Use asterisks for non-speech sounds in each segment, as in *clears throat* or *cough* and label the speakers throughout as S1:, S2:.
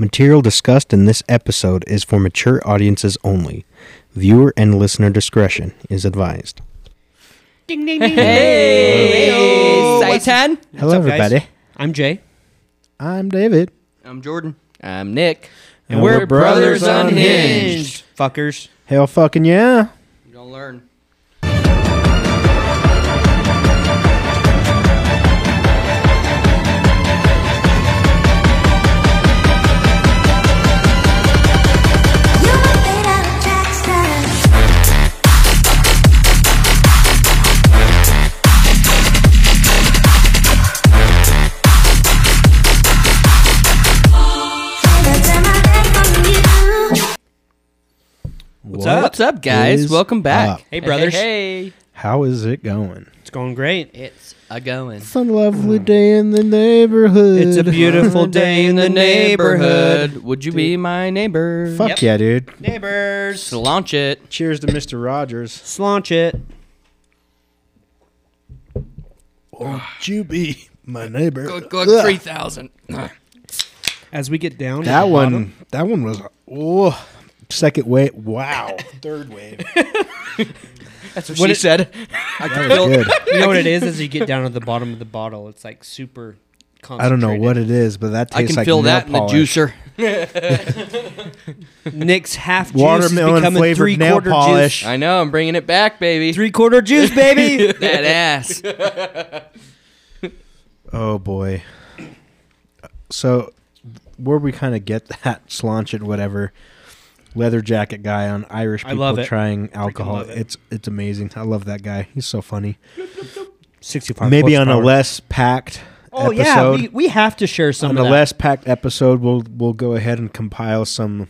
S1: Material discussed in this episode is for mature audiences only. Viewer and listener discretion is advised.
S2: Ding ding *laughs* ding.
S3: Hey, Saitan.
S1: Hello,
S2: up, guys?
S1: everybody.
S2: I'm Jay.
S1: I'm David.
S3: I'm Jordan. I'm Nick.
S1: And we're Brothers Unhinged.
S2: Fuckers.
S1: Hell fucking yeah.
S3: You're gonna learn.
S2: What's up?
S3: What's up, guys?
S1: is
S3: Welcome back.
S1: up?
S2: Hey, brothers.
S3: Hey, hey.
S1: How is it going?
S2: It's going great.
S3: It's a going.
S1: It's a lovely day in the neighborhood.
S2: It's a beautiful day in the neighborhood.
S3: Would you be my neighbor?
S1: Fuck
S2: Yep.
S1: yeah, dude.
S2: Neighbors.
S3: So launch it.
S1: Cheers to Mr. Rogers.
S2: Slaunch it.
S1: Won't you be my neighbor?
S3: Good, good.
S1: Ugh.
S3: Three thousand.
S2: As we get down. to
S1: That
S2: the
S1: one,
S2: bottom-
S1: that one was, oh, second wave. Wow. *laughs* Third wave. *laughs*
S3: That's what,
S2: What
S3: she
S2: it-
S3: said.
S1: That was good. *laughs*
S2: You know what it is? As you get down to the bottom of the bottle, it's like super.
S1: I don't know what it is, but that
S3: I
S1: tastes
S3: can
S1: like
S3: feel
S1: nail
S3: that in the juicer.
S2: Nick's half juice is
S1: Watermelon
S2: becoming
S1: flavored
S2: three
S1: nail
S2: quarter
S1: polish.
S2: juice.
S3: I know. I'm bringing it back, baby.
S2: Three quarter juice, baby.
S3: that ass.
S1: Oh boy. So, where we kind of get that slaunch and whatever leather jacket guy on Irish
S2: I
S1: people
S2: love it.
S1: trying alcohol.
S2: love it.
S1: It's it's amazing. I love that guy. He's so funny.
S2: Sixty-five.
S1: Maybe on a
S2: horsepower.
S1: less packed
S2: Oh yeah,
S1: episode.
S2: we, we have to share some
S1: on
S2: of
S1: a
S2: that.
S1: less packed episode, we'll we'll go ahead and compile some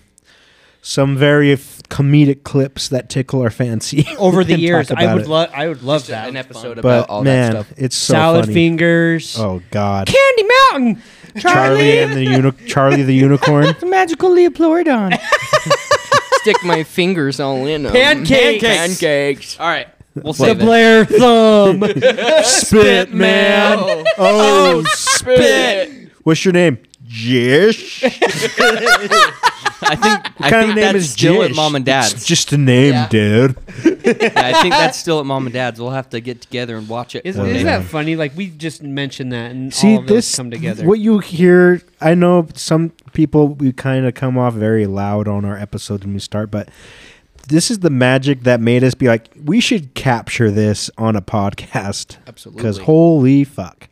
S1: some very f- comedic clips that tickle our fancy *laughs*
S2: over the
S1: and
S2: years. I
S1: about
S2: would
S1: it.
S2: love. I would love that
S3: An
S2: It's
S3: episode
S2: fun.
S3: about
S1: But
S3: all
S1: man,
S3: that stuff.
S1: it's so
S2: salad
S1: funny.
S2: fingers.
S1: Oh God,
S2: Candy Mountain.
S1: Charlie and the uni- Charlie the unicorn.
S3: The magical Leopleurodon. Stick my fingers all in 'em.
S2: Pancakes.
S3: Pancakes. All right. We'll
S2: The
S3: save it.
S2: Blair thumb. *laughs*
S1: Spit man. Oh, oh *laughs* spit. What's your name? Jish. *laughs*
S3: I think I
S1: kind
S3: think
S1: of name
S3: that's
S1: is
S3: still
S1: Jish?
S3: at mom and
S1: It's
S3: dad's.
S1: just a name,
S3: Yeah.
S1: dude. *laughs*
S3: Yeah, I think that's still at mom and dad's. We'll have to get together and watch it.
S2: Is,
S1: Oh,
S2: is
S1: man.
S2: that funny? Like we just mentioned that, and
S1: See
S2: all of those
S1: this
S2: come together.
S1: What you hear, I know some people we kind of come off very loud on our episodes when we start, but this is the magic that made us be like, we should capture this on a podcast.
S3: Absolutely.
S1: Because holy fuck,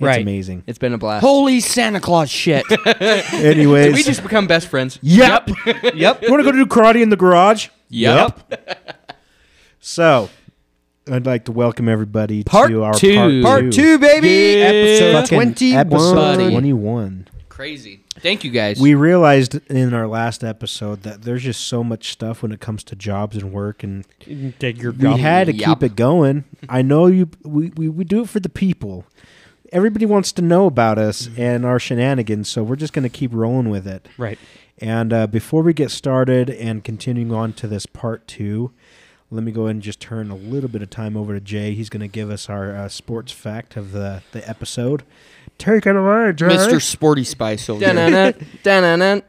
S1: it's
S2: Right.
S1: amazing.
S3: It's been a blast. Holy Santa Claus shit! *laughs*
S1: Anyways,
S3: Did we just become best friends?
S1: yep.
S2: yep.
S1: you want to go do karate in the garage?
S3: Yep. *laughs*
S1: So, I'd like to welcome everybody
S3: Part
S1: to our
S3: two.
S1: part,
S2: Part two, baby.
S3: Yeah.
S2: Episode twenty-one.
S1: Episode
S3: Buddy.
S1: 21.
S3: Crazy. Thank you guys.
S1: We realized in our last episode that there's just so much stuff when it comes to jobs and work, and
S2: Take your
S1: we had to
S3: Yup.
S1: keep it going. I know you. We, we we do it for the people. Everybody wants to know about us and our shenanigans, so we're just going to keep rolling with it.
S2: right.
S1: And uh, before we get started and continuing on to this part two, let me go ahead and just turn a little bit of time over to Jay. He's going to give us our uh, sports fact of the, the episode. Take it away, Jay.
S3: Mr. Sporty Spice over here.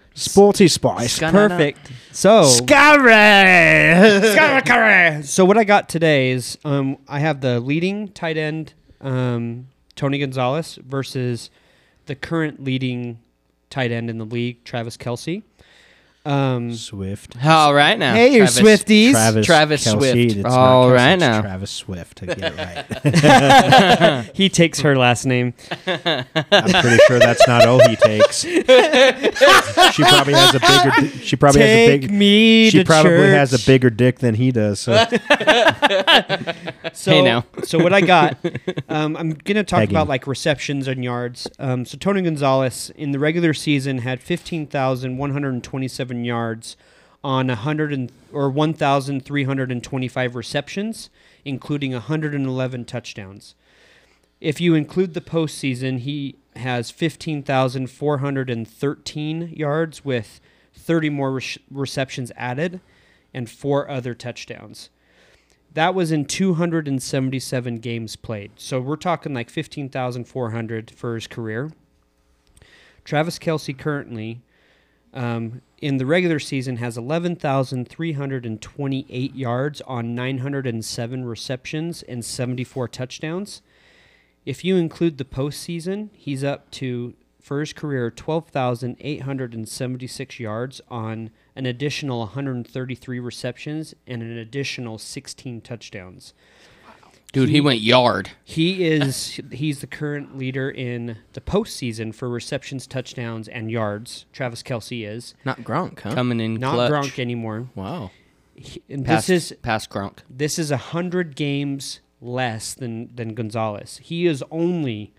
S3: *laughs*
S1: Sporty Spice.
S2: Perfect. So
S1: Scary. *laughs*
S2: So what I got today is um, I have the leading tight end um, Tony Gonzalez versus the current leading tight end in the league, Travis Kelce. Um,
S1: Swift.
S3: All right now.
S2: hey, you
S3: Travis.
S2: Swifties!
S1: Travis,
S3: Travis
S1: Kelce.
S3: Swift.
S1: It's not
S3: All
S1: Kelce,
S3: right
S1: it's
S3: now.
S1: Travis Swift. To get it right. *laughs* *laughs*
S2: He takes her last name. *laughs*
S1: I'm pretty sure that's not all he takes. she probably has a bigger. She probably has a
S2: Take
S1: big.
S2: me
S1: She
S2: to
S1: probably has a bigger dick than he does. So
S2: So,
S3: Hey, now.
S2: so what I got, um, I'm gonna talk
S1: Pegging.
S2: about like receptions and yards. Um, so Tony Gonzalez in the regular season had 15,127 yards on 100 and, or 1,325 receptions, including 111 touchdowns. If you include the postseason, he has 15,413 yards with 30 more re- receptions added and four other touchdowns. That was in 277 games played. So we're talking like 15,400 for his career. Travis Kelce currently Um, in the regular season, has 11,328 yards on 907 receptions and 74 touchdowns. If you include the postseason, he's up to for his career 12,876 yards on an additional 133 receptions and an additional 16 touchdowns.
S3: Dude, he went yard.
S2: He is he's the current leader in the postseason for receptions, touchdowns, and yards. Travis Kelce is
S4: Not Gronk, huh?
S3: Coming in
S2: not
S3: clutch.
S2: Gronk anymore.
S4: Wow.
S2: He- and
S3: Past,
S2: this is
S3: past Gronk.
S2: this is a hundred games less than than Gonzalez. He is only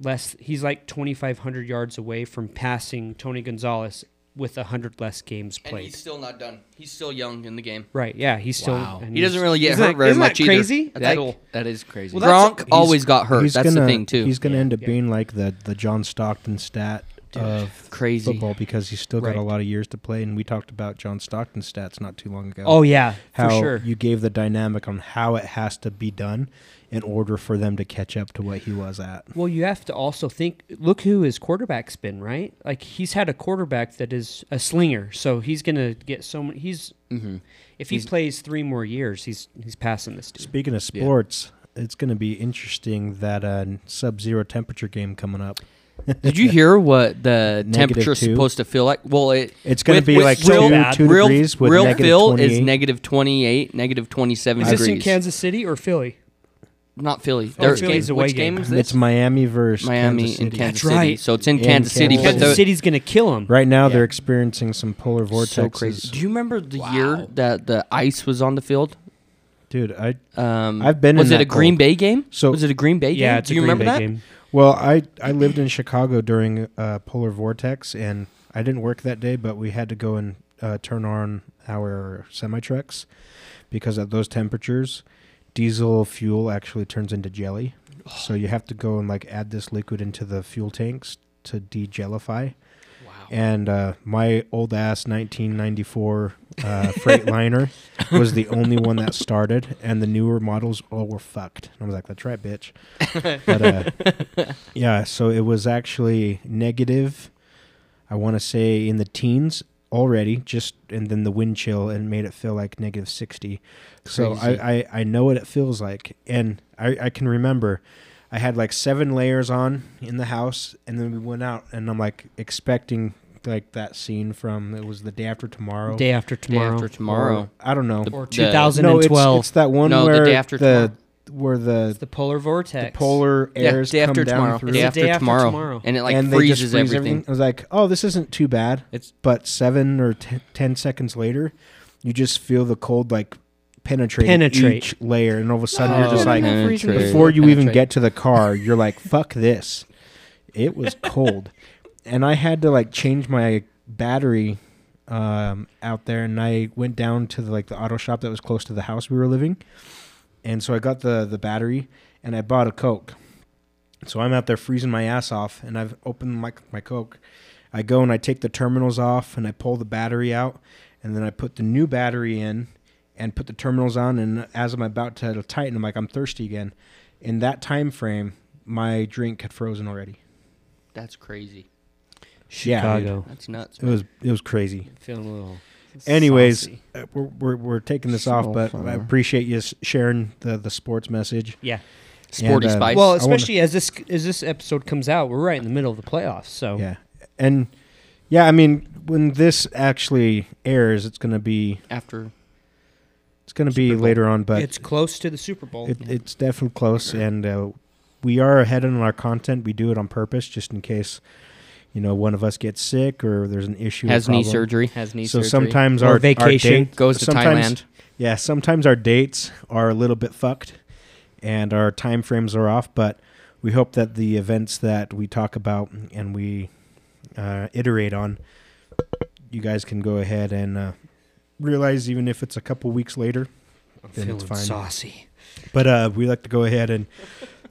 S2: less. He's like twenty five hundred yards away from passing Tony Gonzalez with a hundred less games played.
S3: And he's still not done. He's still young in the game.
S2: right? Yeah, he's still.
S4: Wow.
S2: and
S3: He doesn't really get hurt
S2: that-
S3: very
S2: isn't
S3: much
S2: that
S3: either.
S2: crazy?
S3: That's
S4: That,
S3: cool.
S4: that is crazy.
S2: Well, that's-
S3: Gronk always got hurt. That's
S1: gonna,
S3: the thing too.
S1: He's going to
S2: Yeah,
S1: end up
S2: yeah.
S1: being like the the John Stockton stat of
S3: Crazy.
S1: football because he's still got a lot of years to play. And we talked about John Stockton's stats not too long ago.
S2: Oh yeah,
S1: how
S2: for sure.
S1: you gave the dynamic on how it has to be done in order for them to catch up to what he was at.
S2: Well, you have to also think. Look who his quarterback's been, right? Like he's had a quarterback that is a slinger, so he's gonna get so many. He's
S3: hmm
S2: if he
S3: He's-
S2: plays three more years, he's he's passing this dude.
S1: Speaking of
S4: Yeah.
S1: sports, it's going to be interesting that uh, sub-zero temperature game coming up. *laughs*
S3: Did you hear what the temperature
S1: is
S3: supposed to feel like? Well, it
S1: It's going to be like
S3: real,
S1: two, two
S3: real,
S1: degrees with
S3: real Phil is negative 28, negative 27
S2: Is this
S3: degrees.
S2: in Kansas City or Philly?
S3: Not Philly.
S2: Oh,
S3: Their
S2: Philly's
S3: game,
S2: away
S3: which
S2: game.
S3: game is
S1: It's? Miami versus
S3: Miami
S1: Kansas
S3: and
S1: City.
S3: Kansas
S2: That's
S3: City.
S2: right.
S3: So it's in
S1: In
S3: Kansas City.
S1: Kansas
S3: But
S2: Kansas
S3: the,
S2: City's gonna kill them.
S1: Right now,
S2: Yeah.
S1: they're experiencing some polar
S3: vortex.
S1: so
S3: crazy. Do you remember the year that the ice was on the field?
S1: Dude, I
S3: Um,
S1: I've been in
S3: Was it
S1: that
S3: a Green
S1: cold.
S3: Bay game?
S1: So-
S3: was it a Green Bay game?
S2: Yeah, it's
S3: Do
S2: a
S3: you
S2: Green
S3: remember
S2: Bay
S3: that?
S2: game.
S1: well, I I lived in Chicago during uh, polar vortex, and I didn't work that day, but we had to go and uh, turn on our semi trucks because at those temperatures, diesel fuel actually turns into jelly. So you have to go and like add this liquid into the fuel tanks to degellify.
S3: Wow.
S1: And uh, my old ass 1994 uh, Freightliner *laughs* was the only one that started, and the newer models all were fucked. And I was like, "That's right, bitch." but uh, *laughs* yeah, so it was actually negative. I want to say in the teens already, just and then the wind chill and made it feel like negative 60. So I, I I know what it feels like, and I I can remember. I had like seven layers on in the house, and then we went out, and I'm like expecting like that scene from it was the day after tomorrow.
S2: Day after tomorrow
S3: Day
S2: tomorrow.
S3: after tomorrow.
S1: Or- I don't know.
S3: The-
S2: or 2012.
S1: No, it's, it's that one
S3: No, the
S1: where
S3: day after
S1: the where
S2: It's
S1: the,
S2: the polar vortex.
S1: the polar
S3: Yeah,
S1: airs
S3: day
S1: come
S3: after
S1: down
S3: tomorrow.
S1: through.
S2: It's
S3: Day
S2: the
S3: after
S2: day after
S3: tomorrow.
S2: tomorrow.
S3: And it like
S1: and they
S3: freezes
S1: freeze
S3: everything.
S1: I was like, oh, this isn't too bad.
S4: It's
S1: But seven or t- ten seconds later, you just feel the cold like penetrate
S2: Penetrate.
S1: each layer, and all of a sudden
S3: Oh,
S1: you're just like,
S4: Penetrate.
S1: before you even get to the car, you're like, fuck this. It was cold, *laughs* and I had to like change my battery um, out there, and I went down to the, like the auto shop that was close to the house we were living, and so I got the the battery, and I bought a Coke. So I'm out there freezing my ass off, and I've opened my my Coke. I go and I take the terminals off, and I pull the battery out, and then I put the new battery in, and put the terminals on. And as I'm about to tighten, I'm like, I'm thirsty again. In that time frame, my drink had frozen already.
S3: That's crazy.
S1: Yeah, dude.
S2: Chicago.
S3: That's nuts.
S1: It was it was crazy.
S2: Feeling a little.
S1: Anyways,
S2: saucy.
S1: uh, we're, we're we're taking this off, but
S4: far.
S1: I appreciate you sharing the the sports message.
S2: yeah.
S3: Sporty
S1: and, uh,
S3: spice.
S2: Well,
S1: I wanna-
S2: especially as this as this episode comes out, we're right in the middle of the playoffs. So
S1: Yeah, and yeah, I mean, when this actually airs, it's gonna be
S3: after
S1: it's gonna be
S3: Bowl.
S1: later on, but
S2: it's close to the Super Bowl.
S1: it, it's definitely close, and uh, we are ahead on our content. We do it on purpose, just in case you know one of us gets sick or there's an issue.
S3: has knee surgery. Has knee
S1: So
S3: surgery.
S1: sometimes
S2: Or
S1: our
S2: vacation.
S1: our date,
S3: goes to Thailand.
S1: Yeah, sometimes our dates are a little bit fucked, and our time frames are off. But we hope that the events that we talk about and we uh, iterate on, you guys can go ahead and uh, realize, even if it's a couple weeks later,
S2: I'm
S1: then it's
S2: feeling
S1: fine.
S2: saucy.
S1: But uh, we like to go ahead and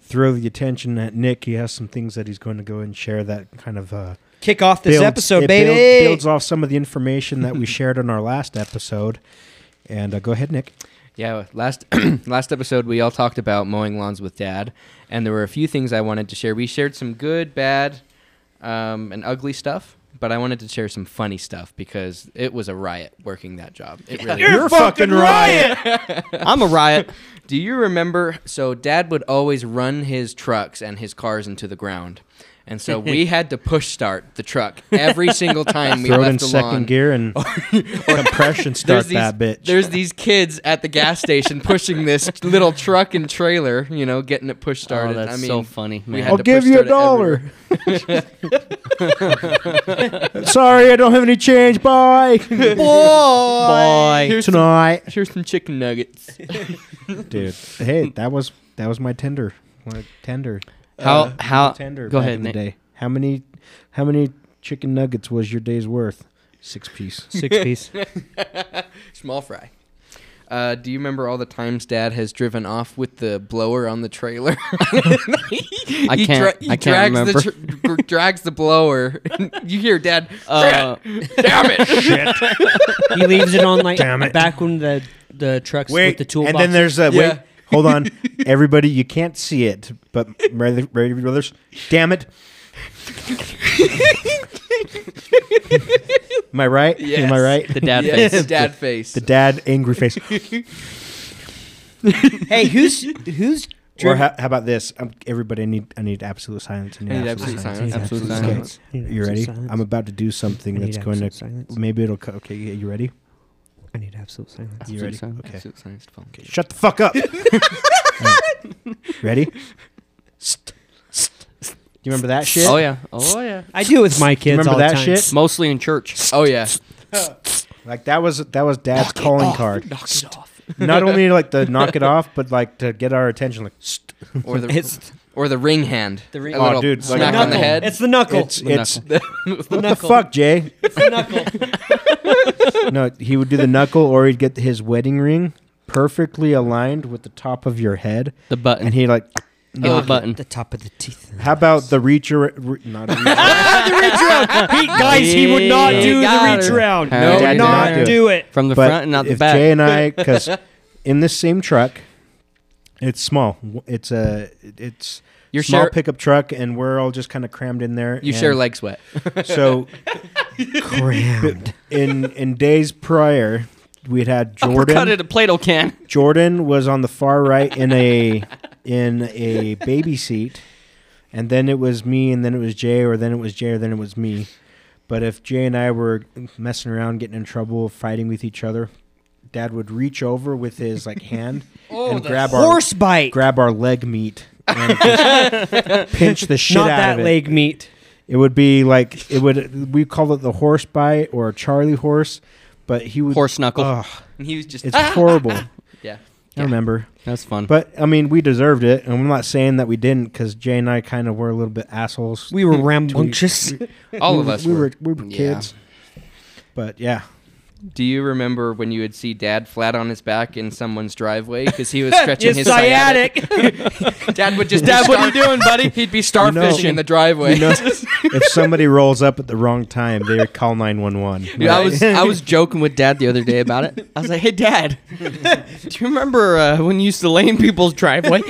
S1: throw the attention at Nick. He has some things that he's going to go and share that kind of uh,
S2: Kick off this
S1: builds-
S2: episode,
S1: it
S2: baby.
S1: build- builds off some of the information that we *laughs* shared on our last episode. And uh, go ahead, Nick.
S4: Yeah, last *clears throat* last episode we all talked about mowing lawns with dad, and there were a few things I wanted to share. We shared some good, bad, um, and ugly stuff. But I wanted to share some funny stuff because it was a riot working that job. It really
S1: You're a fucking riot. *laughs*
S3: I'm a riot.
S4: Do you remember? So, Dad would always run his trucks and his cars into the ground. And so we *laughs* had to push start the truck every single time we
S1: Throw it
S4: left
S1: in
S4: the
S1: second
S4: lawn.
S1: gear and *laughs* compression start
S4: these,
S1: that bitch.
S4: There's these kids at the gas station pushing this little truck and trailer, you know, getting it push started.
S3: Oh, that's
S4: I mean,
S3: so funny,
S4: we
S3: man.
S4: had
S1: I'll
S4: to
S1: give
S4: push
S1: you a dollar. *laughs* Sorry, I don't have any change. Bye.
S3: Boy.
S4: Here's some,
S1: Tonight,
S4: here's some chicken nuggets.
S1: dude. Hey, that was that was my tender. My tender.
S3: How how
S1: tender.
S3: go
S1: back
S3: ahead,
S1: in the
S3: Nate.
S1: day. How many how many chicken nuggets was your day's worth? Six piece. *laughs*
S2: Six piece. *laughs*
S4: Small fry. Uh, do you remember all the times Dad has driven off with the blower on the trailer? *laughs*
S3: I can't-
S4: he
S3: I can't
S4: drags
S3: remember.
S4: The tr- drags the blower. you hear Dad?
S3: Uh,
S4: Damn it! Shit.
S2: he leaves it on like
S1: Damn it.
S2: back when the the trucks
S1: Wait,
S2: with the toolbox.
S1: and then there's a
S4: Yeah.
S1: wait. Hold on, everybody. You can't see it, but Ready Ready Brothers. Damn it. *laughs* Am I right? Yes. Am I right?
S3: the dad
S4: yes,
S3: face.
S4: Dad face.
S1: The dad angry face. *laughs*
S2: hey, who's who's
S1: or how, how about this? Um, everybody, I need I need absolute silence. I need,
S4: I need
S1: absolute,
S4: absolute
S1: silence.
S4: silence.
S3: Absolute
S1: Okay.
S3: silence.
S2: I
S1: You ready?
S2: silence.
S1: I'm about to do something that's going to.
S2: silence.
S1: Maybe it'll. co- Okay, you ready?
S2: I need absolute silence.
S1: You
S3: Absolute
S1: ready?
S3: silence.
S1: Okay.
S4: Absolute science phone.
S1: Okay, shut the fuck up. *laughs* Ready? St- st- st- You remember that shit?
S3: Oh yeah. Oh yeah.
S2: I do it with my kids
S1: remember
S2: all
S1: that
S2: the time.
S1: shit?
S3: Mostly in church.
S4: Oh yeah.
S1: Like that was that was dad's calling card.
S4: Knock it off.
S1: Not only like to knock it off, but like to get our attention. Like, st-
S4: Or the *laughs*
S2: It's
S4: or the ring hand.
S2: The ring-
S4: A
S1: Oh, dude,
S4: smack
S1: The
S4: on the head.
S2: It's the knuckle.
S1: it's
S3: The
S1: it's *laughs*
S2: the
S1: what the fuck, Jay? *laughs*
S2: It's the knuckle. *laughs*
S1: No, he would do the knuckle, or he'd get his wedding ring perfectly aligned with the top of your head,
S3: The button.
S1: and he like.
S3: Give a button.
S2: the top of the teeth.
S1: How about the reach? ar- Re- not a reach. around.
S2: Ah, the reach around. He, guys, he would not
S3: Yeah,
S2: do the
S3: got
S2: reach
S3: it.
S2: around.
S3: No,
S2: No,
S1: Dad
S2: would
S1: did
S2: not
S1: not
S2: do it.
S3: From the
S1: but
S3: front and not the
S1: if
S3: back.
S1: Jay and I, because in this same truck, it's small. It's a it's
S4: You're
S1: small
S4: share-
S1: pickup truck, and we're all just kind of crammed in there.
S4: You
S1: and
S4: share leg sweat. *laughs*
S1: So
S2: Crammed.
S1: in in days prior, we'd had *laughs* Jordan.
S3: Cut it a Play-Doh can.
S1: Jordan was on the far right in a in a baby seat, and then it was me, and then it was Jay, or then it was Jay, or then it was me. But if Jay and I were messing around, getting in trouble, fighting with each other, Dad would reach over with his like hand *laughs* oh, and grab our
S2: Horse bite.
S1: grab our leg meat and *laughs* pinch the shit
S2: not
S1: out
S2: that
S1: of it.
S2: leg meat.
S1: It would be like it would. We call it the horse bite or Charlie horse, but he would.
S3: Horse knuckle.
S1: Ugh,
S4: And he was just
S1: it's horrible. *laughs*
S4: yeah.
S1: I remember,
S3: That's fun.
S1: but I mean, we deserved it, and I'm not saying that we didn't, because Jay and I kind of were a little bit assholes.
S2: We were *laughs* rambunctious.
S4: All
S1: we
S4: of
S1: were-
S4: us
S1: we
S4: were.
S1: were we were
S4: Yeah.
S1: kids, but yeah,
S4: Do you remember when you would see Dad flat on his back in someone's driveway because he was *laughs* stretching
S2: It's
S4: his
S2: sciatic. *laughs*
S4: Dad would just
S3: Dad,
S4: be
S3: what are you doing, buddy? *laughs*
S4: He'd be starfishing
S1: know-
S4: in the driveway.
S1: you know, if somebody rolls up at the wrong time, they would call nine one one.
S3: Dude, I was I was joking with Dad the other day about it. I was like, "Hey, Dad, do you remember uh, when you used to lay in people's driveway?"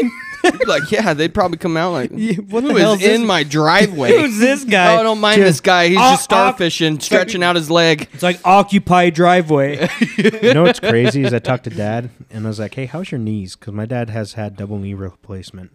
S3: He's *laughs* like, "Yeah, they'd probably come out like,
S2: what
S3: who
S2: the hell's
S3: is in my driveway?" *laughs*
S2: Who's this guy?
S3: Oh, I don't mind this guy. He's just starfishing, stretching out his leg.
S2: It's like occupy driveway. *laughs*
S1: you know what's crazy is I talked to dad and I was like, "Hey, how's your knees?" Because my dad has had double knee replacement,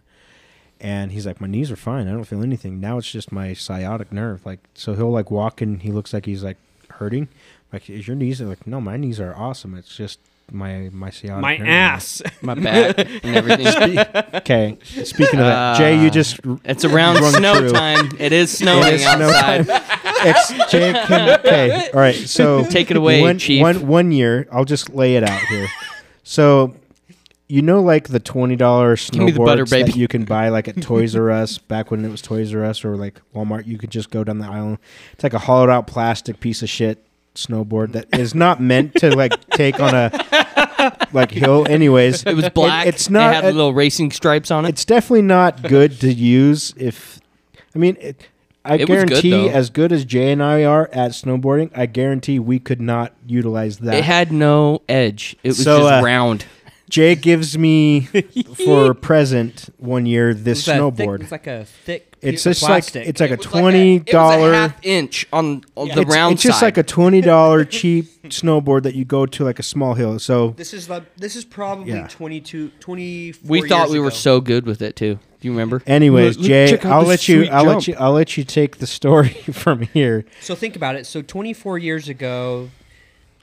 S1: and he's like, "My knees are fine. I don't feel anything. Now it's just my sciatic nerve. Like, so he'll like walk and he looks like he's like hurting. Like, is your knees? I'm like, no, my knees are awesome. It's just my my sciatic.
S2: My
S1: nerve."
S2: ass.
S3: My back and everything. *laughs*
S1: Okay. Speaking of that, Jay, you
S3: Uh,
S1: just
S3: It's around
S1: Run
S3: snow
S1: through.
S3: time. It is snowing
S1: is snow
S3: outside.
S1: Ex- Jay, can, okay. All right. So *laughs*
S3: Take it away,
S1: one,
S3: Chief.
S1: One one year, I'll just lay it out here. So, you know, like the twenty dollars
S3: me the butter,
S1: snowboards
S3: baby.
S1: that you can buy like at Toys R Us back when it was Toys R Us or like Walmart. You could just go down the aisle. It's like a hollowed out plastic piece of shit snowboard that is not meant to like take on a like hill. Anyways,
S3: It was black.
S1: it's not.
S3: It had
S1: a-
S3: little racing stripes on it.
S1: it's definitely not good to use if I mean it, I
S3: It was good,
S1: guarantee as good as Jay and I are at snowboarding, I guarantee we could not utilize that.
S3: It had no edge. It was
S1: So,
S3: just
S1: uh,
S3: round.
S1: Jay gives me *laughs* for a present one year this
S2: It's a thick-
S1: snowboard.
S2: it's like a thick.
S1: It's
S2: piece of
S1: just like it's like a
S3: It was like
S1: twenty
S3: it was a
S1: dollar.
S3: half inch on, on the
S1: it's,
S3: round
S1: it's just
S3: side.
S1: like a twenty dollar *laughs* cheap snowboard that you go to like a small hill. So
S2: This is like this is probably
S1: Yeah.
S2: 22, 24
S3: we thought
S2: years
S3: we were
S2: ago.
S3: so good with it too. Do you remember?
S1: Anyways,
S3: Look- look-
S1: Jay,
S3: check out
S1: I'll
S3: this
S1: let you.
S3: sweet
S1: I'll
S3: jump.
S1: let you. I'll let you take the story *laughs* from here.
S2: So think about it. So 24 years ago,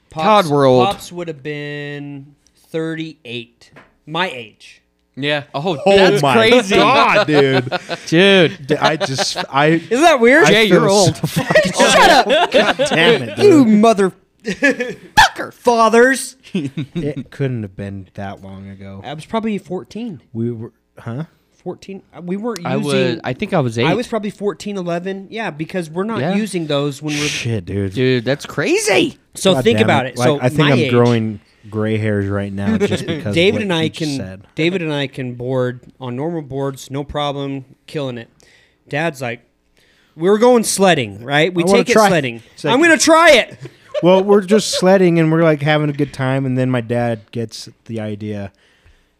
S2: Pops,
S3: God, we're old.
S2: Pops would have been 38, my age.
S4: Yeah.
S3: Oh, that's crazy,
S1: god, *laughs* dude!
S3: dude.
S1: I just, I.
S2: Isn't that weird?
S1: I
S3: Jay, you're old.
S1: so *laughs* up! God damn it,
S2: you
S1: dude!
S2: mother fucker fathers.
S1: It couldn't have been that long ago.
S2: I was probably 14.
S1: We were, huh?
S2: 14. Uh, We weren't using.
S3: I was. I think I was eight.
S2: I was probably 14, 11. Yeah, because we're not
S3: Yeah.
S2: using those when we're.
S1: Shit, dude.
S3: dude. That's crazy.
S2: So
S1: God
S2: think
S1: damn
S2: about it.
S1: Like,
S2: so
S1: I think
S2: my
S1: I'm
S2: age,
S1: growing gray hairs right now just *laughs* because
S2: David and I can
S1: said.
S2: David and I can board on normal boards, no problem, killing it. Dad's like, we were going sledding, right? We
S1: I
S2: take it
S1: try.
S2: sledding.
S1: Like-
S2: I'm gonna try it. *laughs*
S1: Well, we're just sledding and we're like having a good time, and then my dad gets the idea.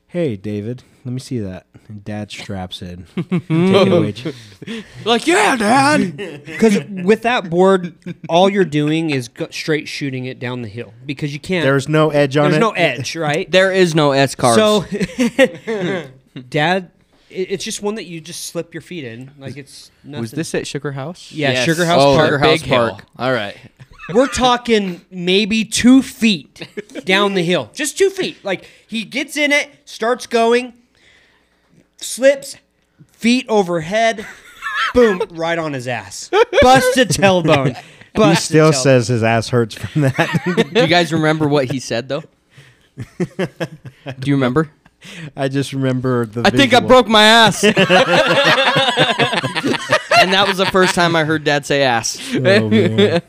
S1: Hey, David, let me see that. And Dad straps in. It *laughs*
S3: Like, yeah, Dad. *laughs*
S2: Because with that board, all you're doing is go straight shooting it down the hill because you can't.
S1: There's no edge on it.
S2: there's
S1: it.
S2: no edge, right?
S3: there is no S cars.
S2: So, *laughs* Dad, it, it's just one that you just slip your feet in, like it's nothing.
S4: Was this at Sugar House?
S2: Yeah,
S3: Yes.
S2: Sugar House
S4: oh,
S2: Park.
S4: Sugar House
S3: Big hill.
S4: Park. All right.
S2: We're talking maybe two feet down the hill. Just two feet. Like he gets in it, starts going, slips, feet overhead, boom, right on his ass. Busted tailbone. *laughs*
S1: He still
S2: tailbone.
S1: says his ass hurts from that.
S3: Do you guys remember what he said though? Do you remember?
S1: I just remember the.
S3: I think I broke my ass. *laughs* and that was the first time I heard Dad say ass.
S1: Oh, man.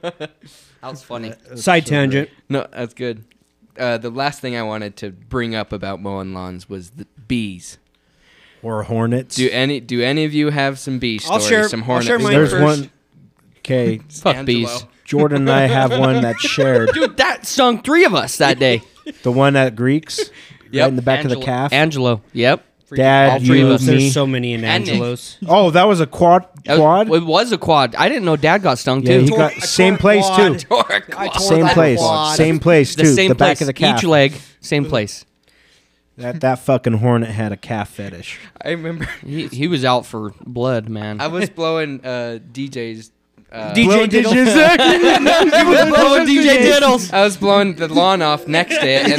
S3: That was funny.
S2: Side tangent.
S4: No, that's good. Uh, the last thing I wanted to bring up about mowing lawns was the bees.
S1: Or hornets.
S4: Do any do any of you have some bee
S2: I'll
S4: stories?
S2: share-
S4: some
S2: I'll
S4: hornets.
S2: share mine
S1: There's
S2: first.
S1: one. Okay, *laughs*
S3: Fuck
S4: Angelo.
S3: bees.
S1: Jordan and I have one that's *laughs* shared.
S3: Dude, that stung three of us that day. *laughs*
S1: The one at Greeks,
S4: Yep.
S1: right in the back of the calf.
S3: Angelo. Yep.
S1: Dad,
S3: all three
S1: you,
S3: of us.
S1: me.
S2: There's so many in
S3: And Nick.
S2: Angelos.
S1: oh, that was a quad.
S3: That was-
S1: Quad.
S3: it was a quad. I didn't know Dad got stung
S1: yeah,
S3: too.
S1: he got
S2: I
S1: same place
S2: quad.
S1: too.
S2: I tore
S1: Same place.
S2: quad.
S1: Same place
S3: the
S1: too.
S3: same
S1: the
S3: place.
S1: back of the calf.
S3: Each leg, same place.
S1: That that fucking hornet had a calf fetish. *laughs*
S4: I remember
S3: He, he was out for blood, man.
S4: I was blowing uh, DJ's. Uh,
S2: DJ Diddle. *laughs*
S3: he was blowing DJ *laughs* Diddles.
S4: I was blowing the lawn off next to it. And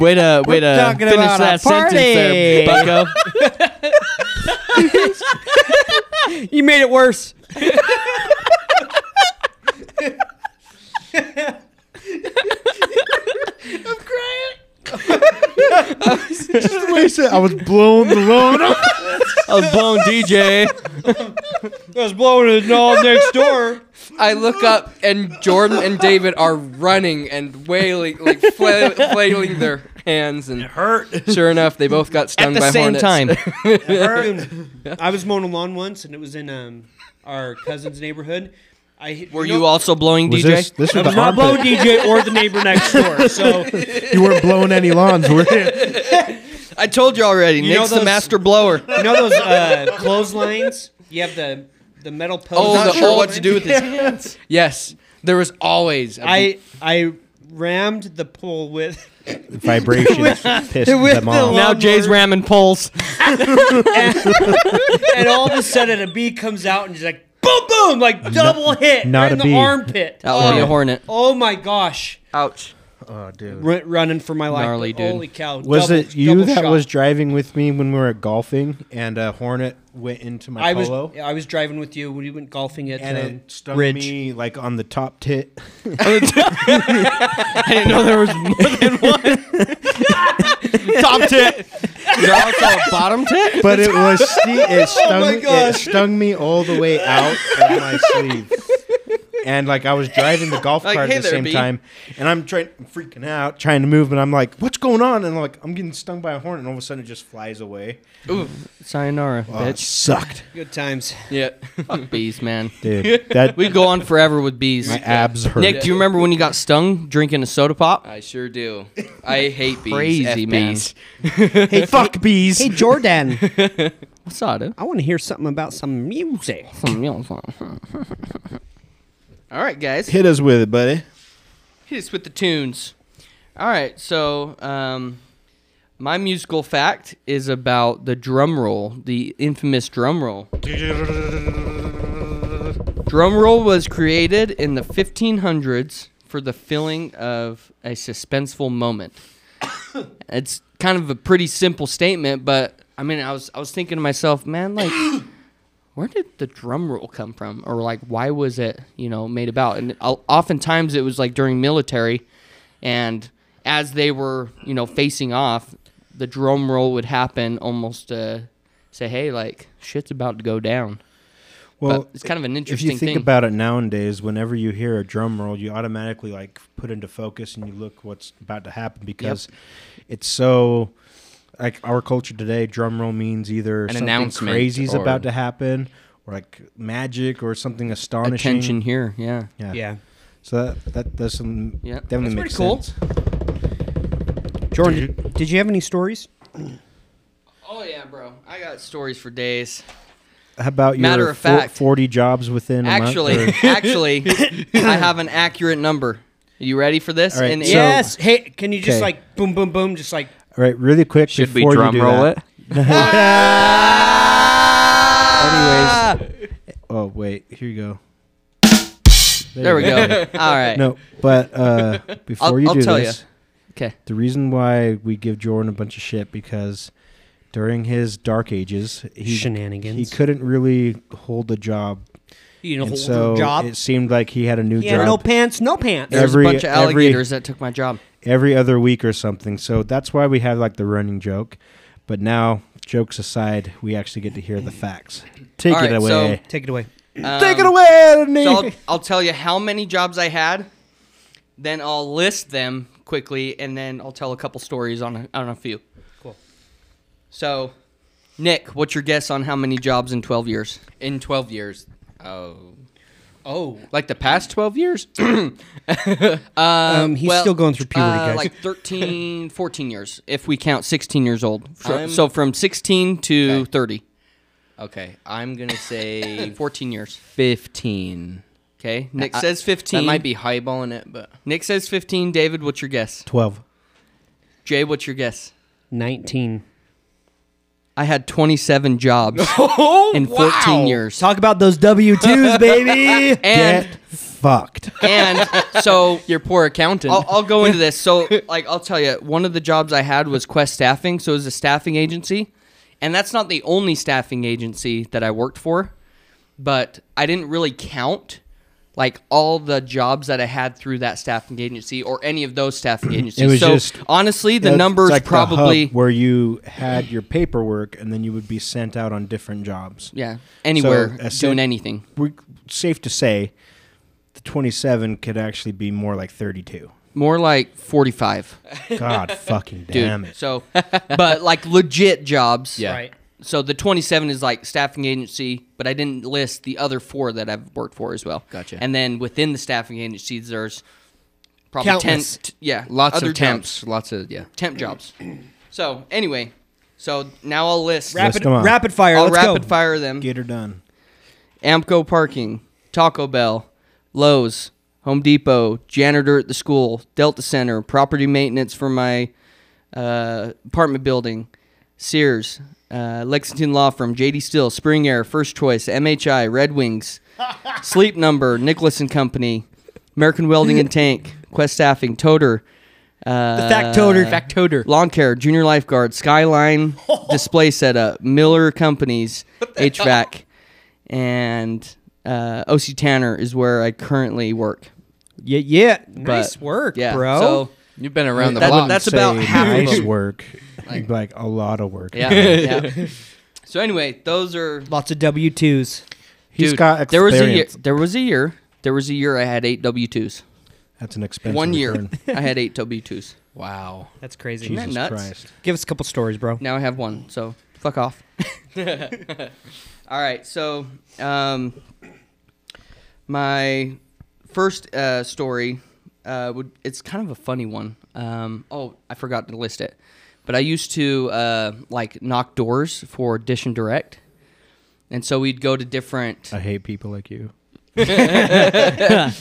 S3: Way to way to finish that sentence there,
S2: party.
S3: Bucko.
S2: You made it worse. *laughs*
S1: I was blowing the lawn off.
S3: I was blowing DJ.
S2: I was blowing it all next door.
S4: I look up, and Jordan and David are running and wailing, like flail, flailing their hands. And
S1: Hurt.
S4: sure enough, they both got stung
S3: At the
S4: by
S3: same
S4: hornets.
S3: time. *laughs*
S2: I was mowing a lawn once, and it was in um, our cousin's neighborhood. I hit-
S3: Were
S2: know-
S3: you also blowing
S1: Was
S3: DJ?
S1: this this
S2: I
S1: was
S2: was not blowing? DJ or the neighbor next door. *laughs* So
S1: You weren't blowing any lawns, were you? *laughs*
S3: I told you already.
S2: You know
S3: Nick's the master blower.
S2: you know those uh, clotheslines? You have the the metal post.
S4: Oh,
S3: Not
S4: the
S3: sure what to do with his *laughs* hands.
S4: Yes, there was always.
S2: i rammed the pole with
S1: Vibrations pissed
S2: with
S1: them
S2: the
S1: off.
S2: lawn-
S3: Now Jay's ramming poles.
S2: and all of a sudden a bee comes out and just like boom boom like double hit
S1: not
S2: right
S1: a
S2: in the
S1: bee.
S2: armpit.
S3: That would be
S2: oh,
S3: a hornet.
S2: oh my gosh.
S3: Ouch.
S1: Oh, dude.
S2: Run, running for my life.
S3: Gnarly, dude.
S2: Holy cow.
S1: Was
S2: double-
S1: it you
S2: double
S1: that
S2: shot.
S1: was driving with me when we were golfing and a hornet went into my
S2: I was
S1: polo?
S2: I was driving with you when we went golfing at
S1: and
S2: um,
S1: it stung
S2: Ridge.
S1: me like on the top tit. *laughs*
S3: I didn't know there was more than one. *laughs* *laughs* Top tit. Is there also a bottom tit?
S1: But it was ste- it *laughs* oh stung
S2: my
S1: it
S2: gosh.
S1: stung me all the way out of my sleeve. And like I was driving the golf
S3: Like,
S1: cart
S3: "Hey
S1: at the
S3: there,
S1: same
S3: bee."
S1: time, and I'm trying, I'm freaking out, trying to move, and I'm like, "What's going on?" And like, I'm getting stung by a hornet, and all of a sudden it just flies away.
S3: Ooh, sayonara,
S1: Oh, it
S3: bitch.
S1: sucked,
S2: Good times.
S4: Yeah. *laughs*
S3: Fuck bees, man.
S1: dude. *laughs* That
S3: We go on forever with bees.
S1: my abs hurt.
S3: Nick, do you remember when you got stung drinking a soda pop?
S4: I sure do. I hate bees.
S3: Crazy,
S4: F
S3: man.
S4: bees. *laughs*
S1: hey, fuck bees.
S2: Hey Jordan,
S3: What's up, dude?
S2: I want to hear something about some music.
S3: All right, guys.
S1: Hit us with it, buddy.
S3: Hit us with the tunes. All right, so um, my musical fact is about the drum roll, the infamous drum roll. Drum roll was created in the 1500s for the filling of a suspenseful moment. *coughs* it's kind of a pretty simple statement, but I mean, I was I was thinking to myself, man, like, where did the drum roll come from, or like, why was it, you know, made about? And oftentimes it was like during military, and as they were, you know, facing off, the drum roll would happen almost to say, hey, like, shit's about to go down.
S1: Well,
S3: but it's kind of an interesting.
S1: if you think
S3: thing.
S1: about it nowadays, whenever you hear a drum roll, you automatically like put into focus and you look what's about to happen because it's so like our culture today. Drum roll means either something
S4: announcement
S1: crazy is about to happen, or like magic, or something astonishing.
S3: Attention here, yeah.
S1: Yeah.
S2: Yeah.
S1: So that that does some
S3: Yeah.
S1: definitely
S2: That's
S1: makes
S2: pretty cool.
S1: sense.
S2: Jordan, did you have any stories?
S3: Oh yeah, bro. I got stories for days.
S1: How about your
S3: Matter of fact.
S1: forty jobs within a
S3: Actually,
S1: month? *laughs*
S3: actually, I have an accurate number. Are you ready for this?
S1: All right,
S3: And-
S1: so-
S2: yes. Hey, can you just
S1: Okay.
S2: like boom, boom, boom, just like
S1: All right, really quick
S5: Should we
S1: before
S5: drum
S1: you do
S5: roll
S1: that.
S5: it? *laughs*
S3: Ah!
S1: Oh wait, here you go.
S3: There we go. All right.
S1: No, but uh, before
S3: I'll-
S1: you
S3: I'll
S1: do
S3: tell
S1: this,
S3: Okay.
S1: the reason why we give Jordan a bunch of shit because during his dark ages, he
S2: Shenanigans.
S1: he couldn't really hold a job,
S2: you know,
S1: and
S2: hold
S1: so
S2: job.
S1: it seemed like he had a new
S2: He had
S1: job
S2: no pants, no pants.
S3: There's
S1: Every-
S3: a bunch of
S1: every-
S3: alligators that took my job.
S1: Every other week or something. So that's why we have like the running joke. But now, jokes aside, we actually get to hear the facts. Take
S3: All
S1: it
S3: right,
S1: away.
S3: so-
S2: Take it away.
S1: Take it
S3: Um,
S1: away, Nick.
S3: So I'll, I'll tell you how many jobs I had, then I'll list them quickly, and then I'll tell a couple stories on a, on a few.
S2: Cool.
S3: So, Nick, what's your guess on how many jobs in 12 years?
S4: In 12 years. Oh.
S2: Oh,
S4: Like the past 12 years? *clears throat*
S2: um, he's
S3: well,
S2: still going through puberty,
S3: Uh,
S2: guys.
S3: like 13, *laughs* 14 years, if we count 16 years old. So,
S4: I'm-
S3: so from 16 to
S4: Okay.
S3: 30,
S4: Okay. I'm going to say *laughs*
S3: 14 years.
S4: 15.
S3: Okay, Nick
S4: I-
S3: says 15.
S4: That might be highballing it, but
S3: Nick says 15. David, what's your guess?
S1: Twelve.
S3: Jay, what's your guess?
S2: Nineteen.
S3: I had 27 jobs *laughs*
S4: Oh,
S3: in 14 years.
S2: Talk about those W twos, *laughs* baby.
S3: And
S1: Get fucked.
S3: and so *laughs*
S4: your poor accountant.
S3: I'll, I'll go into this. So, like, I'll tell you, one of the jobs I had was Quest Staffing. So, it was a staffing agency. And that's not the only staffing agency that I worked for. But I didn't really count, like, all the jobs that I had through that staffing agency or any of those staffing *clears throat* agencies.
S1: was
S3: so,
S1: just-
S3: honestly, the
S1: That's
S3: numbers
S1: like the
S3: probably.
S1: hub where you had your paperwork and then you would be sent out on different jobs.
S3: yeah, anywhere,
S1: So,
S3: doing
S1: soon-
S3: anything.
S1: We safe to say the 27 could actually be more like 32.
S3: More like 45.
S1: God *laughs* fucking
S3: Dude.
S1: damn it.
S3: So, but like legit jobs.
S4: Yeah.
S2: Right.
S3: So the 27 is like staffing agency, but I didn't list the other four that I've worked for as well.
S4: Gotcha.
S3: And then within the staffing agencies, there's probably
S2: Countless.
S3: 10, t- yeah,
S4: lots
S3: other
S4: of temps. Lots of, yeah.
S3: temp jobs. So anyway, so now I'll list.
S2: Rapid,
S1: them off.
S2: rapid fire.
S3: I'll
S2: let's
S3: rapid
S2: go.
S3: fire them.
S1: Get her done.
S3: Amco Parking, Taco Bell, Lowe's, Home Depot, janitor at the school, Delta Center, property maintenance for my uh, apartment building, Sears, uh, Lexington Law Firm, JD Still, Spring Air, First Choice, MHI, Red Wings, *laughs* Sleep Number, Nicholas and Company, American Welding and Tank, Quest Staffing, Toter. Uh,
S2: The Factoter.
S3: Factoter. Lawn Care, Junior Lifeguard, Skyline *laughs* Display Setup, Miller Companies, HVAC, and uh, OC Tanner is where I currently work.
S2: Yeah, yeah. Nice
S3: But,
S2: work,
S3: Yeah,
S2: bro.
S3: So
S4: You've been around the
S3: That-
S4: block.
S3: that's about half of
S1: nice
S3: them.
S1: work. *laughs* Like, a lot of work.
S3: yeah, yeah. *laughs* So anyway, those are
S2: Lots of W twos.
S1: He's
S3: dude,
S1: got
S3: there was a year.
S1: experience.
S3: There was a year There was a year I had eight W twos.
S1: That's an expensive
S3: One year
S1: return. *laughs*
S3: I had eight W twos.
S4: Wow.
S2: That's crazy.
S3: Isn't that
S1: Jesus
S3: nuts?
S1: Christ.
S2: Give us a couple stories, bro.
S3: Now I have one. So fuck off. All right. So um, my first uh, story uh, would it's kind of a funny one. Um, oh, I forgot to list it, but I used to uh, like knock doors for Dish and Direct, and so we'd go to different.
S1: I hate people like you. *laughs*
S3: well,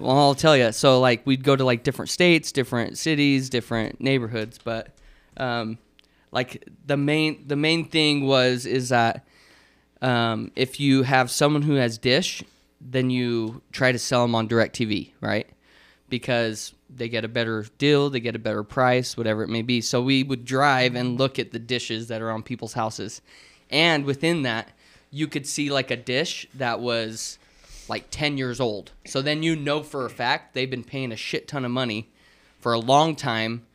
S3: I'll tell you. So like we'd go to like different states, different cities, different neighborhoods, but um, like the main the main thing was is that um, if you have someone who has Dish, then you try to sell them on Directv, right? Because they get a better deal, they get a better price, whatever it may be. So we would drive and look at the dishes that are on people's houses, and within that, you could see like a dish that was like 10 years old. So then you know for a fact they've been paying a shit ton of money for a long time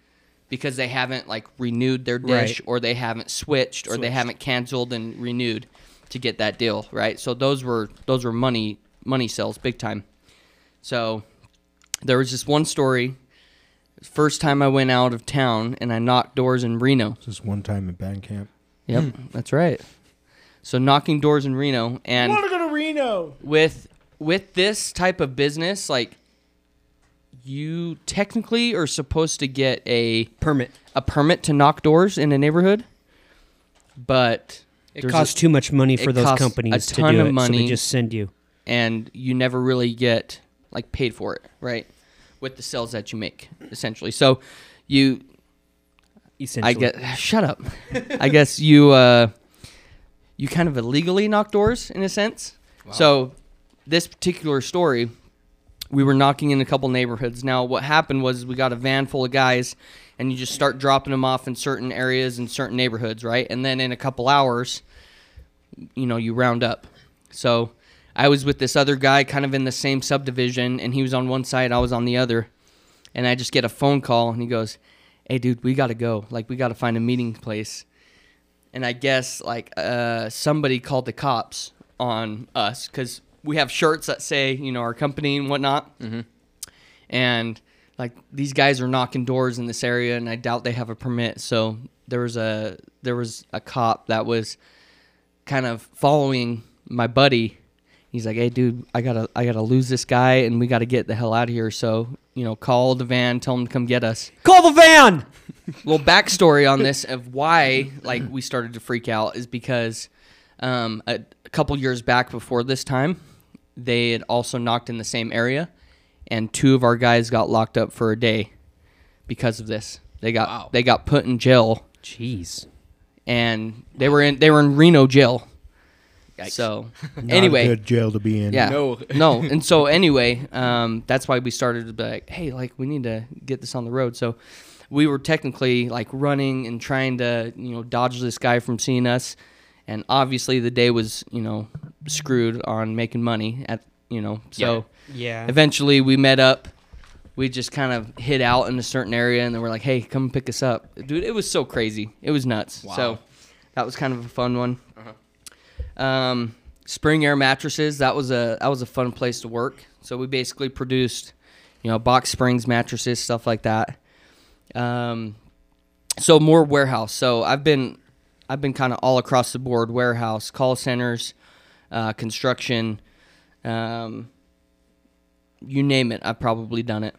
S3: because they haven't like renewed their dish
S2: Right.
S3: or they haven't switched or they haven't canceled and renewed to get that deal, right? So those were those were money money sales big time. So there was this one story first time I went out of town and I knocked doors in Reno.
S1: Just one time at band camp.
S3: Yep, hmm. that's right. So knocking doors in Reno and want
S1: to go to Reno.
S3: with with this type of business like you technically are supposed to get a
S2: Permit.
S3: a permit to knock doors in a neighborhood but
S2: It
S3: there's
S2: costs
S3: a-
S2: too much money for
S3: it
S2: those
S3: costs
S2: companies
S3: a
S2: to do
S3: of
S2: it, so
S3: money.
S2: they just send you.
S3: and you never really get like paid for it right with the sales that you make essentially so you
S2: Essentially.
S3: I get *laughs* shut up. *laughs* I guess you uh, you kind of illegally knock doors in a sense. So this particular story, we were knocking in a couple neighborhoods. Now what happened was we got a van full of guys, and you just start dropping them off in certain areas in certain neighborhoods, right? And then in a couple hours, you know, you round up. So I was with this other guy, kind of in the same subdivision, and he was on one side, I was on the other, and I just get a phone call, and he goes hey dude we gotta go. Like we gotta find a meeting place. And i guess like uh, somebody called the cops on us because we have shirts that say you know our company and whatnot. Mm-hmm. and like these guys are knocking doors in this area and i doubt they have a permit. So there was a there was a cop that was kind of following my buddy he's like hey dude i gotta i gotta lose this guy and we gotta get the hell out of here so you know call the van tell them to come get us
S2: Call the van. *laughs*
S3: little backstory on this of why like we started to freak out is because um, a, a couple years back before this time they had also knocked in the same area and two of our guys got locked up for a day because of this they got
S4: Wow.
S3: they got put in jail
S2: Jeez.
S3: and they were in they were in Reno jail
S4: Yikes.
S3: so *laughs*
S1: Not
S3: anyway
S1: a good jail to be in.
S3: yeah.
S4: No. *laughs*
S3: no. And so anyway, um, that's why we started to be like, hey, like we need to get this on the road. So we were technically like running and trying to, you know, dodge this guy from seeing us. And obviously the day was, you know, screwed on making money at, you know, so
S2: Yeah.
S3: eventually we met up. We just kind of hid out in a certain area and then we're like, hey, come pick us up. Dude, it was so crazy. It was nuts.
S4: Wow.
S3: So that was kind of a fun one. Um, Spring Air mattresses. That was a that was a fun place to work. So we basically produced, you know, box springs, mattresses, stuff like that. Um, so more warehouse. So I've been I've been kind of all across the board: warehouse, call centers, uh, construction, um, you name it. I've probably done it.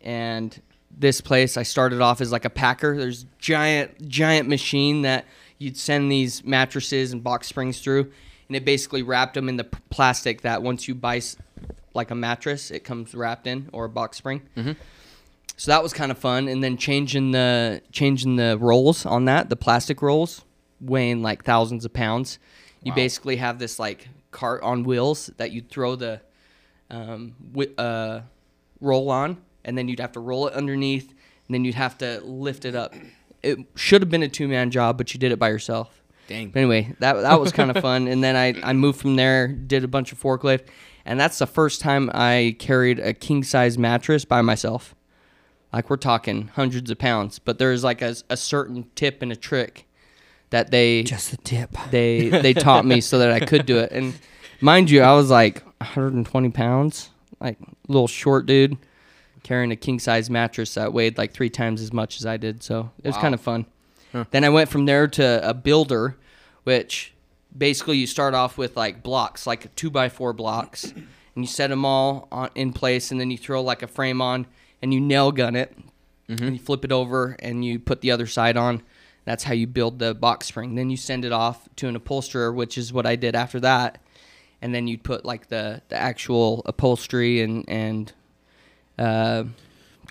S3: And this place, I started off as like a packer. There's giant giant machine that you'd send these mattresses and box springs through, and it basically wrapped them in the plastic that once you buy like a mattress, it comes wrapped in or a box spring. So that was kind of fun, and then changing the changing the rolls on that, the plastic rolls, weighing like thousands of pounds. You
S4: Wow.
S3: basically have this like cart on wheels that you throw the um, wi- uh, roll on, and then you'd have to roll it underneath, and then you'd have to lift it up. It should have been a two man job, but you did it by yourself.
S4: Dang.
S3: But anyway, that that was kind of *laughs* fun. And then I, I moved from there, did a bunch of forklift, and that's the first time I carried a king size mattress by myself. Like we're talking hundreds of pounds, but there's like a, a certain tip and a trick that they
S2: Just the tip.
S3: they they taught me so that I could do it. And mind you, I was like 120 pounds, like little short dude carrying a king size mattress that weighed like three times as much as I did. So it was
S4: Wow.
S3: kind of fun.
S4: Huh.
S3: Then I went from there to a builder, which basically you start off with like blocks, like two by four blocks, and you set them all on, in place, and then you throw like a frame on, and you nail gun it, mm-hmm. and you flip it over, and you put the other side on. That's how you build the box spring. Then you send it off to an upholsterer, which is what I did after that, and then you'd put like the the actual upholstery and and uh,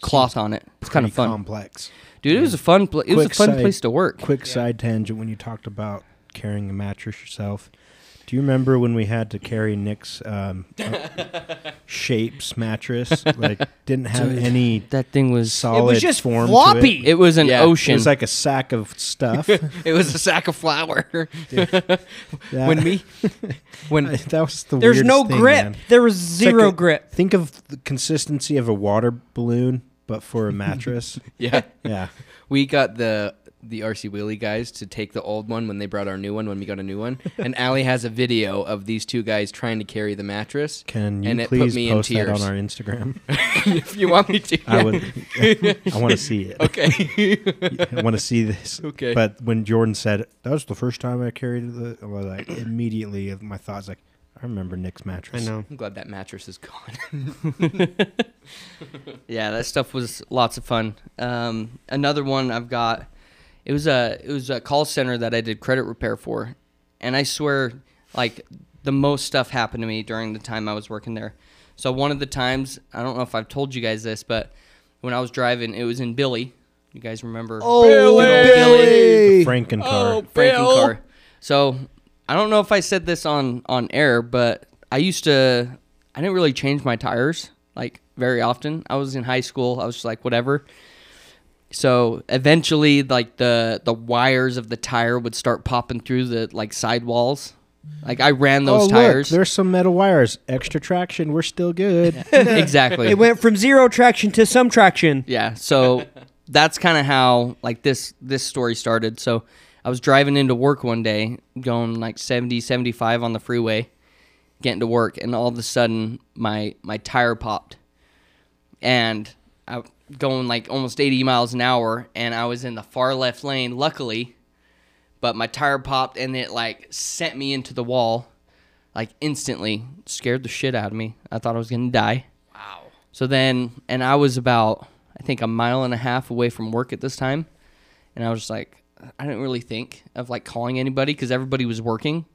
S3: cloth on it. It's kind of fun,
S1: complex.
S3: dude. It was a fun. Pl- it was a
S1: Quick
S3: fun
S1: side-
S3: place to work.
S1: Quick side tangent when you talked about carrying a mattress yourself. Do you remember when we had to carry Nick's um, *laughs* shapes mattress? Like didn't have
S3: Dude,
S1: any
S3: That thing was
S1: solid It was
S2: just
S1: form to
S2: floppy.
S1: it.
S3: It was an
S4: Yeah, it
S1: It
S3: ocean.
S1: was like a sack of stuff. *laughs*
S4: it was a sack of flour.
S1: That- *laughs*
S4: when me, when
S1: that was the
S2: There's
S1: weirdest
S2: no
S1: thing,
S2: grip.
S1: man.
S2: There was
S1: It's like
S2: zero
S1: a-
S2: grip.
S1: Think of the consistency of a water balloon, but for a mattress.
S4: yeah,
S1: yeah,
S4: we got the the RC Willey guys to take the old one when they brought our new one when we got a new one, *laughs* and Allie has a video of these two guys trying to carry the mattress.
S1: can you
S4: And it put
S1: please
S4: me in
S1: post that on our Instagram? *laughs*
S4: if you want me to,
S1: I would. I want to see it.
S4: Okay. *laughs*
S1: I want to see this.
S4: Okay.
S1: But when Jordan said that was the first time I carried the, I like immediately my thoughts like I remember Nick's mattress.
S2: I know.
S4: I'm glad that mattress is gone.
S3: yeah, that stuff was lots of fun. Um, another one I've got. It was a it was a call center that I did credit repair for, and I swear, like the most stuff happened to me during the time I was working there. So one of the times, I don't know if I've told you guys this, but when I was driving, it was in Billy. You guys remember?
S2: Oh,
S1: The Franken car.
S4: Oh,
S3: Franken
S4: Bill.
S3: car. So I don't know if I said this on on air, but I used to. I didn't really change my tires like very often. I was in high school. I was just like whatever. So eventually, like the the wires of the tire would start popping through the like sidewalls. Like I ran
S1: oh,
S3: those
S1: look,
S3: tires.
S1: there's some metal wires. Extra traction. We're still good. *laughs* *laughs*
S3: exactly.
S2: It went from zero traction to some traction.
S3: Yeah, so *laughs* that's kind of how like this this story started. So I was driving into work one day, going like 70, 75 on the freeway, getting to work, and all of a sudden my my tire popped, and I going like almost eighty miles an hour, and I was in the far left lane, luckily, but my tire popped and it like sent me into the wall, like instantly, scared the shit out of me. I thought I was gonna die.
S4: Wow.
S3: So then, and I was about, I think, a mile and a half away from work at this time. And I was just like, I didn't really think of like calling anybody because everybody was working.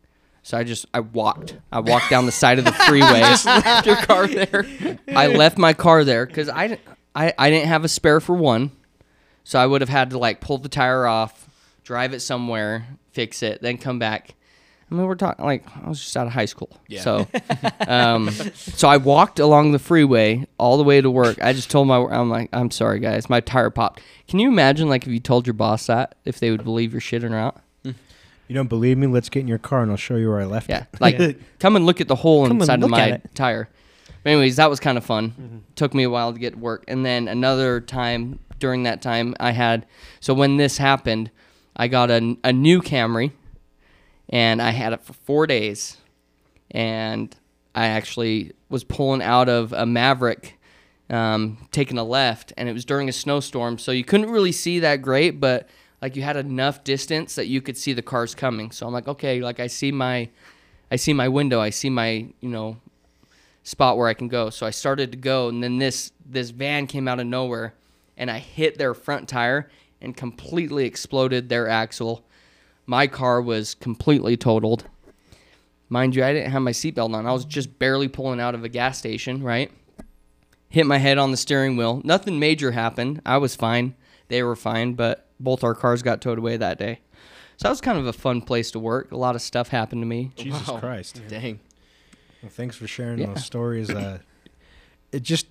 S3: So I just, I walked. I walked down the side of the *laughs* freeway.
S4: Left your car there.
S3: I left my car there because I, didn't- I, I didn't have a spare for one. So I would have had to like pull the tire off, drive it somewhere, fix it, then come back. I mean, we're talking like I was just out of high school.
S4: Yeah.
S3: So, *laughs* um, so I walked along the freeway all the way to work. I just told my, I'm like, I'm sorry guys, my tire popped. Can you imagine like if you told your boss that, if they would believe your shit or not?
S1: you don't believe me? Let's get in your car and I'll show you where I left
S3: Yeah,
S1: it.
S3: like *laughs* come and look at the hole
S2: Come
S3: inside of my tire. But anyways, that was kind of fun. Took me a while to get to work, and then another time during that time, I had so when this happened, I got a a new Camry, and I had it for four days, and I actually was pulling out of a Maverik, um, taking a left, and it was during a snowstorm, so you couldn't really see that great, but like you had enough distance that you could see the cars coming. So I'm like, okay, like I see my, I see my window, I see my, you know, spot where I can go. So I started to go, and then this this van came out of nowhere, and I hit their front tire and completely exploded their axle. My car was completely totaled. Mind you, I didn't have my seatbelt on. I was just barely pulling out of a gas station, right? Hit my head on the steering wheel. Nothing major happened. I was fine. They were fine, but both our cars got towed away that day. So that was kind of a fun place to work. A lot of stuff happened to me.
S1: Jesus
S4: Wow.
S1: Christ.
S4: Dang.
S1: Well, thanks for sharing
S3: Yeah.
S1: those stories. Uh, *laughs* it just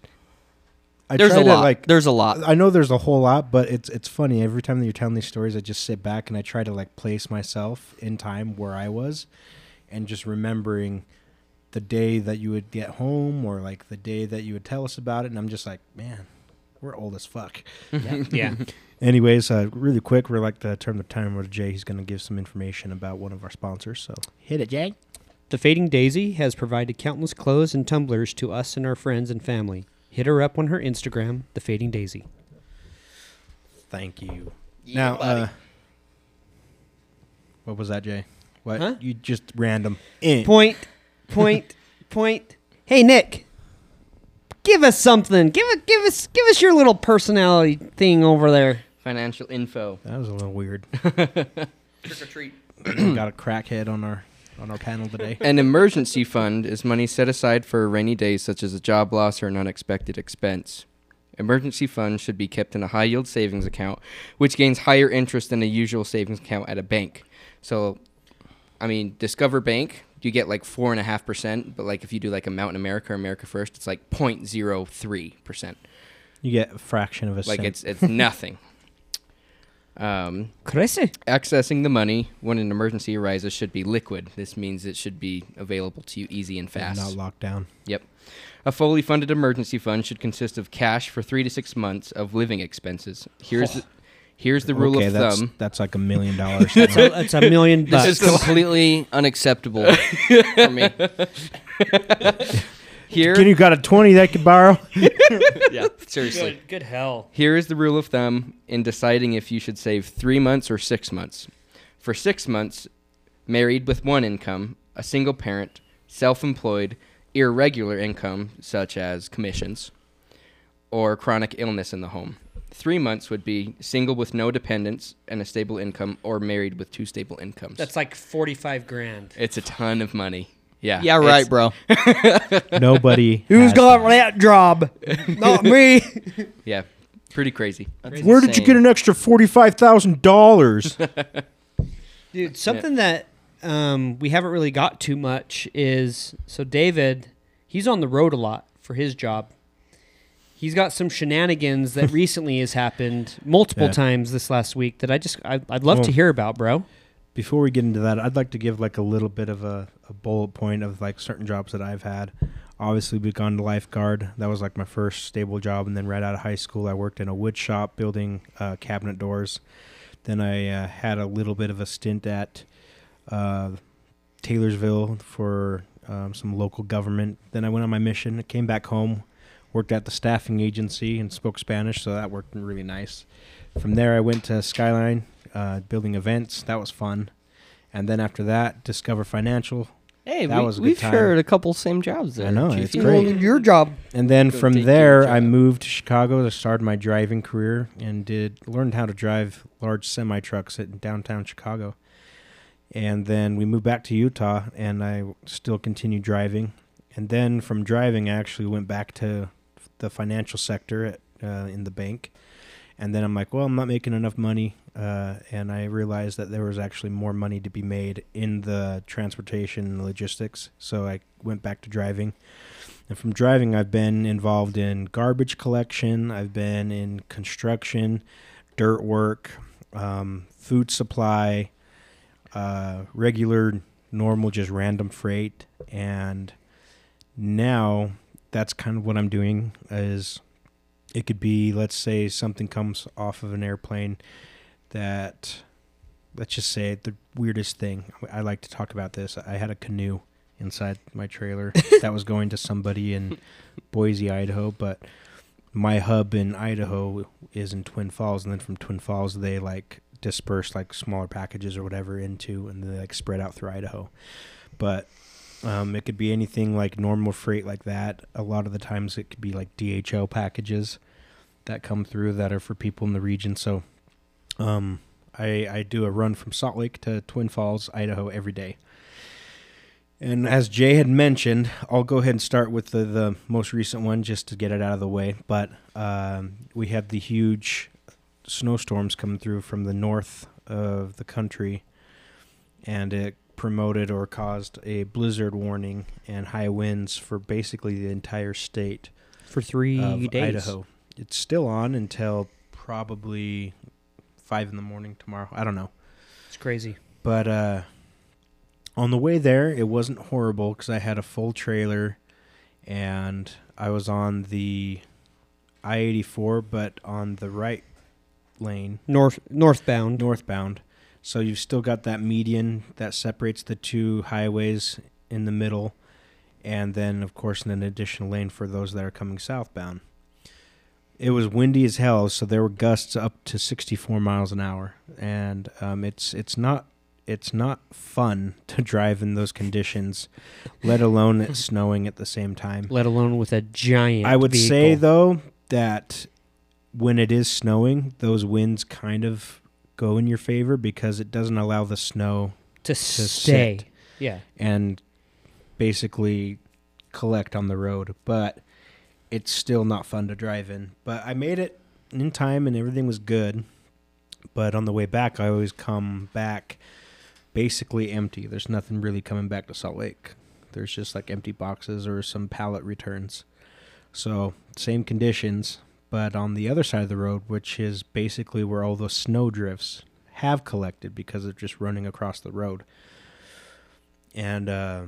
S1: I
S3: There's
S1: try
S3: a
S1: to
S3: lot.
S1: like
S3: There's a lot.
S1: I know there's a whole lot, but it's it's funny every time that you're telling these stories. I just sit back and I try to like place myself in time where I was, and just remembering the day that you would get home or like the day that you would tell us about it, and I'm just like, man, we're old as fuck. *laughs*
S2: Yeah. *laughs*
S1: Anyways, uh, really quick, we're like to turn the time over to Jay. He's going to give some information about one of our sponsors. So hit it, Jay.
S2: The Fading Daisy has provided countless clothes and tumblers to us and our friends and family. Hit her up on her Instagram, The Fading Daisy.
S1: Thank you.
S4: Yeah,
S1: now,
S4: buddy.
S1: uh, what was that, Jay? What
S2: Huh?
S1: you just random? Eh.
S2: Point, point, *laughs* point. Hey Nick, give us something. Give it. Give us. Give us your little personality thing over there.
S4: Financial info.
S1: That was a little weird. *laughs* *clears throat*
S4: Trick or treat.
S1: we got a crackhead on our on our panel today.
S4: An emergency fund is money set aside for rainy days such as a job loss or an unexpected expense. Emergency funds should be kept in a high yield savings account, which gains higher interest than a usual savings account at a bank. So, I mean, Discover Bank, you get like four and a half percent, but like if you do like a Mountain America or America First, it's like 0.03 percent.
S1: You get a fraction of a
S4: Like
S1: cent.
S4: it's it's nothing. *laughs* Um,
S2: Crazy.
S4: accessing the money when an emergency arises should be liquid. This means it should be available to you easy and fast.
S1: not locked down.
S4: Yep. A fully funded emergency fund should consist of cash for three to six months of living expenses. Here's the, here's the rule
S1: okay,
S4: of
S1: that's,
S4: thumb.
S1: That's like a million *laughs* dollars.
S2: That's a, that's a million
S3: This
S2: bucks.
S3: is completely unacceptable *laughs* for me. *laughs*
S4: Here,
S1: Can you got a twenty that I could borrow? *laughs*
S4: yeah, seriously.
S2: good hell.
S4: Here is the rule of thumb in deciding if you should save three months or six months. For six months, married with one income, a single parent, self employed, irregular income, such as commissions, or chronic illness in the home. Three months would be single with no dependents and a stable income, or married with two stable incomes.
S2: That's like forty-five grand.
S4: it's a ton of money. Yeah.
S3: Yeah, right, bro. *laughs*
S1: Nobody.
S2: Who's
S1: has
S2: got
S1: that.
S2: that job? Not me. *laughs*
S4: Yeah. Pretty crazy.
S3: That's
S1: Where did you get an extra forty five thousand dollars? *laughs*
S2: Dude, something that um, we haven't really got too much is so David, he's on the road a lot for his job. He's got some shenanigans that recently has happened multiple
S1: Yeah.
S2: times this last week that I just I, I'd love to hear about, bro.
S1: Before we get into that, I'd like to give like a little bit of a, a bullet point of like certain jobs that I've had. Obviously, we've gone to lifeguard. That was like my first stable job, and then right out of high school, I worked in a wood shop building uh, cabinet doors. Then I uh, had a little bit of a stint at uh, Taylorsville for um, some local government. Then I went on my mission, came back home, worked at the staffing agency, and spoke Spanish, so that worked really nice. From there, I went to Skyline, uh, building events. That was fun. And then after that, Discover Financial.
S3: Hey,
S1: That
S3: we,
S1: was a
S3: we've
S1: time.
S3: shared a couple same jobs there.
S1: I know,
S3: Chief.
S1: it's
S3: You
S1: great.
S3: know,
S2: Your job.
S1: And then
S3: Go
S1: from there, I moved to Chicago to start my driving career and did learned how to drive large semi trucks in downtown Chicago. And then we moved back to Utah, and I still continued driving. And then from driving, I actually went back to the financial sector at, uh, in the bank. And then I'm like, well, I'm not making enough money. Uh, and I realized that there was actually more money to be made in the transportation and logistics. So I went back to driving. And from driving, I've been involved in garbage collection, I've been in construction, dirt work, um, food supply, uh, regular, normal, just random freight. And now that's kind of what I'm doing is it could be let's say something comes off of an airplane that let's just say the weirdest thing. I like to talk about this. I had a canoe inside my trailer *laughs* that was going to somebody in boise idaho but my hub in idaho is in twin falls and then from twin falls they like disperse like smaller packages or whatever into and they like spread out through idaho. But um, it could be anything like normal freight like that. A lot of the times it could be like DHL packages that come through that are for people in the region. So um, I, I do a run from Salt Lake to Twin Falls, Idaho every day. And as Jay had mentioned, I'll go ahead and start with the, the most recent one just to get it out of the way. But um, we had the huge snowstorms coming through from the north of the country, and it promoted or caused a blizzard warning and high winds for basically the entire state
S2: For three days.
S1: Idaho. It's still on until probably five in the morning tomorrow. I don't know.
S2: It's crazy.
S1: But uh, on the way there, it wasn't horrible because I had a full trailer and I was on the I 84, but on the right lane,
S2: North northbound.
S1: northbound. So you've still got that median that separates the two highways in the middle, and then of course an additional lane for those that are coming southbound. It was windy as hell, so there were gusts up to 64 miles an hour, and um, it's it's not it's not fun *laughs* to drive in those conditions, let alone it *laughs* snowing at the same time.
S2: Let alone with a giant.
S1: I would say though that when it is snowing, those winds kind of go in your favor because it doesn't allow the snow
S2: to,
S1: to
S2: stay. Yeah.
S1: and basically collect on the road. But it's still not fun to drive in. But I made it in time and everything was good. But on the way back, I always come back basically empty. There's nothing really coming back to Salt Lake. There's just like empty boxes or some pallet returns. So, same conditions, but on the other side of the road, which is basically where all those snow drifts have collected because they're just running across the road. And uh,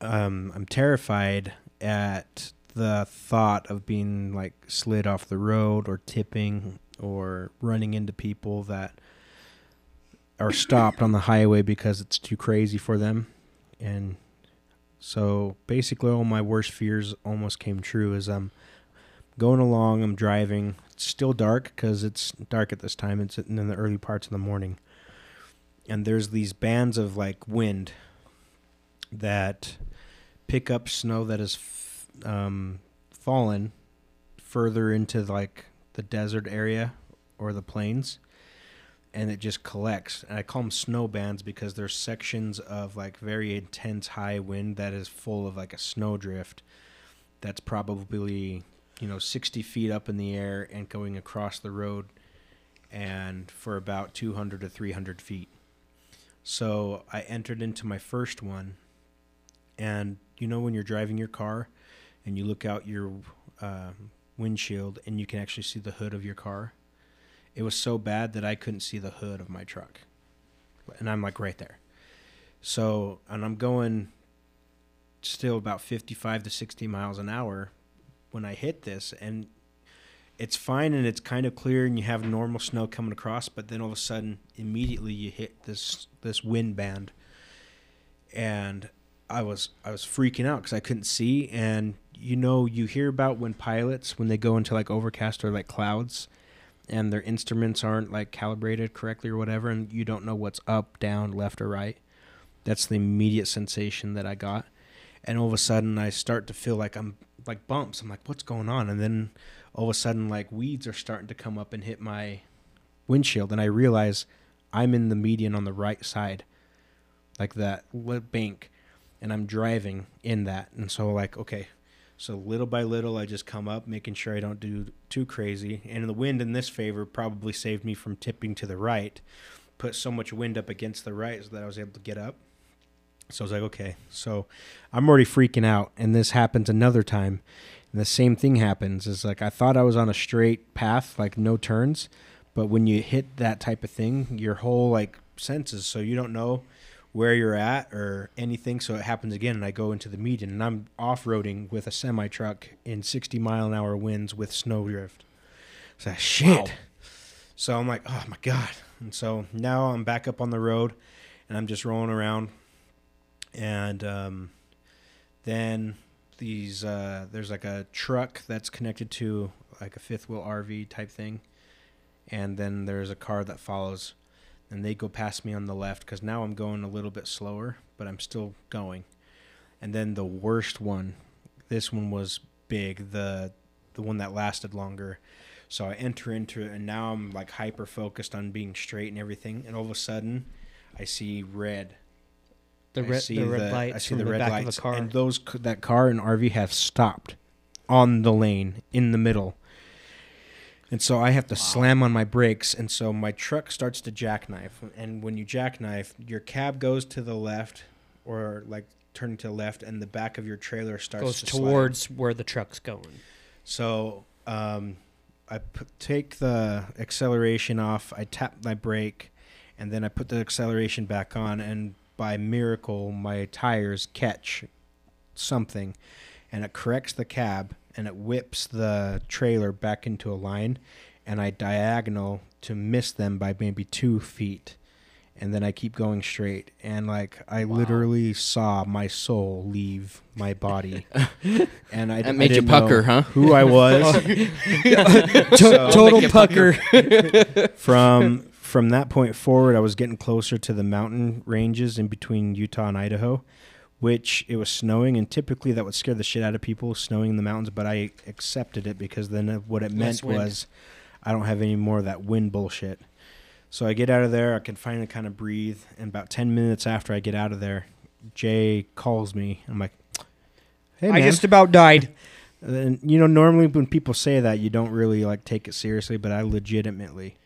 S1: um, I'm terrified at the thought of being like slid off the road or tipping or running into people that are stopped on the highway because it's too crazy for them. And so basically, all my worst fears almost came true as I'm going along, I'm driving. It's still dark because it's dark at this time. It's in the early parts of the morning. And there's these bands of like wind that pick up snow that f- um, fallen further into like the desert area or the plains and it just collects. And i call them snow bands because there's sections of like very intense high wind that is full of like a snowdrift that's probably you know 60 feet up in the air and going across the road and for about 200 to 300 feet. So i entered into my first one and you know when you're driving your car and you look out your uh, windshield and you can actually see the hood of your car it was so bad that i couldn't see the hood of my truck. And i'm like right there. So and i'm going still about 55 to 60 miles an hour when i hit this and it's fine and it's kind of clear and you have normal snow coming across but then all of a sudden immediately you hit this this wind band. And I was I was freaking out because I couldn't see, and you know you hear about when pilots when they go into like overcast or like clouds, and their instruments aren't like calibrated correctly or whatever, and you don't know what's up, down, left, or right. That's the immediate sensation that I got, and all of a sudden I start to feel like I'm like bumps. I'm like, what's going on? And then all of a sudden like weeds are starting to come up and hit my windshield, and I realize I'm in the median on the right side, like that bank and I'm driving in that. And so like, okay, so little by little I just come up, making sure I don't do too crazy. And the wind in this favor probably saved me from tipping to the right. Put so much wind up against the right so that I was able to get up. So I was like, okay. So I'm already freaking out. And this happens another time. And the same thing happens. Is like I thought I was on a straight path, like no turns. But when you hit that type of thing, your whole like senses, so you don't know where you're at or anything. So it happens again, and I go into the median, and I'm off roading with a semi truck in 60 mile an hour winds with snow drift. So shit. So I'm like, oh my god. And so now I'm back up on the road, and I'm just rolling around, and um, then these uh, there's like a truck that's connected to like a fifth wheel RV type thing, and then there's a car that follows and they go past me on the left because now I'm going a little bit slower, but I'm still going. And then the worst one, this one was big, the the one that lasted longer. So I enter into it, and now I'm like hyper focused on being straight and everything. And all of a sudden, I see red.
S2: The red, the red
S1: the-
S2: lights
S1: I see the,
S2: the,
S1: red
S2: back
S1: lights,
S2: of a car.
S1: and those that car and RV have stopped on the lane in the middle. And so I have to slam on my brakes, and so my truck starts to jackknife. And when you jackknife, your cab goes to the left, or like turning to the left, and the back of your trailer starts
S2: goes
S1: to slide.
S2: towards where the truck's going.
S1: So um, I p- take the acceleration off. I tap my brake, and then I put the acceleration back on. And by miracle, my tires catch something, and it corrects the cab, and it whips the trailer back into a line, and I diagonal to miss them by maybe two feet. and then I keep going straight, and like I literally saw my soul leave my body, *laughs* and I
S3: That
S1: I
S3: made you
S1: didn't know
S3: pucker, huh?
S1: Who I was. *laughs* *laughs* So-
S2: total pucker.
S1: from from that point forward, I was getting closer to the mountain ranges in between Utah and Idaho, which it was snowing, and typically that would scare the shit out of people, snowing in the mountains. But I accepted it because then what it meant was I don't have any more of that wind bullshit. So I get out of there, I can finally kind of breathe, and about ten minutes after I get out of there, Jay calls me. I'm like, "Hey,
S2: I
S1: man."
S2: just about died. *laughs*
S1: And you know, normally when people say that, you don't really like take it seriously, but I legitimately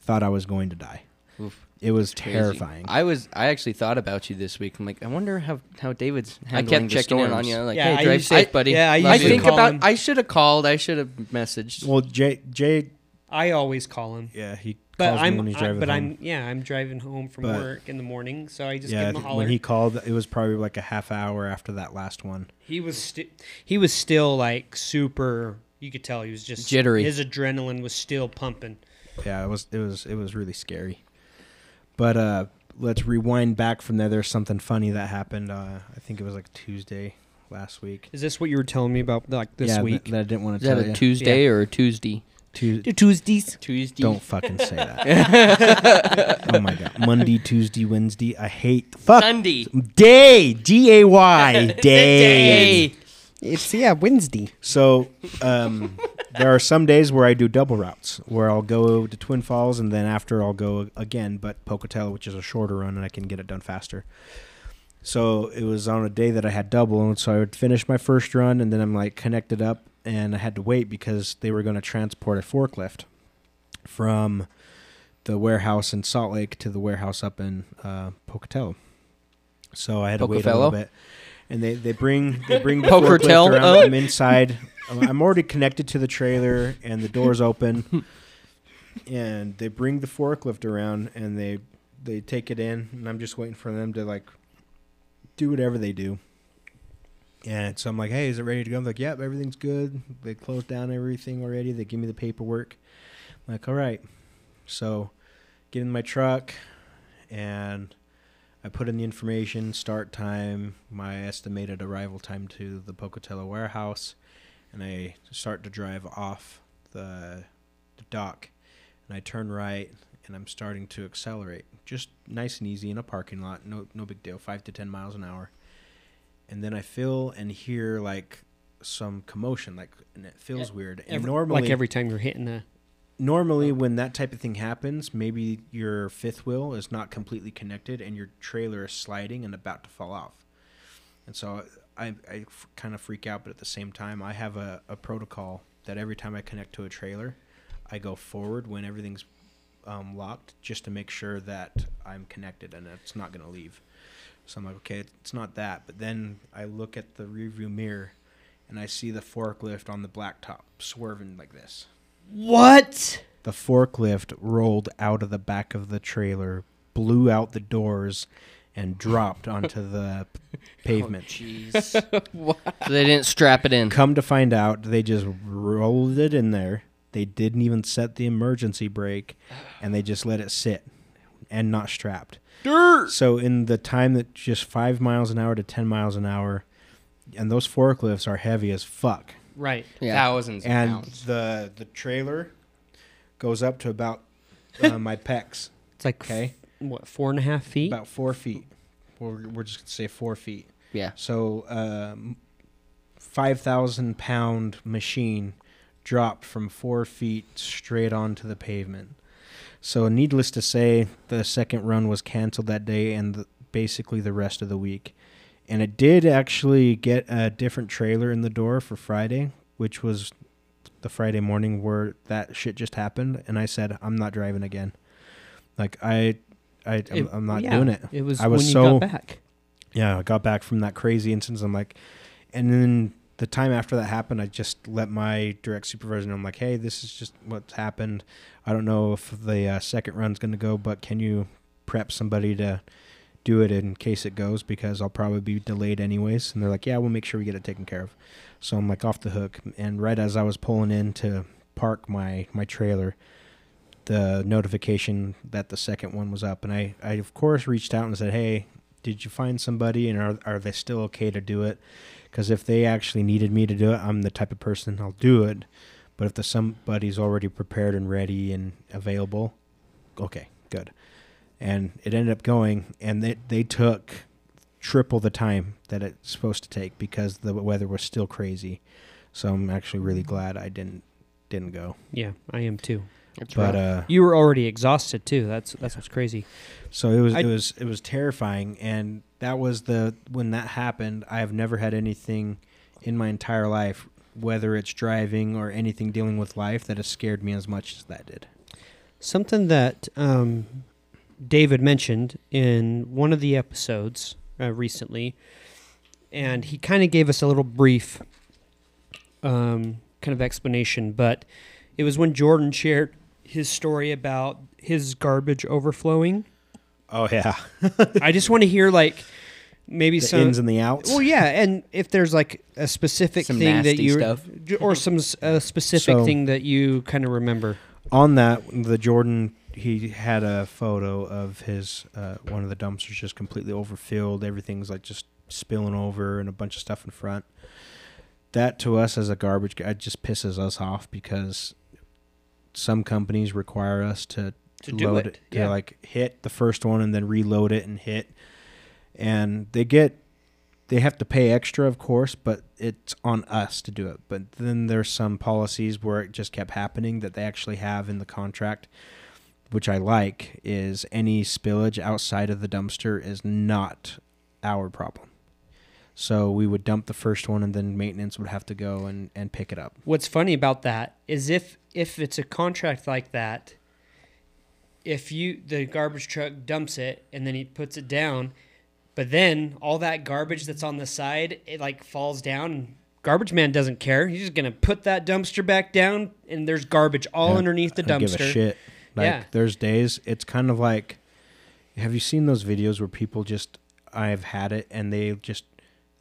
S1: thought I was going to die.
S4: Oof.
S1: It was
S4: Crazy.
S1: terrifying.
S4: I was. I actually thought about you this week. I'm like, I wonder how how David's
S3: I kept
S4: the
S3: checking in on you, like,
S2: Yeah, I
S3: "Hey, drive
S2: used-
S3: safe,
S2: I-
S3: buddy."
S2: yeah, I
S3: Love
S4: I
S2: used
S3: you."
S2: to
S4: think
S2: call
S4: about.
S2: him.
S4: I should have called. I should have messaged.
S1: well, Jay, Jay,
S2: I always call him.
S1: yeah, he
S2: But
S1: calls me
S2: I'm,
S1: when he's
S2: I-
S1: driving
S2: but
S1: home.
S2: I'm, yeah, I'm driving home from
S1: But-
S2: work in the morning, so I just
S1: yeah,
S2: give him a holler.
S1: when he called, it was probably like a half hour after that last one.
S2: He was sti- he was still like super. You could tell he was just
S3: Jittery.
S2: His adrenaline was still pumping.
S1: Yeah, it was, it was, it was really scary. But uh, let's rewind back from there. There's something funny that happened. Uh, I think it was like Tuesday last week.
S2: Is this what you were telling me about like this
S1: yeah,
S2: week?
S1: that, that I didn't want
S3: Is
S1: to
S3: that
S1: tell
S3: a
S1: you.
S3: Tuesday or a Tuesday?
S1: Tu-
S2: Tuesdays.
S3: Tuesday.
S1: Don't fucking say that. *laughs* oh my god, Monday, Tuesday, Wednesday. I hate fuck
S3: Sunday.
S1: day. D A Y *laughs* day.
S2: It's yeah Wednesday.
S1: So um, there are some days where I do double routes, where I'll go to Twin Falls and then after I'll go again, but Pocatello, which is a shorter run, and I can get it done faster. So it was on a day that I had double, and so I would finish my first run, and then I'm like connected up, and I had to wait because they were going to transport a forklift from the warehouse in Salt Lake to the warehouse up in uh, Pocatello. So I had to wait a little bit, and they, they bring they *laughs* bring the
S3: Pocatello?
S1: forklift around. Oh. I'm inside. I'm I'm already connected to the trailer, and the door's open. and they bring the forklift around, and they they take it in, and I'm just waiting for them to like do whatever they do. And so I'm like, hey, is it ready to go? I'm like, yep, everything's good. They closed down everything already. They give me the paperwork. I'm like, all right. So get in my truck and I put in the information, start time, my estimated arrival time to the Pocatello warehouse, and I start to drive off the, the dock. And I turn right and I'm starting to accelerate. Just nice and easy in a parking lot. No no big deal. 5 to 10 miles an hour. And then I feel and hear like some commotion like and it feels weird. And
S2: Every,
S1: normally
S2: like every time you're hitting the
S1: normally when that type of thing happens, maybe your fifth wheel is not completely connected and your trailer is sliding and about to fall off. And so I, I f- kind of freak out, but at the same time, I have a, a protocol that every time I connect to a trailer, I go forward when everything's um, locked just to make sure that I'm connected and it's not going to leave. So I'm like, okay, it's not that. But then I look at the rearview mirror and I see the forklift on the blacktop swerving like this
S2: what?
S1: the forklift rolled out of the back of the trailer, blew out the doors, and dropped onto the p- *laughs* oh, pavement.
S3: Jeez. *laughs* so they didn't strap it in.
S1: Come to find out, they just rolled it in there. They didn't even set the emergency brake, and they just let it sit and not strapped. Dirt. So in the time that just five miles an hour to ten miles an hour, and those forklifts are heavy as fuck.
S2: Right.
S3: Yeah.
S4: Thousands of
S1: and
S4: pounds.
S1: the the trailer goes up to about *laughs* uh, my pecs.
S2: It's like
S1: Okay,
S2: what four and a half feet.
S1: about four feet. We're, we're just gonna say four feet.
S3: Yeah.
S1: So, um, five thousand pound machine dropped from four feet straight onto the pavement. So, needless to say, the second run was canceled that day, and the, basically the rest of the week. And it did actually get a different trailer in the door for Friday, which was the Friday morning where that shit just happened. And I said, I'm not driving again. Like I, I, I'm,
S2: It-
S1: I'm not
S2: yeah,
S1: doing it.
S2: It was
S1: I was so
S2: back.
S1: yeah, I got back from that crazy instance. I'm like, and then the time after that happened, I just let my direct supervisor know. I'm like, hey, this is just what's happened. I don't know if the uh, second run's going to go, but can you prep somebody to do it in case it goes? Because I'll probably be delayed anyways. And they're like, yeah, we'll make sure we get it taken care of. So I'm like off the hook. And right as I was pulling in to park my, my trailer, the notification that the second one was up, and I, I of course reached out and said, "Hey, did you find somebody, and are are they still okay to do it? Because if they actually needed me to do it, I'm the type of person I'll do it. But if the somebody's already prepared and ready and available, okay, good. And it ended up going, and they they took triple the time that it's supposed to take because the weather was still crazy. So I'm actually really glad I didn't didn't go.
S2: Yeah, I am too.
S3: It's
S1: But
S3: rough.
S1: uh,
S2: You were already exhausted too. That's that's what's crazy.
S1: So it was
S2: I-
S1: it was it was terrifying, and that was the when that happened. I have never had anything in my entire life, whether it's driving or anything dealing with life, that has scared me as much as that did.
S2: Something that um, David mentioned in one of the episodes uh, recently, and he kind of gave us a little brief um, kind of explanation, but it was when Jordan shared his story about his garbage overflowing.
S1: Oh yeah, *laughs*
S2: I just want to hear like maybe
S1: the
S2: some
S1: ins and the outs.
S2: Well, yeah, and if there's like a specific
S4: Some
S2: thing that you
S4: stuff.
S2: or some s- a specific
S1: So-
S2: thing that you kind of remember.
S1: On that, the Jordan he had a photo of his uh, one of the dumpsters just completely overfilled. Everything's like just spilling over and a bunch of stuff in front. That to us as a garbage guy just pisses us off because some companies require us to
S2: To do
S1: load
S2: it,
S1: to
S2: yeah.
S1: like hit the first one and then reload it and hit, and they get they have to pay extra, of course, but it's on us to do it. But then there's some policies where it just kept happening that they actually have in the contract, which I like, is any spillage outside of the dumpster is not our problem. So we would dump the first one and then maintenance would have to go and, and pick it up.
S2: What's funny about that is if if it's a contract like that, if you the garbage truck dumps it and then he puts it down, but then all that garbage that's on the side it like falls down. And garbage man doesn't care. He's just gonna put that dumpster back down, and there's garbage all
S1: Yeah,
S2: underneath the dumpster.
S1: Give a shit. Like
S2: Yeah.
S1: there's days it's kind of like have you seen those videos where people just I've had it and they just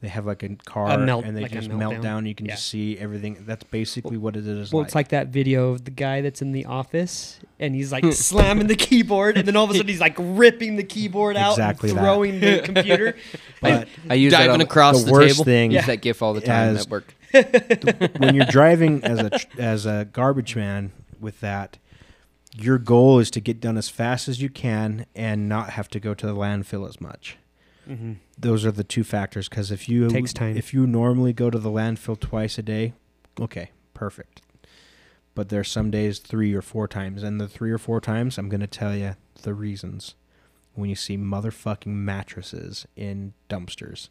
S1: they have like a car
S2: melt-
S1: and they
S2: like
S1: just melt
S2: meltdown?
S1: down. You can
S2: Yeah.
S1: just see everything. That's basically what it is.
S2: Well,
S1: like.
S2: it's like that video of the guy that's in the office and he's like *laughs* slamming the keyboard, and then all of a sudden he's like ripping the keyboard out
S1: Exactly
S2: and
S1: that.
S2: throwing the *laughs* computer.
S1: but
S4: I use that
S3: diving
S4: on,
S3: across
S1: the
S3: the,
S1: worst
S3: table.
S1: thing
S4: use that GIF all the time
S1: As-
S4: at work. *laughs*
S1: when you're driving as a tr- as a garbage man with that, your goal is to get done as fast as you can and not have to go to the landfill as much.
S2: mm-hmm.
S1: Those are the two factors. Because if you
S2: Takes time.
S1: if you normally go to the landfill twice a day, okay, perfect. But there's some days three or four times, and the three or four times, I'm gonna tell you the reasons. When you see motherfucking mattresses in dumpsters,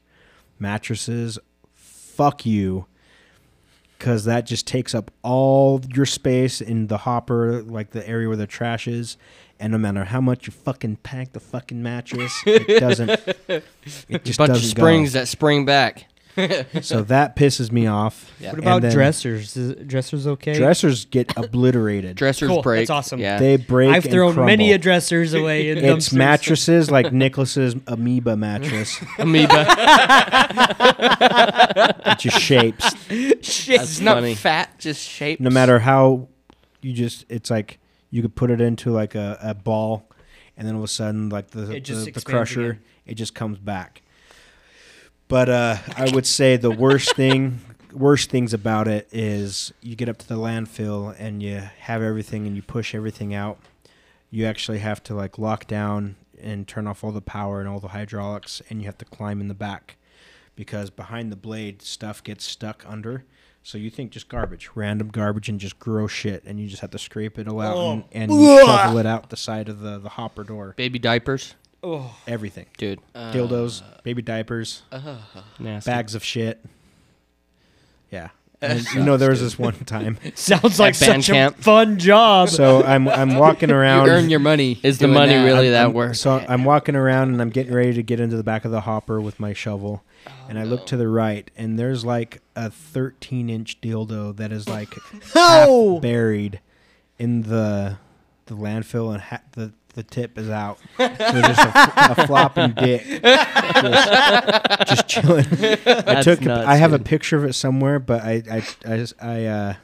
S1: mattresses, fuck you, because that just takes up all your space in the hopper, like the area where the trash is. And no matter how much you fucking pack the fucking mattress, it doesn't. *laughs* It just
S3: bunch of
S1: doesn't
S3: springs that spring back.
S1: Go. *laughs* So that pisses me off.
S4: Yeah.
S2: What about
S1: then
S2: dressers? Is dressers okay?
S1: Dressers get obliterated.
S3: Dressers
S2: Cool,
S3: break.
S2: that's awesome.
S3: Yeah.
S1: they break.
S2: I've
S1: and
S2: thrown many a dressers away in
S1: It's mattresses like *laughs* Nicholas's amoeba mattress. *laughs*
S3: amoeba.
S1: it just shapes.
S2: Shit.
S3: That's not
S4: funny.
S3: fat, just shapes.
S1: No matter how you just, it's like you could put it into like a, a ball, and then all of a sudden, like the
S2: It just
S1: the, the crusher,
S2: again.
S1: it just comes back. But uh, I would say the worst thing, worst things about it is you get up to the landfill and you have everything and you push everything out. You actually have to like lock down and turn off all the power and all the hydraulics, and you have to climb in the back because behind the blade stuff gets stuck under. So you think just garbage, random garbage, and just gross shit, and you just have to scrape it all out and, and you shovel it out the side of the, the hopper door.
S3: Baby diapers,
S2: Oh,
S1: Everything,
S3: dude.
S1: dildos, uh, baby diapers, uh-huh.
S3: Nasty.
S1: bags of shit. Yeah, *laughs* and, you know there was this one time. *laughs*
S2: sounds like such
S3: camp.
S2: a fun job.
S1: So I'm I'm *laughs* walking
S4: You
S1: around.
S4: earn your money.
S3: Is the
S4: doing
S3: money
S4: that.
S3: really that
S1: I'm-
S3: worth?
S1: So I'm walking around and I'm getting ready to get into the back of the hopper with my shovel, oh, and I look to the right and there's like a 13 inch dildo that is like half buried in the the landfill and ha- the the tip is out. So just a, a flopping dick, just, just chilling. *laughs* I
S3: That's
S1: took.
S3: nuts,
S1: I have a
S3: dude.
S1: picture of it somewhere, but I I I just- I uh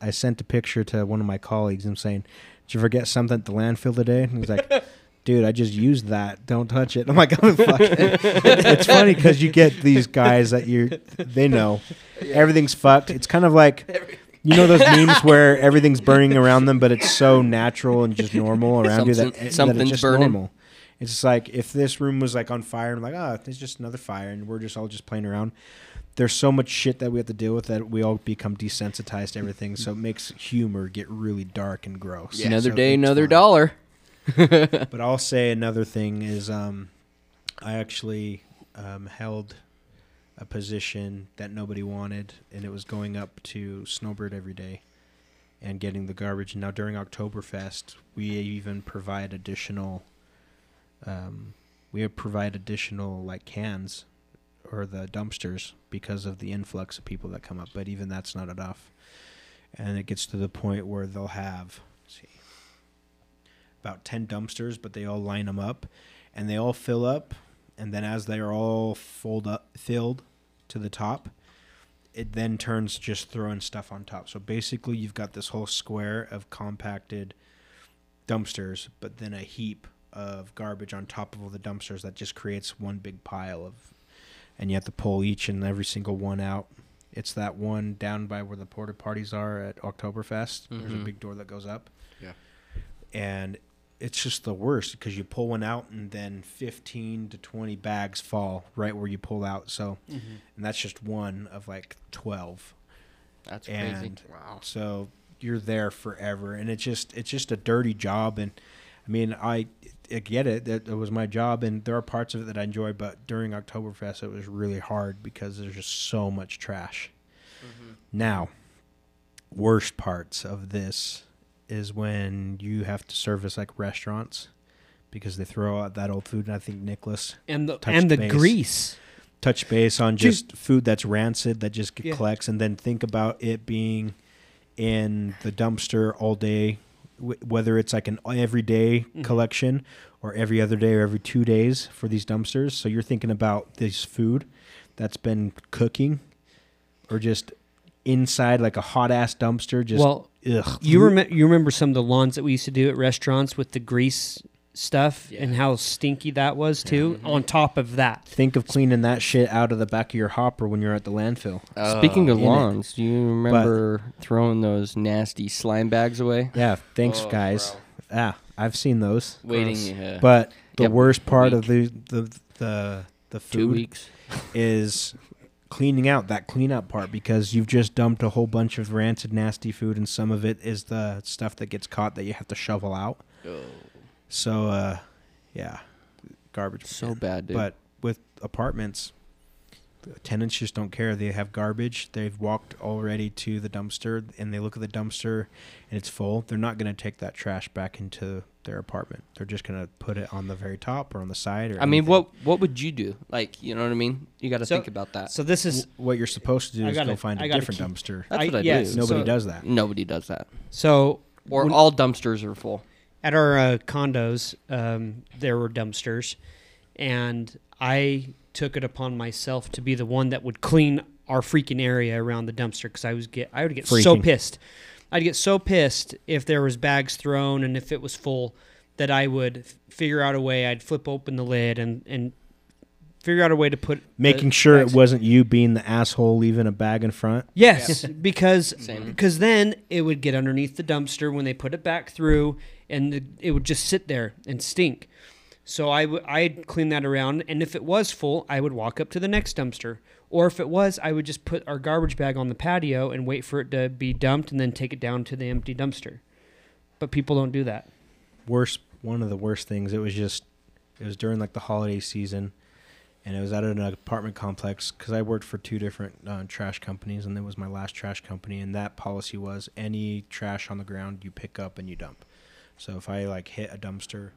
S1: I sent a picture to one of my colleagues. I'm saying, Did you forget something at the landfill today? And he's like, *laughs* dude, I just used that. Don't touch it. I'm like, *laughs* oh, fuck. it's funny because you get these guys that you they know everything's fucked. It's kind of like. You know those memes *laughs* where everything's burning around them, but it's so natural and just normal around you that,
S3: Something-
S1: that
S3: something's
S1: it's just
S3: burning.
S1: normal. It's just like if this room was like on fire and like, oh, it's just another fire, and we're just all just playing around. There's so much shit that we have to deal with that we all become desensitized to everything. So it makes humor get really dark and gross.
S3: another
S1: So
S3: day, another
S1: fun.
S3: dollar.
S1: But I'll say another thing is um, I actually um, held a position that nobody wanted, and it was going up to Snowbird every day and getting the garbage. Now during Oktoberfest, we even provide additional. Um, we provide additional like cans or the dumpsters because of the influx of people that come up. But even that's not enough, and it gets to the point where they'll have. see about 10 dumpsters, but they all line them up and they all fill up. And then as they are all fold up, filled to the top, it then turns just throwing stuff on top. So basically, you've got this whole square of compacted dumpsters, but then a heap of garbage on top of all the dumpsters that just creates one big pile of. And you have to pull each and every single one out. It's that one down by where the porta potties are at Oktoberfest. There's a
S3: Mhm.
S1: big door that goes up
S4: Yeah.
S1: and it's just the worst because you pull one out and then 15 to 20 bags fall right where you pull out. So mm-hmm. and that's just one of like 12
S3: That's crazy. Wow.
S1: so you're there forever and it's just it's just a dirty job and i mean i, I get it that it was my job and there are parts of it that i enjoy but during oktoberfest it was really hard because there's just so much trash. Mm-hmm. Now worst parts of this is when you have to service like restaurants because they throw out that old food and i think nicholas
S2: and the and the
S1: base.
S2: grease.
S1: touch base on
S2: Dude.
S1: just food that's rancid that just
S2: Yeah.
S1: collects and then think about it being in the dumpster all day wh- whether it's like an everyday
S2: Mm-hmm.
S1: collection or every other day or every two days for these dumpsters so you're thinking about this food that's been cooking or just inside like a hot ass dumpster just
S2: well,
S1: ugh.
S2: you remember you remember some of the lawns that we used to do at restaurants with the grease stuff and how stinky that was too. On top of that,
S1: think of cleaning that shit out of the back of your hopper when you're at the landfill
S3: Speaking of
S1: in it.
S3: lawns, do you remember throwing those nasty slime bags away?
S1: yeah thanks
S3: Oh,
S1: guys
S3: bro.
S1: ah i've seen those
S3: Waiting
S2: Gross.
S3: uh,
S1: But the
S3: Yep.
S1: worst part of the the the the
S3: two
S1: food
S3: weeks.
S1: is cleaning out that cleanup part because you've just dumped a whole bunch of rancid, nasty food, and some of it is the stuff that gets caught that you have to shovel out. So, uh, yeah, garbage.
S3: So bad, dude.
S1: But with apartments, the tenants just don't care. They have garbage. They've walked already to the dumpster, and they look at the dumpster, and it's full. They're not going to take that trash back into their apartment. They're just going to put it on the very top or on the side. Or
S3: I mean,
S1: anything.
S3: what what would you do? Like, you know what I mean? You got to
S2: So-
S3: think about that.
S2: so this is
S1: W- what you're supposed to do
S2: I
S1: is
S2: gotta-
S1: go find
S2: I
S1: a different
S2: keep-
S1: dumpster.
S3: That's
S2: I-
S3: what I
S2: yes,
S3: do.
S1: Nobody
S2: so-
S1: does that.
S3: Nobody does that.
S2: so
S3: Or
S2: when-
S3: all dumpsters are full.
S2: at our uh, condos, um, there were dumpsters, and I took it upon myself to be the one that would clean our freaking area around the dumpster because I was get I would get so pissed. I'd get so pissed if there was bags thrown and if it was full that I would f- figure out a way. I'd flip open the lid and and figure out a way to put
S1: Making sure it wasn't you being the asshole leaving a bag in front.
S2: Yes, *laughs* because because then it would get underneath the dumpster when they put it back through, and the, it would just sit there and stink. So I would I'd clean that around, and if it was full, I would walk up to the next dumpster, or if it was, I would just put our garbage bag on the patio and wait for it to be dumped, and then take it down to the empty dumpster. But people don't do that.
S1: Worst, one of the worst things. It was just, it was during like the holiday season, and it was at an apartment complex because I worked for two different uh, trash companies, and it was my last trash company, and that policy was any trash on the ground you pick up and you dump. So if I like hit a dumpster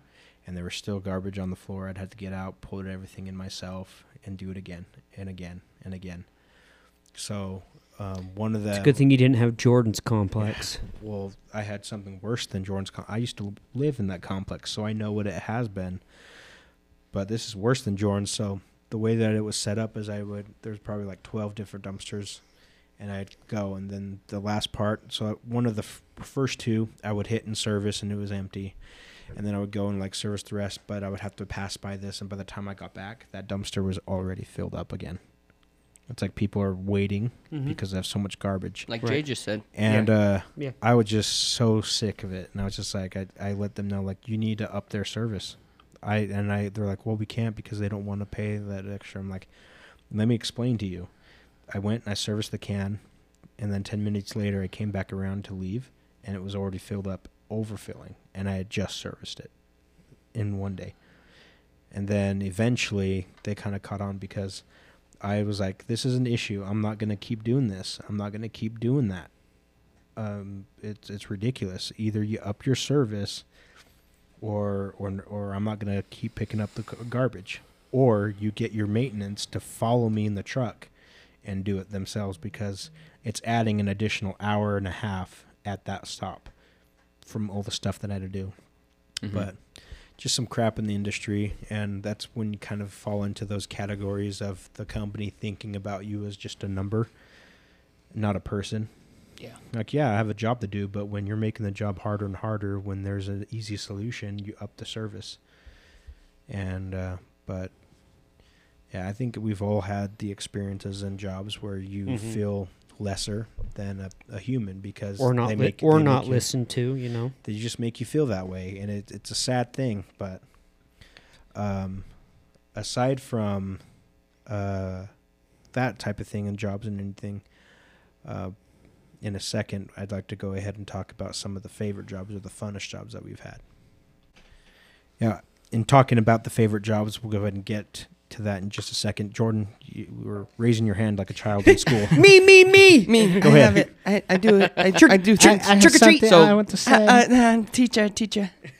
S1: and there was still garbage on the floor, I'd have to get out, pull everything in myself, and do it again and again and again. So um, one of the
S2: It's a good thing you didn't have Jordan's complex. *laughs*
S1: well, I had something worse than Jordan's. Com- I used to live in that complex, so I know what it has been. But this is worse than Jordan's. So the way that it was set up is I would there's probably like twelve different dumpsters, and I'd go, and then the last part. So one of the f- first two, I would hit in service, and it was empty, and then I would go and like service the rest, but I would have to pass by this, and by the time I got back, that dumpster was already filled up again. It's like people are waiting
S2: Mhm.
S1: because they have so much garbage,
S3: Like Jay just said.
S1: and uh,
S2: Yeah.
S1: I was just so sick of it, and I was just like, I, I let them know like you need to up their service. I and I they're like, well, we can't because they don't want to pay that extra. I'm like, let me explain to you. I went and I serviced the can, and then ten minutes later I came back around to leave, and it was already filled up, overfilling, and I had just serviced it in one day. And then eventually they kind of caught on because I was like, this is an issue. I'm not gonna keep doing this. I'm not gonna keep doing that um, it's it's ridiculous. Either you up your service, or or or I'm not gonna keep picking up the garbage, or you get your maintenance to follow me in the truck, and do it themselves because it's adding an additional hour and a half at that stop, from all the stuff that I had to do.
S4: Mhm.
S1: But just some crap in the industry, and that's when you kind of fall into those categories of the company thinking about you as just a number, not a person
S3: Yeah.
S1: like yeah i have a job to do but when you're making the job harder and harder when there's an easy solution you up the service and uh, but yeah i think we've all had the experiences and jobs where you
S2: Mhm.
S1: feel lesser than a, a human because
S2: or not
S1: they
S2: li- or not
S1: make
S2: listened to. You know.
S1: they just make you feel that way and it, it's a sad thing but um, aside from uh, that type of thing and jobs and anything uh, in a second i'd like to go ahead and talk about some of the favorite jobs or the funnest jobs that we've had yeah in talking about the favorite jobs we'll go ahead and get to that in just a second jordan you were raising your hand like a child in school *laughs*
S2: me, me, me.
S3: Me,
S1: Go
S3: I
S1: ahead.
S3: have it. I, I do it. I,
S2: Trick-
S3: I do
S2: trick-
S3: things.
S2: I Trick or treat.
S3: So,
S1: I want to say.
S3: uh, uh, teacher, teacher. *laughs*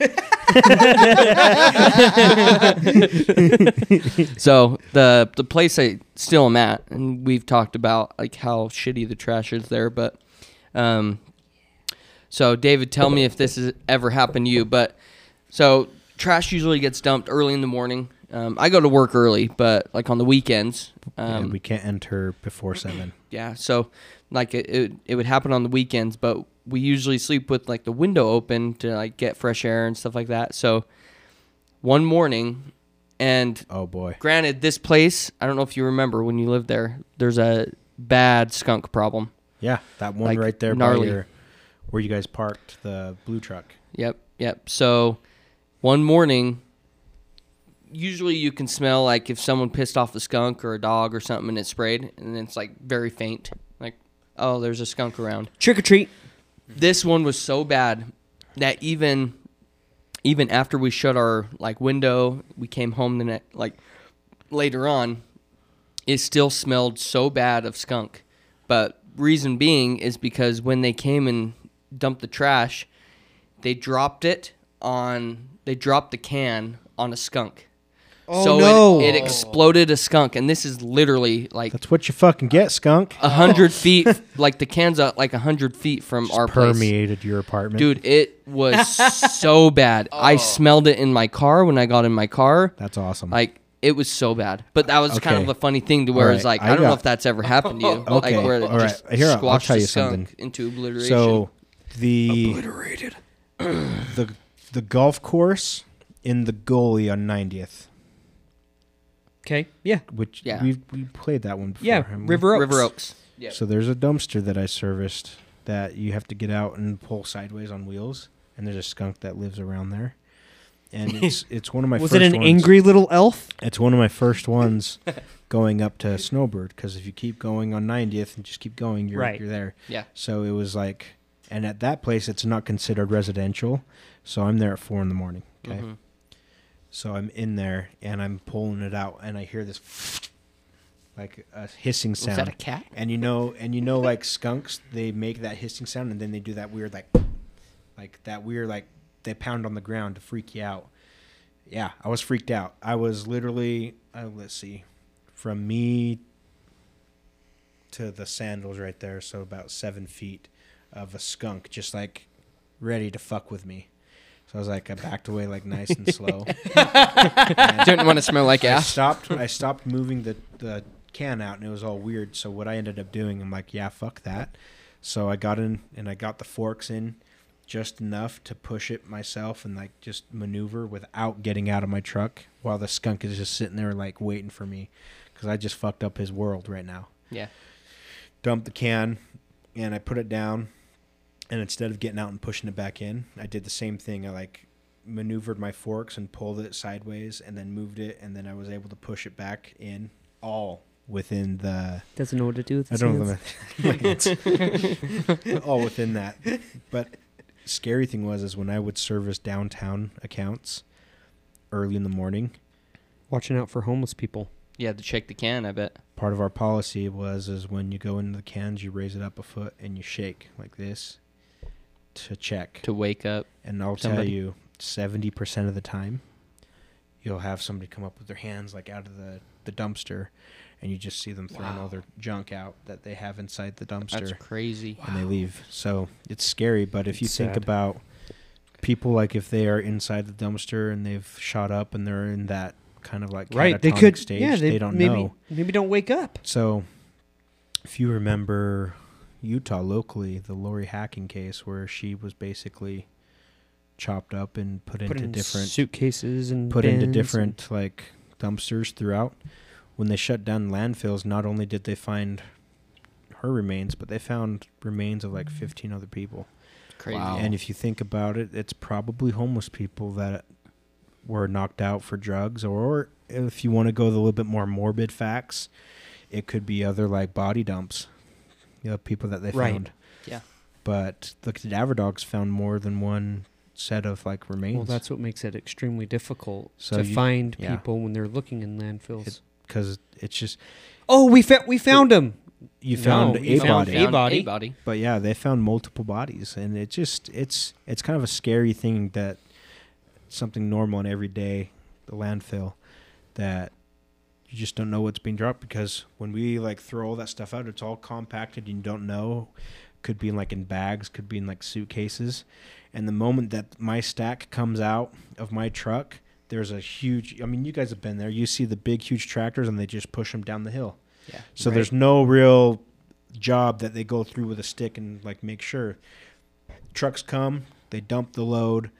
S3: so the the place I still am at, and we've talked about like how shitty the trash is there, but um, so David, tell me if this has ever happened to you. But so trash usually gets dumped early in the morning. Um, I go to work early, but like on the weekends, um,
S1: and we can't enter before seven
S3: yeah, so like it, it it would happen on the weekends, but we usually sleep with like the window open to like get fresh air and stuff like that. So one morning, and
S1: oh boy
S3: granted, this place I don't know if you remember when you lived there. There's a bad skunk problem.
S1: Yeah, that one
S3: Like,
S1: right there
S3: gnarly.
S1: by your, where you guys parked the blue truck.
S3: Yep, yep. So one morning, usually you can smell like if someone pissed off a skunk or a dog or something and it sprayed, and it's like very faint, like oh, there's a skunk around.
S2: Trick or treat.
S3: this one was so bad that even even after we shut our like window we came home the next like later on it still smelled so bad of skunk but reason being is because when they came and dumped the trash they dropped it on they dropped the can on a skunk
S2: Oh,
S3: so
S2: no.
S3: it, it exploded a skunk and this is literally like
S1: That's what you fucking get, skunk.
S3: a hundred feet *laughs* like the can's up like a hundred feet from
S1: Just
S3: our place
S1: permeated your apartment,
S3: Dude, it was *laughs* so bad. I oh. smelled it in my car when I got in my car.
S1: That's awesome.
S3: Like it was so bad. But that was kind of a funny thing to where
S1: All
S3: it's like
S1: I
S3: I, don't know if that's ever happened to you.
S1: Okay,
S3: Like where it
S1: all right.
S3: just
S1: Here, I'll- I'll
S3: squashed
S1: tell you something.
S3: into obliteration.
S1: so the obliterated *clears throat* the the golf course in the goalie on 90th,
S2: Okay. Yeah.
S1: which
S3: Yeah.
S1: we we played that one before.
S2: Yeah.
S1: haven't we?
S2: River Oaks.
S3: River Oaks. Yeah.
S1: So there's a dumpster that I serviced that you have to get out and pull sideways on wheels, and there's a skunk that lives around there. And *laughs* it's it's one of my
S2: Was
S1: first
S2: it an
S1: ones.
S2: angry little elf?
S1: It's one of my first ones *laughs* going up to Snowbird because if you keep going on 90th and just keep going, you're
S2: Right.
S1: you're there.
S3: Yeah.
S1: So it was like, and at that place, it's not considered residential. So I'm there at four in the morning. Okay.
S3: Mhm.
S1: So I'm in there and I'm pulling it out, and I hear this *sniffs* like a hissing sound.
S3: that a cat?
S1: And you know, and you know, like skunks, they make that hissing sound, and then they do that weird, like, *sniffs* like that weird, like they pound on the ground to freak you out. Yeah, I was freaked out. I was literally, uh, let's see, from me to the sandals right there, so about seven feet of a skunk, just like ready to fuck with me. So I was like, I backed away like nice and *laughs* slow. And- *laughs*
S3: Didn't want to smell like
S1: I
S3: ass.
S1: stopped. I stopped moving the the can out, and it was all weird. So what I ended up doing, I'm like, yeah, fuck that. So I got in and I got the forks in just enough to push it myself and like just maneuver without getting out of my truck while the skunk is just sitting there like waiting for me because I just fucked up his world right now.
S3: Yeah.
S1: Dumped the can and I put it down and instead of getting out and pushing it back in, I did the same thing. I like maneuvered my forks and pulled it sideways and then moved it and then I was able to push it back in all within the
S2: Doesn't know what to do with
S1: I don't know
S2: hands.
S1: the my hands. *laughs* all within that. But scary thing was is when I would service downtown accounts early in the morning.
S2: Watching out for homeless people.
S3: You had to check the can, I bet.
S1: Part of our policy was is when you go into the cans, you raise it up a foot and you shake like this to check.
S3: To wake up.
S1: And I'll
S3: somebody.
S1: tell you, seventy percent of the time, you'll have somebody come up with their hands like out of the the dumpster, and you just see them throwing all their junk out that they have inside the dumpster.
S3: That's crazy.
S1: and they leave. So it's scary. But if you
S2: It's
S1: think about people like if they are inside the dumpster and they've shot up and they're in that kind of like
S2: Right. They could.
S1: stage,
S2: yeah. They,
S1: they don't
S2: maybe,
S1: know.
S2: Maybe don't wake up.
S1: So if you remember Utah locally, the Lori hacking case where she was basically chopped up and put,
S2: Put
S1: into
S2: in
S1: different
S2: suitcases and
S1: put into different like dumpsters throughout. When they shut down landfills, not only did they find her remains, but they found remains of like 15 other people.
S3: Crazy.
S4: Wow.
S1: And if you think about it, it's probably homeless people that were knocked out for drugs, or if you want to go the little bit more morbid facts, it could be other like body dumps. You know, people that they
S2: Right.
S1: found.
S3: Yeah.
S1: But the cadaver dogs found more than one set of like remains.
S2: Well, that's what makes it extremely difficult
S1: So
S2: to
S1: you-
S2: find
S1: yeah.
S2: people when they're looking in landfills.
S1: It- because it's just
S2: oh, we fa- we found him.
S1: you found
S2: we
S1: a
S2: found
S1: body.
S2: a body.
S3: A body.
S1: but yeah, they found multiple bodies, and it just it's it's kind of a scary thing that something normal and everyday, the landfill, that you just don't know what's being dropped because when we like throw all that stuff out, it's all compacted. and You don't know, could be like in bags, could be in like suitcases, and the moment that my stack comes out of my truck. There's a huge. I mean, you guys have been there. You see the big, huge tractors, and they just push them down the hill.
S3: Yeah.
S1: So
S2: Right.
S1: there's no real job that they go through with a stick and like make sure trucks come, they dump the load,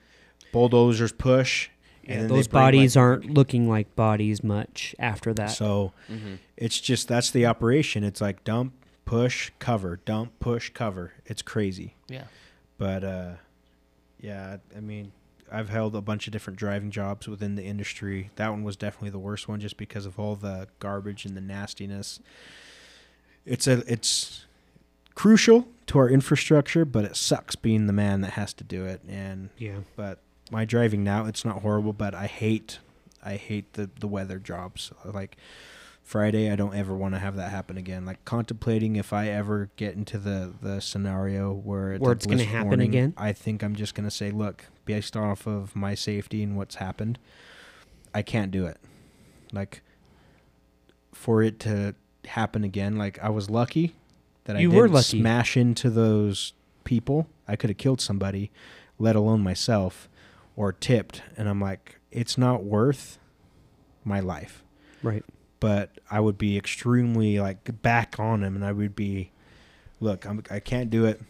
S1: bulldozers push,
S2: Yeah,
S1: and then
S2: those
S1: bring, like-
S2: bodies aren't looking like bodies much after that.
S1: So
S3: Mm-hmm.
S1: it's just that's the operation. It's like dump, push, cover, dump, push, cover. It's crazy.
S3: Yeah.
S1: But uh yeah, I mean, I've held a bunch of different driving jobs within the industry. That one was definitely the worst one just because of all the garbage and the nastiness. It's a it's crucial to our infrastructure, but it sucks being the man that has to do it. And
S2: yeah,
S1: but my driving now, it's not horrible, but I hate I hate the the weather jobs. Like Friday, I don't ever want to have that happen again. Like contemplating if I ever get into the the scenario where it's,
S2: Where it's gonna happen
S1: warning,
S2: again?
S1: I think I'm just gonna say, look, based off of my safety and what's happened, I can't do it. Like for it to happen again, like I was lucky that I
S2: You
S1: didn't
S2: were lucky.
S1: smash into those people. I could have killed somebody, let alone myself, or tipped. And I'm like, it's not worth my life
S2: right.
S1: but I would be extremely like back on him, and I would be, look, I'm, I can't do it,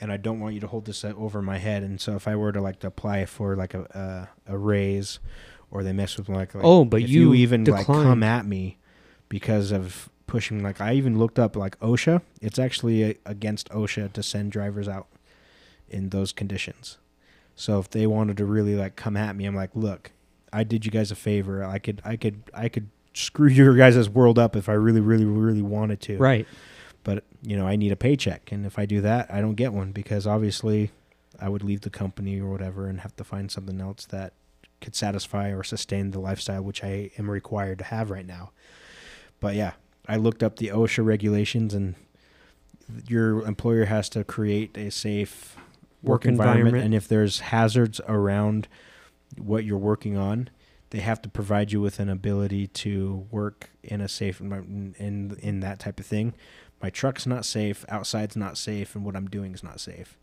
S1: and I don't want you to hold this over my head. And so if I were to like to apply for like a a, a raise, or they mess with like, like
S2: Oh, but
S1: if
S2: you
S1: even like come at me because of pushing, like I even looked up like OSHA. It's actually uh against OSHA to send drivers out in those conditions. So if they wanted to really like come at me, I'm like, look, I did you guys a favor. I could, I could, I could screw *laughs* your guys' world up if I really, really, really wanted to.
S2: Right.
S1: But you know, I need a paycheck, and if I do that, I don't get one because obviously, I would leave the company or whatever and have to find something else that could satisfy or sustain the lifestyle which I am required to have right now. But yeah, I looked up the OSHA regulations, and your employer has to create a safe work,
S2: Work
S1: environment,
S2: environment.
S1: and if there's hazards around what you're working on, they have to provide you with an ability to work in a safe environment in in that type of thing. My truck's not safe, outside's not safe, and what I'm doing is not safe.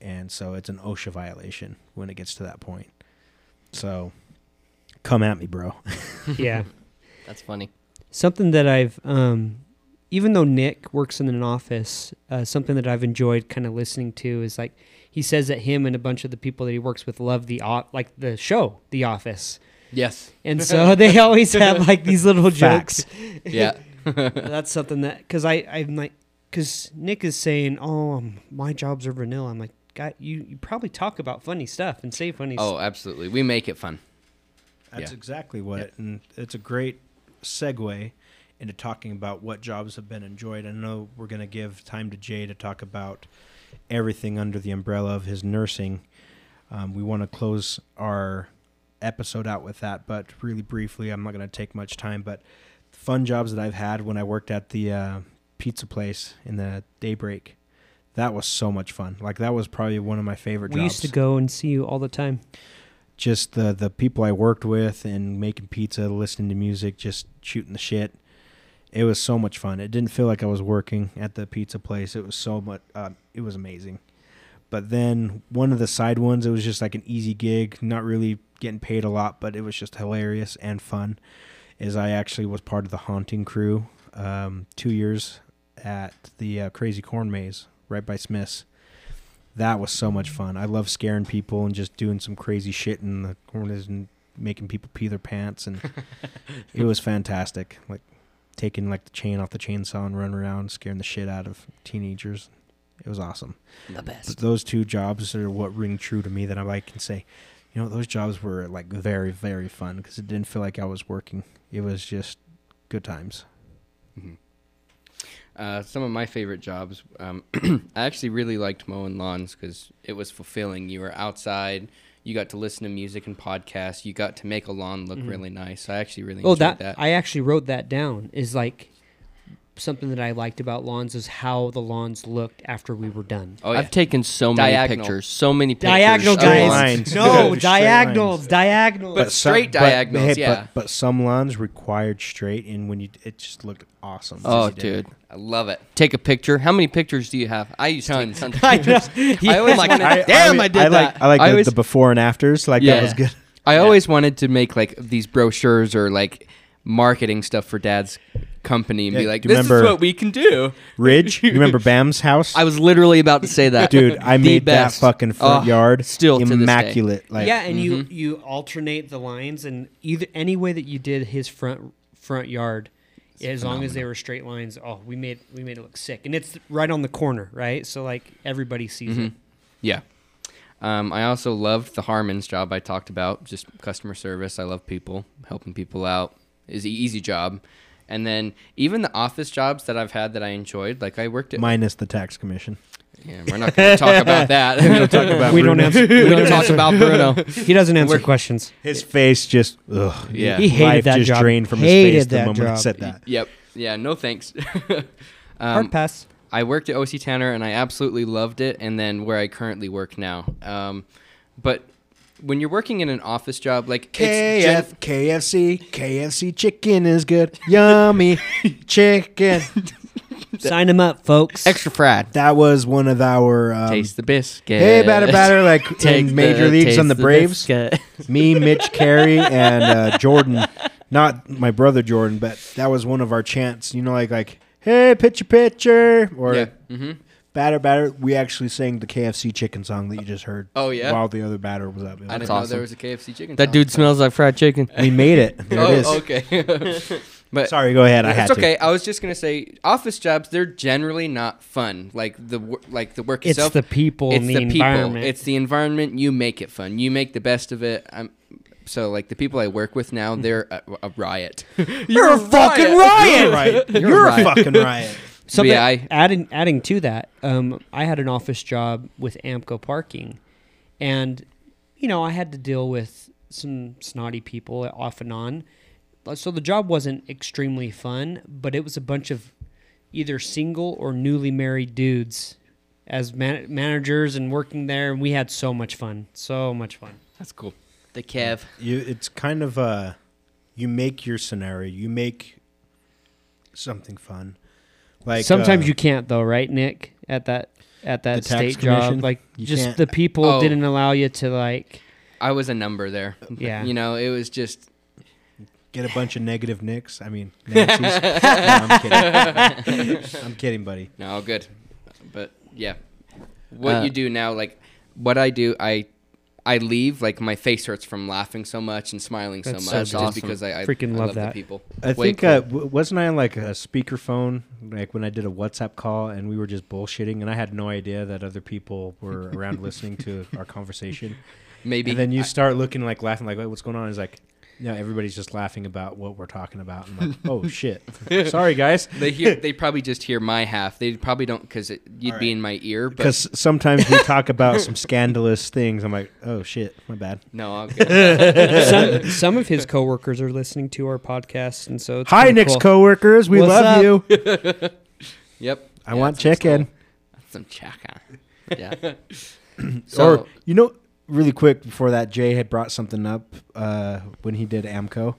S1: And so it's an OSHA violation when it gets to that point. So come at me, bro. *laughs*
S2: Yeah.
S3: That's funny.
S2: something that I've, um, even though Nick works in an office, uh, something that I've enjoyed kind of listening to is like he says that him and a bunch of the people that he works with love the o- like the show, The Office,
S4: Yes.
S2: and so *laughs* they always have like these little jokes. *laughs*
S4: Yeah. *laughs*
S2: That's something that because I I'm like because Nick is saying, oh, um, my jobs are vanilla. I'm like, guy, you you probably talk about funny stuff and say funny.
S4: oh,
S2: stuff.
S4: absolutely. We make it fun.
S1: That's
S4: Yeah.
S1: exactly what, and it's a great segue into talking about what jobs have been enjoyed. I know we're going to give time to Jay to talk about everything under the umbrella of his nursing. Um, we want to close our episode out with that, but really briefly, I'm not going to take much time. But fun jobs that I've had when I worked at the uh, pizza place in the daybreak. That was so much fun. Like that was probably one of my favorite
S2: we
S1: jobs
S2: used to go and see you all the time.
S1: just the the people I worked with and making pizza, listening to music, just shooting the shit. It was so much fun. It didn't feel like I was working at the pizza place. It was so much. Uh, it was amazing. But then one of the side ones, it was just like an easy gig, not really getting paid a lot, but it was just hilarious and fun. Is I actually was part of the haunting crew, um, two years at the uh, Crazy Corn Maze right by Smith's. That was so much fun. I love scaring people and just doing some crazy shit in the corners and making people pee their pants and *laughs* it was fantastic. Like taking like the chain off the chainsaw and running around scaring the shit out of teenagers. It was awesome.
S3: The best.
S1: But those two jobs are what ring true to me that I can say, you know, those jobs were like very very fun because it didn't feel like I was working. It was just good times.
S4: Uh, some of my favorite jobs. Um, *clears throat* I actually really liked mowing lawns because it was fulfilling. You were outside. You got to listen to music and podcasts. You got to make a lawn look mm-hmm. really nice. I actually really
S2: Oh,
S4: enjoyed
S2: that,
S4: that.
S2: I actually wrote that down. Is like something that I liked about lawns is how the lawns looked after we were done.
S4: oh yeah.
S3: I've taken so many
S4: Diagonal.
S3: pictures, so many pictures.
S2: Diagonal
S3: of
S2: guys.
S1: lines.
S2: No, *laughs*
S1: Straight
S2: diagonals, diagonals.
S4: But straight diagonals, yeah.
S1: But, but some lawns required straight, and when you it just looked awesome.
S3: Oh,
S1: as you did
S3: dude.
S4: I love it.
S3: Take a picture. How many pictures do you have? I used to take
S4: Tons. *laughs*
S3: tons
S2: I know.
S3: pictures. I always wanted, damn, I, did
S1: I
S3: that.
S1: like I like
S3: I
S1: the,
S3: always,
S1: the before and afters. Like
S3: Yeah.
S1: that was good.
S4: I always wanted to make like these brochures or like marketing stuff for Dad's company and
S1: Yeah,
S4: be like,
S1: do you
S4: "This is
S1: remember-
S4: what we can do."
S1: Ridge, *laughs* you remember Bam's house?
S3: I was literally about to say that.
S1: Dude, I
S3: The
S1: made that fucking front
S3: Oh,
S1: yard
S3: still to this day.
S1: immaculate. Like
S2: yeah, and you you alternate the lines, and either any way that you did his front front yard, as long as they were straight lines. Oh, we made we made it look sick, and it's right on the corner, right? So like everybody sees it.
S4: Yeah. Um, I also loved the Harmon's job I talked about, just customer service. I love people, helping people out is an easy job. And then even the office jobs that I've had that I enjoyed, like I worked at.
S1: minus the tax commission.
S4: yeah, we're not going to talk about *laughs* that.
S1: Talk about
S2: We don't answer.
S3: We don't talk about Bruno.
S2: He doesn't answer questions.
S1: His face just ugh.
S4: Yeah.
S2: He hated
S1: Life
S2: that
S1: just
S2: job.
S1: drained from
S2: Hated
S1: his face the
S2: that
S1: moment he
S2: job.
S1: said that.
S4: yep. Yeah. No thanks. *laughs*
S2: Hard
S4: um,
S2: pass.
S4: I worked at OC Tanner and I absolutely loved it. And then where I currently work now. Um, but when you're working in an office job, like it's gen-
S1: KFC, KFC chicken is good. *laughs* Yummy chicken. *laughs*
S2: Sign them up, folks.
S3: Extra fried.
S1: That was one of our um,
S4: taste the biscuit.
S1: hey batter batter like *laughs*
S3: Take
S1: in major
S3: the-
S1: leagues on
S3: taste
S1: the Braves.
S3: biscuit.
S1: Me, Mitch Carey, and uh, Jordan. Not my brother Jordan, but that was one of our chants. You know, like like hey pitcher pitcher or
S4: Yeah. Mm-hmm.
S1: Batter batter. We actually sang the KFC chicken song that you just heard.
S4: Oh, yeah?
S1: while the other batter was up. It was
S4: I didn't
S1: great.
S4: know there was a KFC chicken.
S3: That
S4: song.
S3: dude smells like fried chicken. *laughs*
S1: We made it. There
S4: oh,
S1: it is.
S4: okay. *laughs* but
S1: Sorry, go ahead. I had
S4: it's
S1: to.
S4: okay. I was just gonna say, office jobs they're generally not fun. Like the like the work
S2: It's
S4: itself.
S2: It's the people
S4: it's
S2: and the,
S4: the people.
S2: environment.
S4: It's the environment. You make it fun. You make the best of it. I'm, so like the people I work with now, they're a, a riot. *laughs*
S1: You're a fucking riot. right.
S3: You're
S1: You're,
S3: a
S1: a fucking riot.
S2: Something
S4: yeah, I-
S2: adding adding to that, um, I had an office job with Ampco Parking, and you know I had to deal with some snotty people off and on. So the job wasn't extremely fun, but it was a bunch of either single or newly married dudes as man- managers and working there, and we had so much fun, so much fun.
S4: That's cool.
S3: The Kev.
S1: You, it's kind of uh, you make your scenario. You make something fun. Like
S2: Sometimes
S1: uh,
S2: you can't though, right, Nick? At that at that
S1: The tax
S2: state job, like
S1: You
S2: just
S1: can't-
S2: the people
S4: Oh.
S2: didn't allow you to like.
S4: I was a number there.
S2: Yeah.
S4: You know, it was just
S1: Get a bunch of negative nicks. I mean, Nancy's. *laughs* no, I'm kidding. I'm kidding, buddy.
S4: No, good. But yeah, what
S3: Uh,
S4: you do now, like what I do, I I leave like my face hurts from laughing so much and smiling so
S2: That's
S4: much
S2: so
S4: just because I, I
S2: Freaking
S4: I
S2: love
S4: love
S2: that.
S4: the people.
S1: I
S4: Way
S1: think
S4: cool.
S1: uh, w- wasn't I on like a speakerphone like when I did a WhatsApp call and we were just bullshitting and I had no idea that other people were around listening to *laughs* our conversation.
S4: maybe
S1: And then you
S4: I-
S1: start looking like laughing like, what's going on? It's like, yeah, everybody's just laughing about what we're talking about. I'm like, *laughs* oh shit, sorry guys.
S4: they hear they probably just hear my half. They probably don't because you'd be in my ear. But
S1: Because sometimes we talk about some scandalous things. I'm like, oh shit, my bad.
S4: no, I'll *laughs* get
S2: some, some of his coworkers are listening to our podcast, and so it's
S1: Hi, Nick's
S2: cool.
S1: coworkers. We
S2: What's
S1: love
S2: up?
S1: you. *laughs*
S4: yep.
S1: I
S4: Yeah,
S1: want
S4: chicken. some
S1: check in.
S4: skull. That's some chaka. Yeah.
S3: So
S1: or you know, really quick before that, Jay had brought something up uh, when he did Ampco.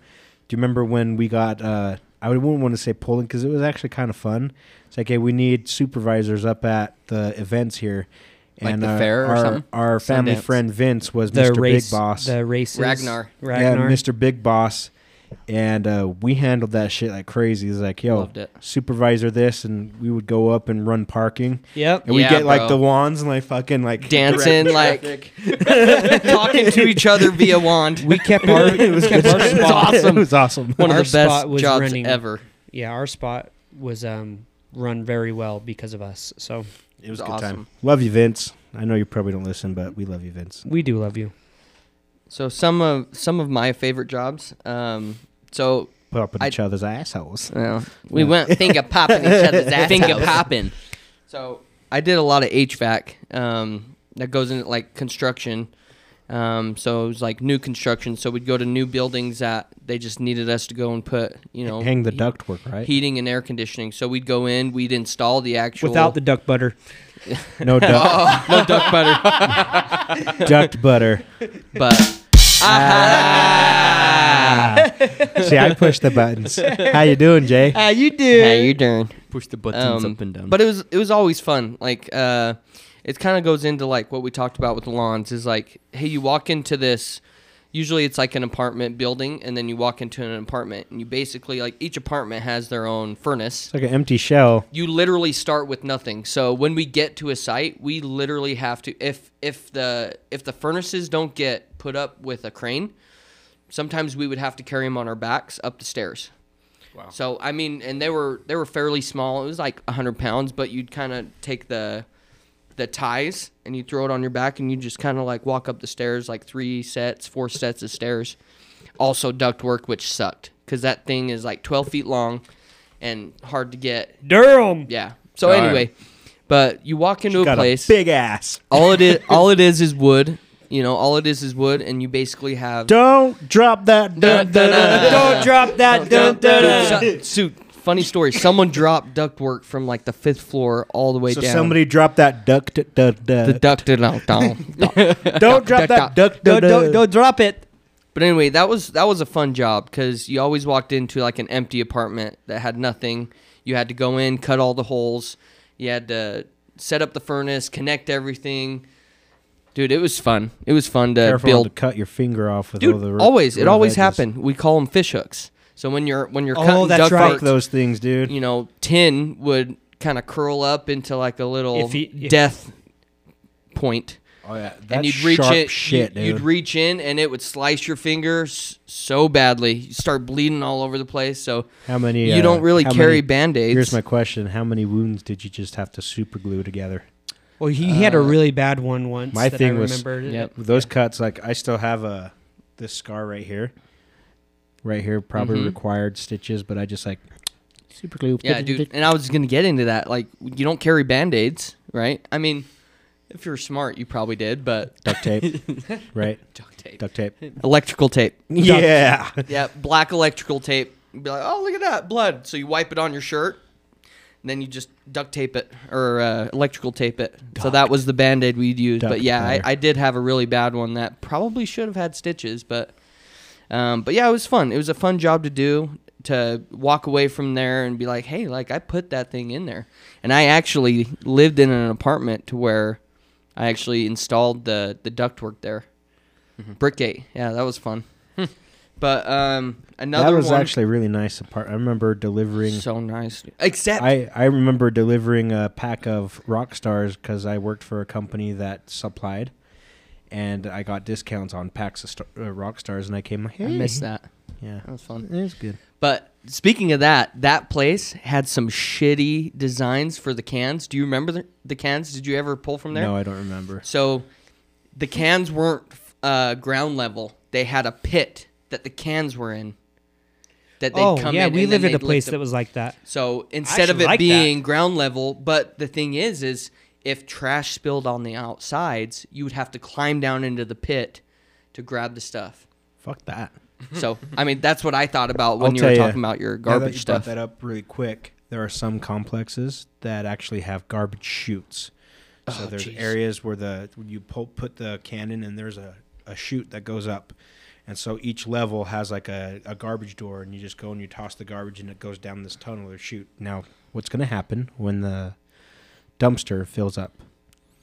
S1: Do you remember when we got? Uh, I wouldn't want to say polling because it was actually kind of fun. It's like, hey, we need supervisors up at the events here.
S4: Like
S1: And
S4: the
S1: uh,
S4: fair or
S1: our,
S4: something?
S1: our family
S3: Sundance.
S1: friend Vince was
S2: The
S1: Mr.
S2: race,
S1: Big Boss.
S2: the races,
S4: Ragnar.
S2: Ragnar.
S1: Yeah, Mr. Big Boss. And uh, we handled that shit like crazy. It's like, yo,
S3: Loved it.
S1: supervisor this, and we would go up and run parking,
S2: Yep.
S1: and we
S4: Yeah,
S1: get like the wands and like fucking like
S3: Dancing, like- *laughs* talking to each other via wand.
S2: We kept our,
S1: it was,
S2: kept *laughs*
S1: it
S2: our
S1: was
S2: spot.
S1: awesome. It was awesome.
S3: One
S2: Our
S3: of the best
S2: was
S3: jobs
S2: running-
S3: ever.
S2: Yeah, our spot was um, run very well because of us. So
S1: It was
S3: It
S1: a
S3: was
S1: good time.
S3: awesome.
S1: Love you, Vince. I know you probably don't listen, but we love you, Vince.
S2: we do love you.
S3: So some of some of my favorite jobs. Um, so
S1: Put up with
S3: I-
S1: each other's assholes.
S3: well, we
S1: Yeah.
S3: went finger *laughs* popping each other's ass.
S4: Finger popping.
S3: So I did a lot of HVAC. Um, that goes into like construction. Um, so it was like new construction. So we'd go to new buildings that they just needed us to go and put, you know,
S1: Hang the
S3: he-
S1: ductwork, right?
S3: heating and air conditioning. So we'd go in, we'd install the actual
S2: Without the duck butter.
S1: No *laughs* duct,
S3: no duck butter, *laughs*
S1: duct butter.
S3: but
S1: Ah. See, I push the buttons. How you doing, Jay?
S2: How you doing?
S3: how you doing?
S4: Push the buttons
S3: Um,
S4: up and down.
S3: But it was it was always fun. Like uh, it kind of goes into like what we talked about with the lawns is like, hey, you walk into this. Usually it's like an apartment building, and then you walk into an apartment, and you basically like each apartment has their own furnace.
S1: It's like an empty shell.
S3: You literally start with nothing. So when we get to a site, we literally have to if if the if the furnaces don't get put up with a crane, sometimes we would have to carry them on our backs up the stairs.
S4: Wow.
S3: So I mean, and they were they were fairly small. It was like hundred pounds, but you'd kind of take the the ties and you throw it on your back, and you just kind of like walk up the stairs, like three sets, four sets of stairs. Also ductwork, which sucked because that thing is like twelve feet long and hard to get.
S2: Durham.
S3: Yeah. So
S4: Darn.
S3: anyway, but you walk into a
S1: Got
S3: place.
S1: a big ass.
S3: all it is, *laughs* all it is, is wood. You know, all it is is wood, and you basically have.
S1: Don't drop that. Dun, dun, dun,
S2: Don't drop that. Dun, dun, dun.
S3: So, funny story. Someone dropped ductwork from like the fifth floor all the way
S1: So
S3: down.
S1: somebody dropped that duck. d- d- d-
S3: the duct did not down.
S1: Don't drop that duck.
S2: Don't, don't, don't drop it.
S3: But anyway, that was that was a fun job because you always walked into like an empty apartment that had nothing. You had to go in, cut all the holes. You had to set up the furnace, connect everything. Dude, it was fun. It was fun to
S1: Careful not
S3: build.
S1: to cut your finger off with all
S3: Dude,
S1: the. r-
S3: always it always
S1: edges.
S3: happened. We call them fish hooks. So when you're when you're
S2: Oh,
S3: cutting
S2: that's
S3: duck
S2: right.
S1: Fuck those things, dude.
S3: you know, tin would kind of curl up into like a little
S2: If he- if-
S3: death point,
S1: Oh yeah,
S3: and you'd reach
S1: sharp
S3: it.
S1: Shit,
S3: you, would
S1: dude.
S3: reach in, and it would slice your fingers so badly, you start bleeding all over the place. So
S1: how many?
S3: you
S1: uh,
S3: don't really
S1: how
S3: carry
S1: many-
S3: band aids.
S1: Here's my question: How many wounds did you just have to super glue together?
S2: Well, he, he had a
S3: Uh,
S2: really bad one once.
S1: my
S2: that
S1: thing
S2: I
S1: was-
S2: remember.
S3: Yep.
S1: Those cuts, like I still have a this scar right here. Right here, probably
S3: Mhm.
S1: required stitches, but I just like super glue.
S3: Yeah, dude. And I was gonna get into that. Like, you don't carry band aids, right? I mean, if you're smart, you probably did, but
S1: Duct tape, *laughs* right?
S3: duct tape,
S1: Duct tape.
S3: electrical tape.
S1: Yeah. *laughs*
S3: Yeah, black electrical tape. You'd be like, oh, look at that blood. So you wipe it on your shirt, and then you just duct tape it or uh, electrical tape it. So that was the band aid we'd use. But yeah, I. I did have a really bad one that probably should have had stitches. But um, but yeah, it was fun. It was a fun job to do. To walk away from there and be like, hey, like I put that thing in there, and I actually lived in an apartment to where I actually installed the the ductwork there. Brickgate, yeah, that was fun. But um, another
S1: that was
S3: one,
S1: actually a really nice. Apart. I remember delivering.
S3: so nice. Except
S1: I, I remember delivering a pack of rock stars because I worked for a company that supplied, and I got discounts on packs of star, uh, rock stars, and I came like, hey,
S3: I missed that. *laughs*
S1: Yeah,
S3: That was fun.
S1: it was good.
S3: But speaking of that, that place had some shitty designs for the cans. Do you remember the, the cans? Did you ever pull from there?
S1: No, I don't remember.
S3: So the cans weren't uh, ground level. They had a pit that the cans were in. That they'd
S2: Oh
S3: come
S2: yeah,
S3: in
S2: we
S3: and then
S2: lived at a
S3: they'd
S2: place that was like that.
S3: So instead of
S2: actually
S3: it
S2: like
S3: being ground level, but the thing is, is if trash spilled on the outsides, you would have to climb down into the pit to grab the stuff.
S1: Fuck that.
S3: So I mean, that's what I thought about when
S1: I'll
S3: you were
S1: ya,
S3: talking about your
S1: Now that
S3: garbage
S1: you
S3: stuff.
S1: brought that up really quick. There are some complexes that actually have garbage chutes. So
S3: Oh,
S1: there's
S3: jeez.
S1: areas where the you pull, put the cannon and there's a, a chute that goes up, and so each level has like a, a garbage door, and you just go and you toss the garbage, and it goes down this tunnel or chute. Now, what's going to happen when the dumpster fills up?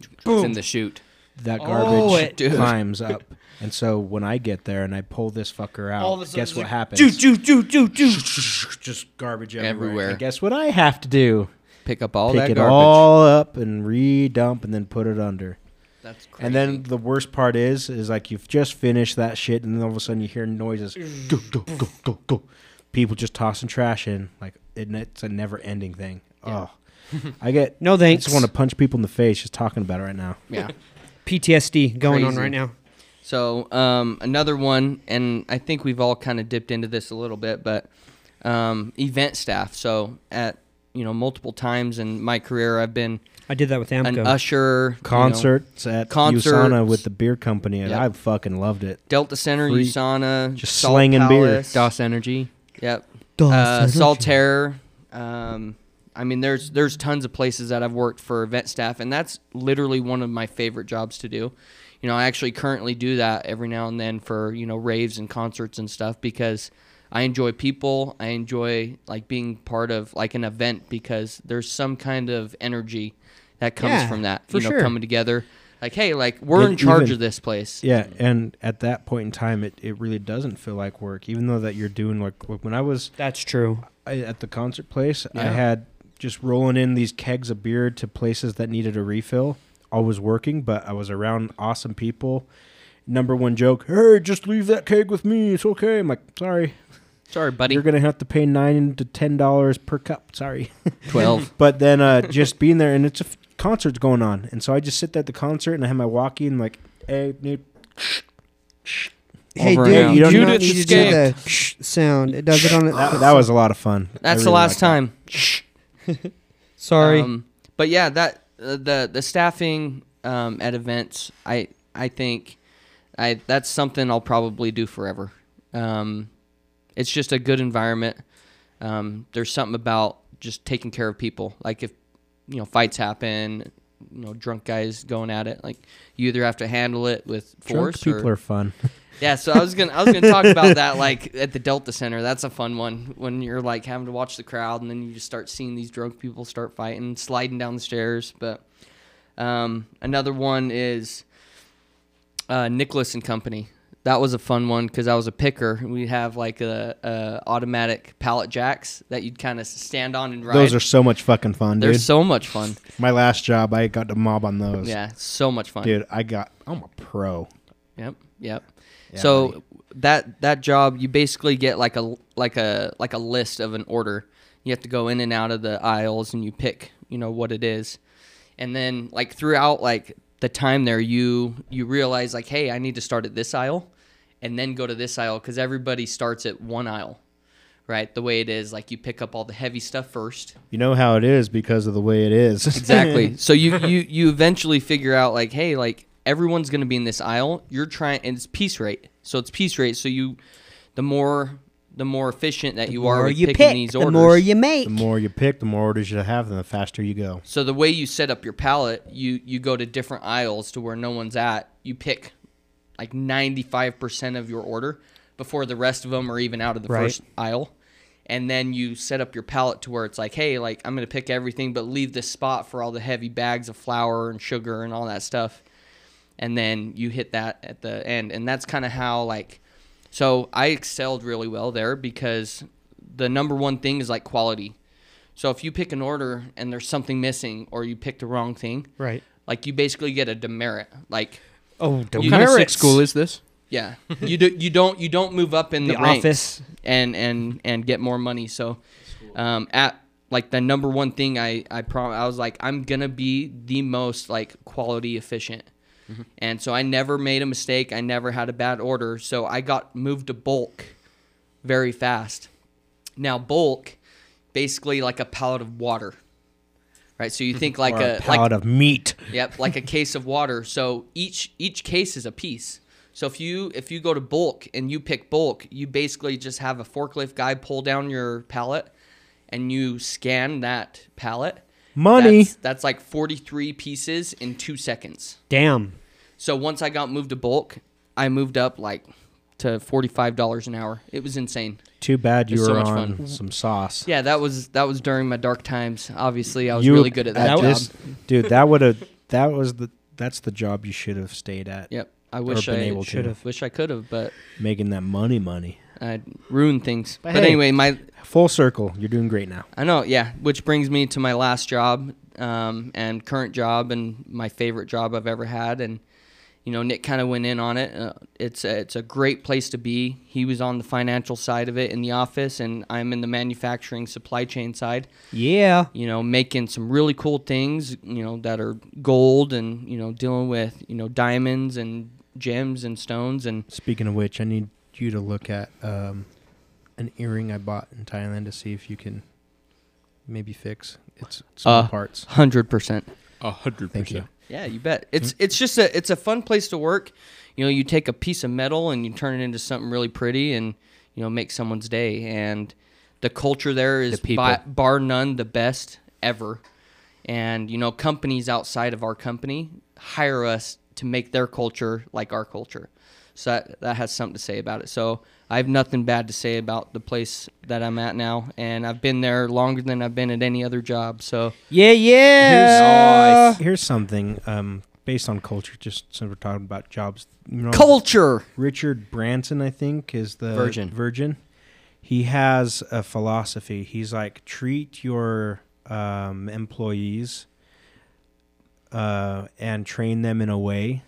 S4: It's in the chute.
S1: That
S2: Oh,
S1: garbage
S2: it-
S3: Dude.
S1: climbs up, *laughs* and so when I get there and I pull this fucker out,
S2: All of a sudden
S1: guess
S2: it's
S1: what
S2: like,
S1: happens?
S2: Doo doo doo doo doo. *laughs*
S1: just garbage everywhere.
S3: Everywhere.
S1: And guess what I have to do?
S3: Pick up all that garbage.
S1: Pick
S3: that
S1: it
S3: garbage.
S1: all up and re-dump and then put it under.
S3: That's crazy.
S1: And then the worst part is, is like you've just finished that shit, and then all of a sudden you hear noises. Go go go go go. People just tossing trash in, like it, it's a never-ending thing. Oh, I get. *laughs*
S2: No
S1: I
S2: thanks.
S1: just want to punch people in the face just talking about it right now.
S3: yeah. *laughs*
S2: PTSD going on right now.
S3: So um, another one, and I think we've all kind of dipped into this a little bit, but um, event staff. So at you know multiple times in my career, I've been
S2: I did that with Ampco.
S3: an
S2: Ampco.
S3: usher, you know,
S1: Concerts at
S3: Concerts.
S1: USANA with the beer company, and
S3: Yep.
S1: I fucking loved it.
S3: Delta Center,
S1: Free-
S3: USANA,
S1: just
S3: Salt
S1: slinging beer.
S3: Palace.
S4: DOS Energy.
S3: Yep. Uh. Saltair. Um, I mean, there's there's tons of places that I've worked for event staff, and that's literally one of my favorite jobs to do. You know, I actually currently do that every now and then for you know raves and concerts and stuff because I enjoy people. I enjoy like being part of like an event because there's some kind of energy that comes
S2: Yeah,
S3: from that.
S2: for
S3: you know,
S2: sure.
S3: coming together. Like, hey, like we're
S1: And
S3: in charge
S1: even-
S3: of this place.
S1: Yeah, and at that point in time, it, it really doesn't feel like work, even though that you're doing like like, when I was
S2: That's true.
S1: I, at the concert place, I had just rolling in these kegs of beer to places that needed a refill. I was working, but I was around awesome people. Number one joke: Hey, just leave that keg with me. It's okay. I'm like, sorry,
S3: Sorry, buddy.
S1: you're gonna have to pay nine to ten dollars per cup. Sorry.
S3: Twelve. *laughs*
S1: But then uh, just being there, and it's a f- concert's going on, and so I just sit there at the concert, and I have my walkie, and like, hey, need
S2: Hey, dude,
S3: and
S2: you don't
S3: Judith
S2: need to do
S3: escaped.
S2: the shh sound. It does it on it.
S1: that, that was a lot of fun. I
S3: That's the last time. *laughs*
S2: Sorry.
S3: Um, but yeah, that uh, the the staffing um, at events, I I think I that's something I'll probably do forever. Um, it's just a good environment. Um, there's something about just taking care of people. Like if you know fights happen, you know drunk guys going at it. Like you either have to handle it with force Drunk
S1: people
S3: or
S1: are fun. *laughs*
S3: yeah, so I was gonna I was gonna talk about that like at the Delta Center. That's a fun one when you're like having to watch the crowd and then you just start seeing these drunk people start fighting, sliding down the stairs. But um, another one is uh, Nicholas and Company. That was a fun one because I was a picker. We have like a, a automatic pallet jacks that you'd kind of stand on and ride.
S1: Those are so much fucking fun, dude.
S3: They're
S1: dude.
S3: so much fun.
S1: My last job, I got to mob on those.
S3: Yeah, so much fun.
S1: dude, I got. I'm a pro.
S3: Yep, yep.
S1: Yeah,
S3: so
S1: buddy.
S3: that that job, you basically get like a like a like a list of an order. You have to go in and out of the aisles, and you pick, you know, what it is, and then like throughout like the time there, you you realize like, hey, I need to start at this aisle, and then go to this aisle because everybody starts at one aisle, right? The way it is, like you pick up all the heavy stuff first,
S1: You know how it is because of the way it is. *laughs*
S3: exactly. so you *laughs* you you eventually figure out like, hey, like everyone's gonna be in this aisle. You're trying, and it's piece rate. So it's piece rate. So you, the more the more efficient that you are
S2: more
S3: with
S2: you
S3: picking
S2: pick,
S3: these
S2: the more you make.
S1: the more you pick, the more orders you have, and the faster you go.
S3: so the way you set up your pallet, you you go to different aisles to where no one's at. You pick like 95% of your order before the rest of them are even out of the
S2: Right.
S3: first aisle. And then you set up your pallet to where it's like, hey, like I'm gonna pick everything, but leave this spot for all the heavy bags of flour and sugar and all that stuff. And then you hit that at the end, and that's kind of how like So I excelled really well there because the number one thing is like quality. So if you pick an order and there's something missing or you pick the wrong thing,
S2: Right.
S3: like you basically get a demerit. Like
S2: Oh,
S4: What kind of sick school is this?
S3: yeah, you do you don't you don't move up in the,
S2: the office?
S3: and and and get more money. So um, at like the number one thing I I prom I was like I'm gonna be the most like quality efficient. Mm-hmm. And so I never made a mistake. I never had a bad order. So I got moved to bulk very fast. Now bulk, basically like a pallet of water, right? So you mm-hmm. think like a,
S1: a pallet
S3: like
S1: of meat.
S3: Yep, like a *laughs* case of water. So each each case is a piece. So if you if you go to bulk and you pick bulk, you basically just have a forklift guy pull down your pallet and you scan that pallet.
S1: Money.
S3: That's, that's like 43 pieces in 2 seconds.
S2: Damn.
S3: So once I got moved to bulk, I moved up like to $45 an hour. It was insane.
S1: Too bad you were
S3: so
S1: on
S3: fun.
S1: some sauce.
S3: Yeah, that was that was during my dark times. Obviously, I was
S1: You-
S3: really good at that,
S1: that
S3: job.
S1: was- dude. That would have. That was the. That's the job you should have stayed at.
S3: Yep. I wish I.
S2: Should've.
S3: Wish I could have, but
S1: Making that money, money.
S3: I ruined things.
S1: But
S3: But,
S1: hey.
S3: anyway, my
S1: Full circle. You're doing great now.
S3: I know, yeah. Which brings me to my last job um, and current job and my favorite job I've ever had. And you know, Nick kind of went in on it. Uh, it's a, it's a great place to be. He was on the financial side of it in the office, and I'm in the manufacturing supply chain side.
S2: Yeah.
S3: You know, making some really cool things. You know, that are gold and you know dealing with you know diamonds and gems and stones and
S1: Speaking of which, I need you to look at um, an earring I bought in Thailand to see if you can maybe fix its small
S3: Uh,
S1: parts.
S3: hundred percent.
S4: A hundred
S1: Thank you.
S3: Yeah, you bet. It's it's just a it's a fun place to work. You know, you take a piece of metal and you turn it into something really pretty and you know make someone's day. And the culture there is
S4: The people.
S3: by, bar none the best ever. And you know, companies outside of our company hire us to make their culture like our culture. So that, that has something to say about it. So I have nothing bad to say about the place that I'm at now, and I've been there longer than I've been at any other job. So
S2: Yeah, yeah.
S1: Here's, here's something um, based on culture. Just since we're talking about jobs, you know,
S3: culture.
S1: Richard Branson, I think, is the
S4: Virgin.
S1: Virgin. He has a philosophy. He's like treat your um, employees uh, and train them in a way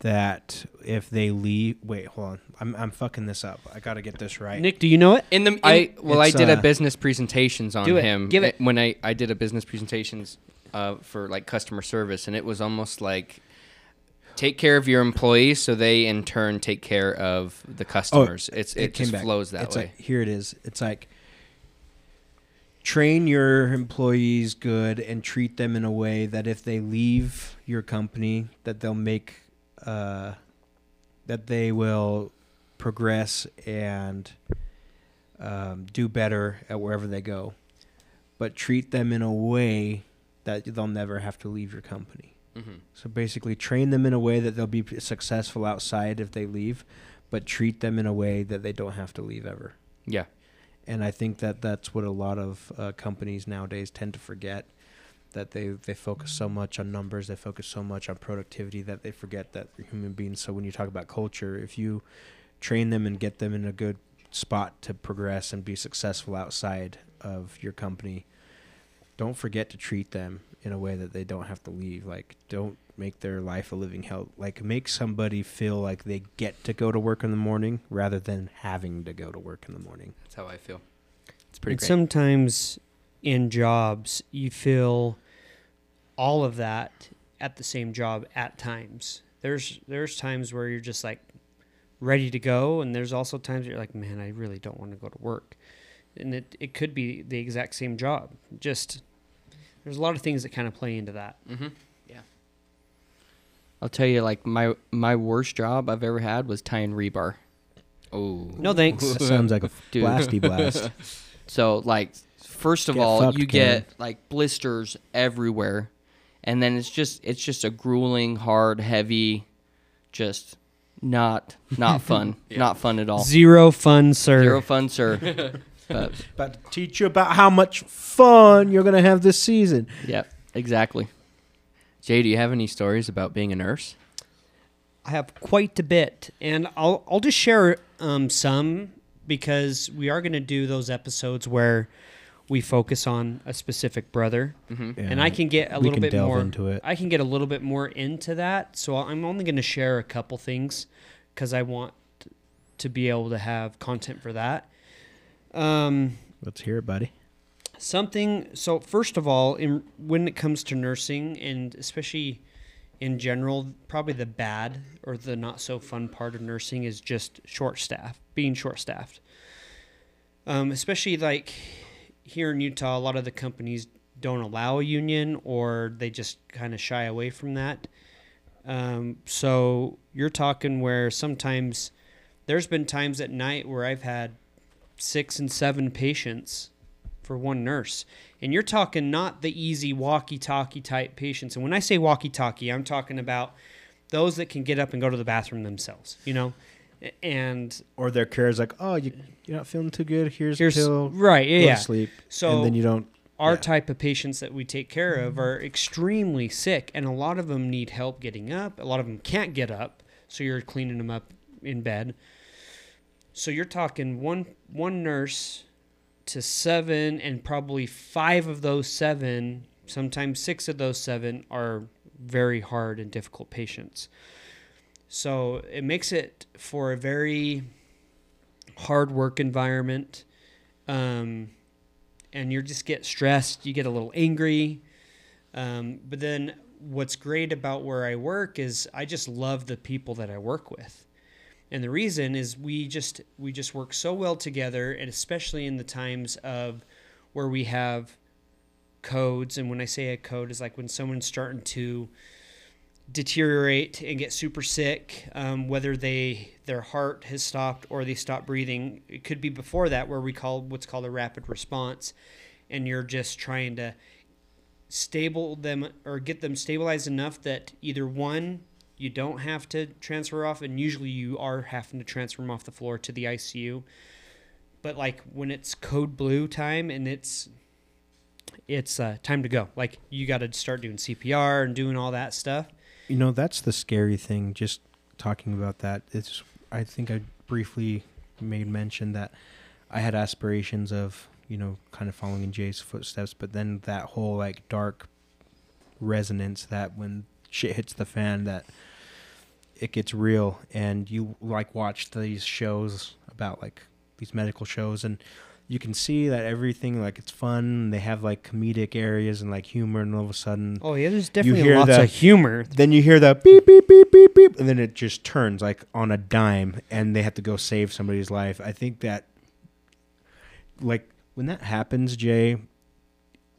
S1: that if they leave, wait, hold on, I'm I'm fucking this up. I got to get this right.
S2: Nick, do you know it?
S3: In the in,
S4: I well, I did
S1: uh,
S4: a business presentations on
S2: Do it.
S4: him.
S2: Give it.
S4: when I I did a business presentations uh, for like customer service, and it was almost like take care of your employees, so they in turn take care of the customers. it's it,
S1: came
S4: just
S1: back.
S4: flows that
S1: It's
S4: way.
S1: like- here it is. It's like train your employees good and treat them in a way that if they leave your company, that they'll make, uh, that they will progress and um, do better at wherever they go. But treat them in a way that they'll never have to leave your company.
S4: Mhm.
S1: So basically, train them in a way that they'll be successful outside if they leave, but treat them in a way that they don't have to leave ever.
S4: Yeah,
S1: And I think that that's what a lot of uh, companies nowadays tend to forget. That they, they focus so much on numbers, they focus so much on productivity that they forget that they're human beings. So when you talk about culture, if you train them and get them in a good spot to progress and be successful outside of your company, don't forget to treat them in a way that they don't have to leave. Like, don't make their life a living hell. Like, make somebody feel like they get to go to work in the morning rather than having to go to work in the morning.
S4: that's how I feel. It's pretty
S2: and
S4: great.
S2: sometimes in jobs, you feel all of that at the same job at times. There's there's times where you're just like ready to go, and there's also times where you're like, man, I really don't want to go to work. And it, it could be the exact same job. Just there's a lot of things that kind of play into that.
S3: Mm-hmm. Yeah. I'll tell you, like my my worst job I've ever had was tying rebar.
S4: oh
S2: No thanks. *laughs*
S1: That sounds like a
S3: Dude.
S1: blasty blast. *laughs*
S3: So like, first of
S1: Get
S3: all,
S1: fucked,
S3: you
S1: Karen.
S3: get like blisters everywhere, and then it's just it's just a grueling, hard, heavy, just not not *laughs* fun, not fun at all.
S2: Zero fun, sir.
S3: Zero fun, sir. *laughs* but
S1: About to teach you about how much fun you're gonna have this season.
S3: yeah, exactly.
S4: Jay, do you have any stories about being a nurse?
S2: I have quite a bit, and I'll I'll just share um, some because we are going to do those episodes where we focus on a specific brother,
S3: hmm
S2: and I can get a
S1: we
S2: little
S1: can
S2: bit
S1: delve
S2: more
S1: into it.
S2: I can get a little bit more into that. So I'm only going to share a couple things because I want to be able to have content for that. Um,
S1: Let's hear it, buddy.
S2: something. So first of all, in when it comes to nursing, and especially in general, probably the bad or the not so fun part of nursing is just short staff, being short staffed. Um, especially like here in Utah, a lot of the companies don't allow a union or they just kind of shy away from that. Um, so you're talking where sometimes there's been times at night where I've had six and seven patients for one nurse. And you're talking not the easy walkie talkie type patients. And when I say walkie talkie, I'm talking about those that can get up and go to the bathroom themselves, you know? A- And
S1: Or their care is like, oh, you, you're not feeling too good. Here's,
S2: here's,
S1: a pill.
S2: right, yeah,
S1: Go
S2: yeah.
S1: to sleep.
S2: So
S1: and then you don't.
S2: our
S1: yeah.
S2: type of patients that we take care of are mm-hmm. extremely sick, and a lot of them need help getting up. A lot of them can't get up, so you're cleaning them up in bed. So you're talking one one nurse to seven, and probably five of those seven, sometimes six of those seven, are very hard and difficult patients. So it makes it for a very hard work environment. Um, and you just get stressed, you get a little angry. Um, but then what's great about where I work is I just love the people that I work with. And the reason is we just we just work so well together and especially in the times of where we have codes and when I say a code is like when someone's starting to deteriorate and get super sick um, whether they their heart has stopped or they stop breathing. It could be before that where we call what's called a rapid response and you're just trying to stable them or get them stabilized enough that either one you don't have to transfer off and usually you are having to transfer them off the floor to the ICU but like when it's code blue time and it's it's uh, time to go like you got to start doing CPR and doing all that stuff
S1: You know, that's the scary thing. Just talking about that, it's. I think I briefly made mention that I had aspirations of you know kind of following in Jay's footsteps, but then that whole like dark resonance that when shit hits the fan that it gets real and you like watch these shows about like these medical shows and you can see that everything like it's fun they have like comedic areas and like humor and all of a sudden
S2: Oh yeah, there's definitely
S1: hear
S2: lots
S1: the-
S2: of humor.
S1: then you hear the beep beep beep beep beep and then it just turns like on a dime and they have to go save somebody's life i think that like when that happens jay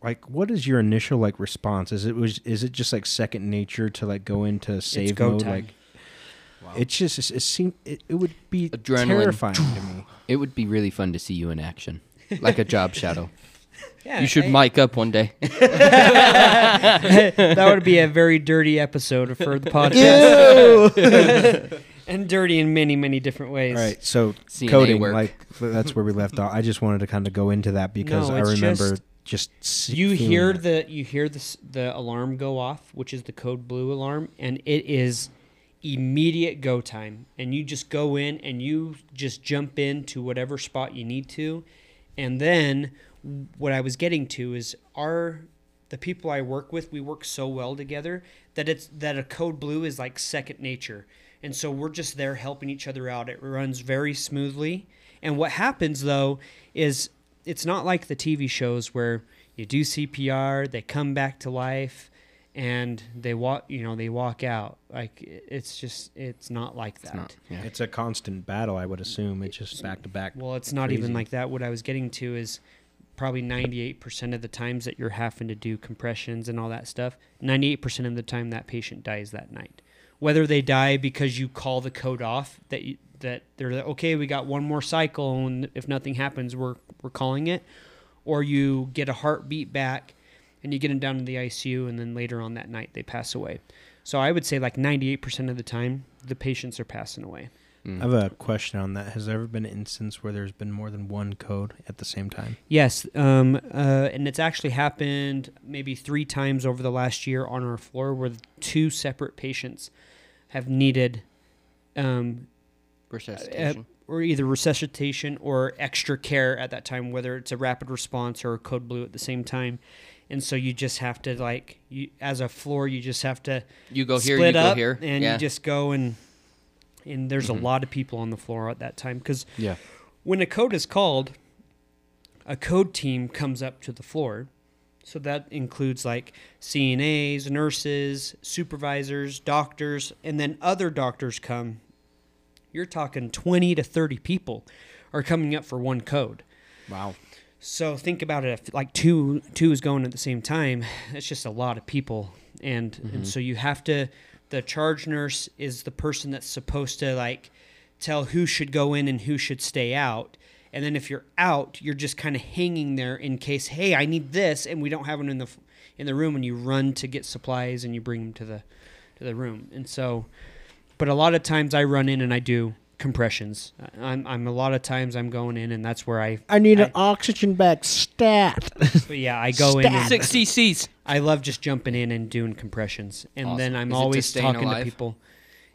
S1: like what is your initial like response is it was is it just like second nature to like go into save
S2: go
S1: mode
S2: time.
S1: like it's just it, it seemed it, it would be
S4: Adrenaline.
S1: terrifying to me
S4: It would be really fun to see you in action, like a job shadow. *laughs*
S2: Yeah,
S3: You should
S2: I-
S3: mic up one day. *laughs* *laughs*
S2: that would be a very dirty episode for the podcast. and dirty in many, many different ways.
S1: all right so
S4: CNA
S1: coding
S4: work.
S1: like that's where we left off i just wanted to kind of go into that because
S2: No,
S1: i remember
S2: just-
S1: just,
S2: You hear
S1: it.
S2: the you hear the the alarm go off, which is the code blue alarm, and it is immediate go time. And you just go in and you just jump into whatever spot you need to, and then what I was getting to is our the people I work with, we work so well together that it's that a code blue is like second nature. And so we're just there helping each other out. It runs very smoothly. And what happens though is it's not like the TV shows where you do CPR, they come back to life and they walk, you know, they walk out. Like it's just it's not like that.
S4: It's not. Yeah.
S1: It's a constant battle, I would assume. It's just back to back.
S2: Well, it's not even like that. What I was getting to is probably 98% of the times that you're having to do compressions and all that stuff, 98% of the time that patient dies that night. Whether they die because you call the code off that you, that they're like, okay, we got one more cycle and if nothing happens, we're we're calling it, or you get a heartbeat back and you get them down to the ICU and then later on that night they pass away. So I would say like 98% of the time the patients are passing away.
S4: Mm.
S1: I have a question on that. Has there ever been an instance where there's been more than one code at the same time?
S2: Yes, um, uh, and it's actually happened maybe three times over the last year on our floor where two separate patients have needed um, uh,
S3: Resuscitation.
S2: or either resuscitation or extra care at that time, whether it's a rapid response or a code blue at the same time. And so you just have to like you as a floor, you just have to
S3: you go here,
S2: split
S3: you
S2: up
S3: go here.
S2: and
S3: yeah.
S2: you just go and and there's
S3: Mhm.
S2: a lot of people on the floor at that time because
S4: Yeah.
S2: when a code is called, a code team comes up to the floor. So that includes like CNAs, nurses, supervisors, doctors, and then other doctors come. You're talking 20 to 30 people are coming up for one code.
S4: Wow.
S2: So think about it. If like two two is going at the same time, it's just a lot of people, and and mm-hmm. so you have to. The charge nurse is the person that's supposed to like tell who should go in and who should stay out. And then if you're out, you're just kind of hanging there in case, hey, I need this, and we don't have it in the in the room, and you run to get supplies and you bring them to the to the room. And so, but a lot of times I run in and I do compressions. I'm, I'm a lot of times I'm going in, and that's where I
S1: I need
S2: I-
S1: an oxygen bag stat.
S2: but yeah, I go in. And
S3: Six CCs.
S2: I love just jumping in and doing compressions, and
S3: Awesome.
S2: then I'm
S3: Is it to
S2: always
S3: staying
S2: talking
S3: alive?
S2: to people.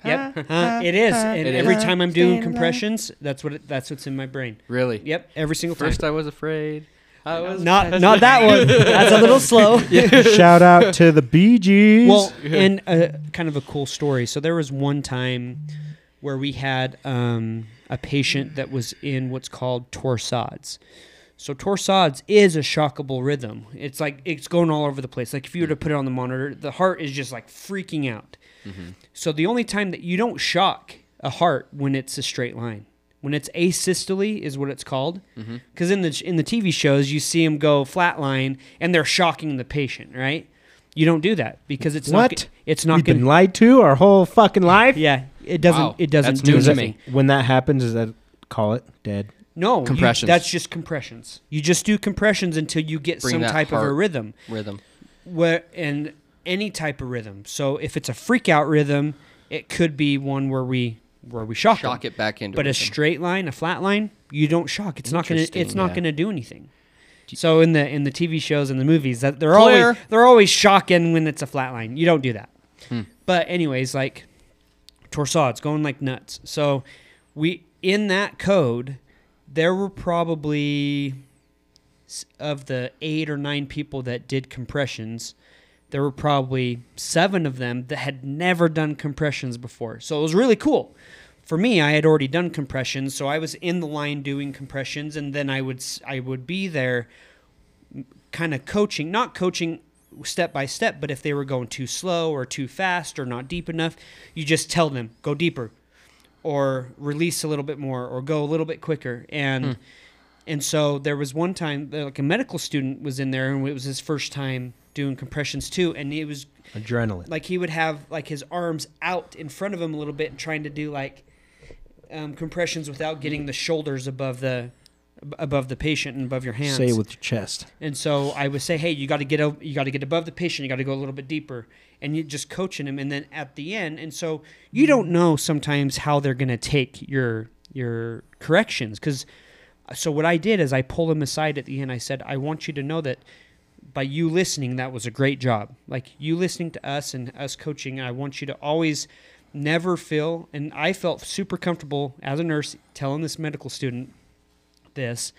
S2: Yep, huh, it is. And
S3: It
S2: every
S3: is.
S2: time I'm doing compressions, that's what it, that's what's in my brain.
S4: Really?
S2: Yep, every single
S4: First,
S2: time.
S4: I was afraid. I was
S2: Not not that one. *laughs* That's a little slow.
S1: Shout out to the Bee Gees.
S2: Well, and uh, kind of a cool story. So there was one time where we had um, a patient that was in what's called torsades. So torsades is a shockable rhythm. It's like it's going all over the place. Like if you were to put it on the monitor, the heart is just like freaking out. So the only time that you don't shock a heart when it's a straight line. When it's asystole is what it's called. Because in the in the TV shows you see them go flatline and they're shocking the patient, right? You don't do that because it's not.
S1: What?
S2: g- It's not
S1: We've
S2: going.
S1: been lied to our whole fucking life.
S2: Yeah, it doesn't.
S4: Wow,
S2: it doesn't
S4: that's
S2: do
S4: new to
S2: anything.
S4: me.
S1: When that happens, is that call it dead?
S2: No, you-
S4: Compressions.
S2: that's just compressions. You just do compressions until you get
S3: Bring
S2: some
S3: that
S2: type of a
S3: heart-
S2: rhythm.
S3: Rhythm.
S2: Where and any type of rhythm. So if it's a freak out rhythm, it could be one where we where we shock, 'em.
S3: Shock it back into
S2: But a
S3: rhythm.
S2: straight line, a flat line, you don't shock. It's not gonna. It's
S3: Interesting,
S2: not
S4: yeah.
S2: gonna do anything. So in the in the TV shows and the movies, that they're
S3: Clear.
S2: always they're always shocking when it's a flat line. You don't do that.
S4: Hmm.
S2: But anyways, like torsades going like nuts. So we in that code, there were probably of the eight or nine people that did compressions. There were probably seven of them that had never done compressions before. So it was really cool. For me, I had already done compressions, so I was in the line doing compressions, and then I would I would be there, kind of coaching, not coaching step by step, but if they were going too slow or too fast or not deep enough, you just tell them go deeper, or release a little bit more, or go a little bit quicker, and and so there was one time like a medical student was in there, and it was his first time doing compressions too, and it was
S1: Adrenaline.
S2: like he would have like his arms out in front of him a little bit and trying to do like um, compressions without getting the shoulders above the above the patient and above your hands.
S1: Say it with your chest.
S2: and so I would say, hey, you got to get o- you got to get above the patient. You got to go a little bit deeper, and you just coaching him. And then at the end, and so you don't know sometimes how they're gonna take your your corrections because. Uh, so what I did is I pulled him aside at the end. I said, I want you to know that by you listening, that was a great job. Like you listening to us and us coaching, I want you to always never feel, and I felt super comfortable as a nurse telling this medical student this.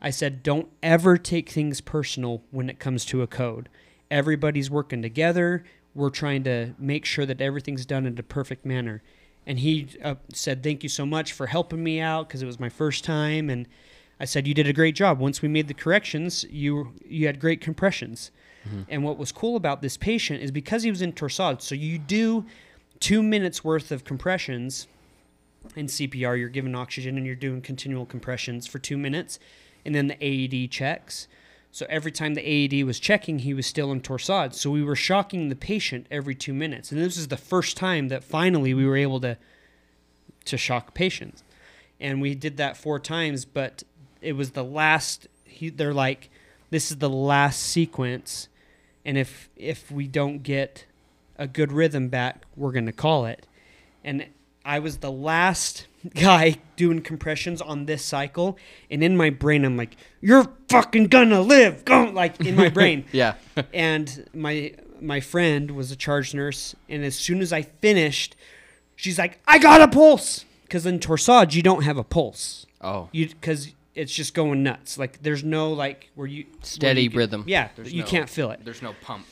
S2: I said, don't ever take things personal when it comes to a code. Everybody's working together. We're trying to make sure that everything's done in a perfect manner. And he uh, said, thank you so much for helping me out because it was my first time. And I said, you did a great job. Once we made the corrections, you you had great compressions. And what was cool about this patient is because he was in torsade, so you do two minutes worth of compressions in CPR, you're given oxygen and you're doing continual compressions for two minutes, and then the AED checks. So every time the AED was checking, he was still in torsade. So we were shocking the patient every two minutes, and this is the first time that finally we were able to to shock patients, and we did that four times. But it was the last. He, they're like, this is the last sequence, and if if we don't get a good rhythm back, we're gonna call it and I was the last guy doing compressions on this cycle, and in my brain I'm like, "You're fucking gonna live," *laughs* go like in my brain. *laughs*
S4: Yeah. *laughs*
S2: and my my friend was a charge nurse, and as soon as I finished, She's like, I got a pulse. Because in torsades, you don't have a pulse.
S4: Oh,
S2: You because it's just going nuts. Like there's no like where you where
S3: Steady
S2: you get-
S3: rhythm.
S2: Yeah,
S4: There's
S2: you
S4: no-
S2: can't feel it.
S4: there's no pump.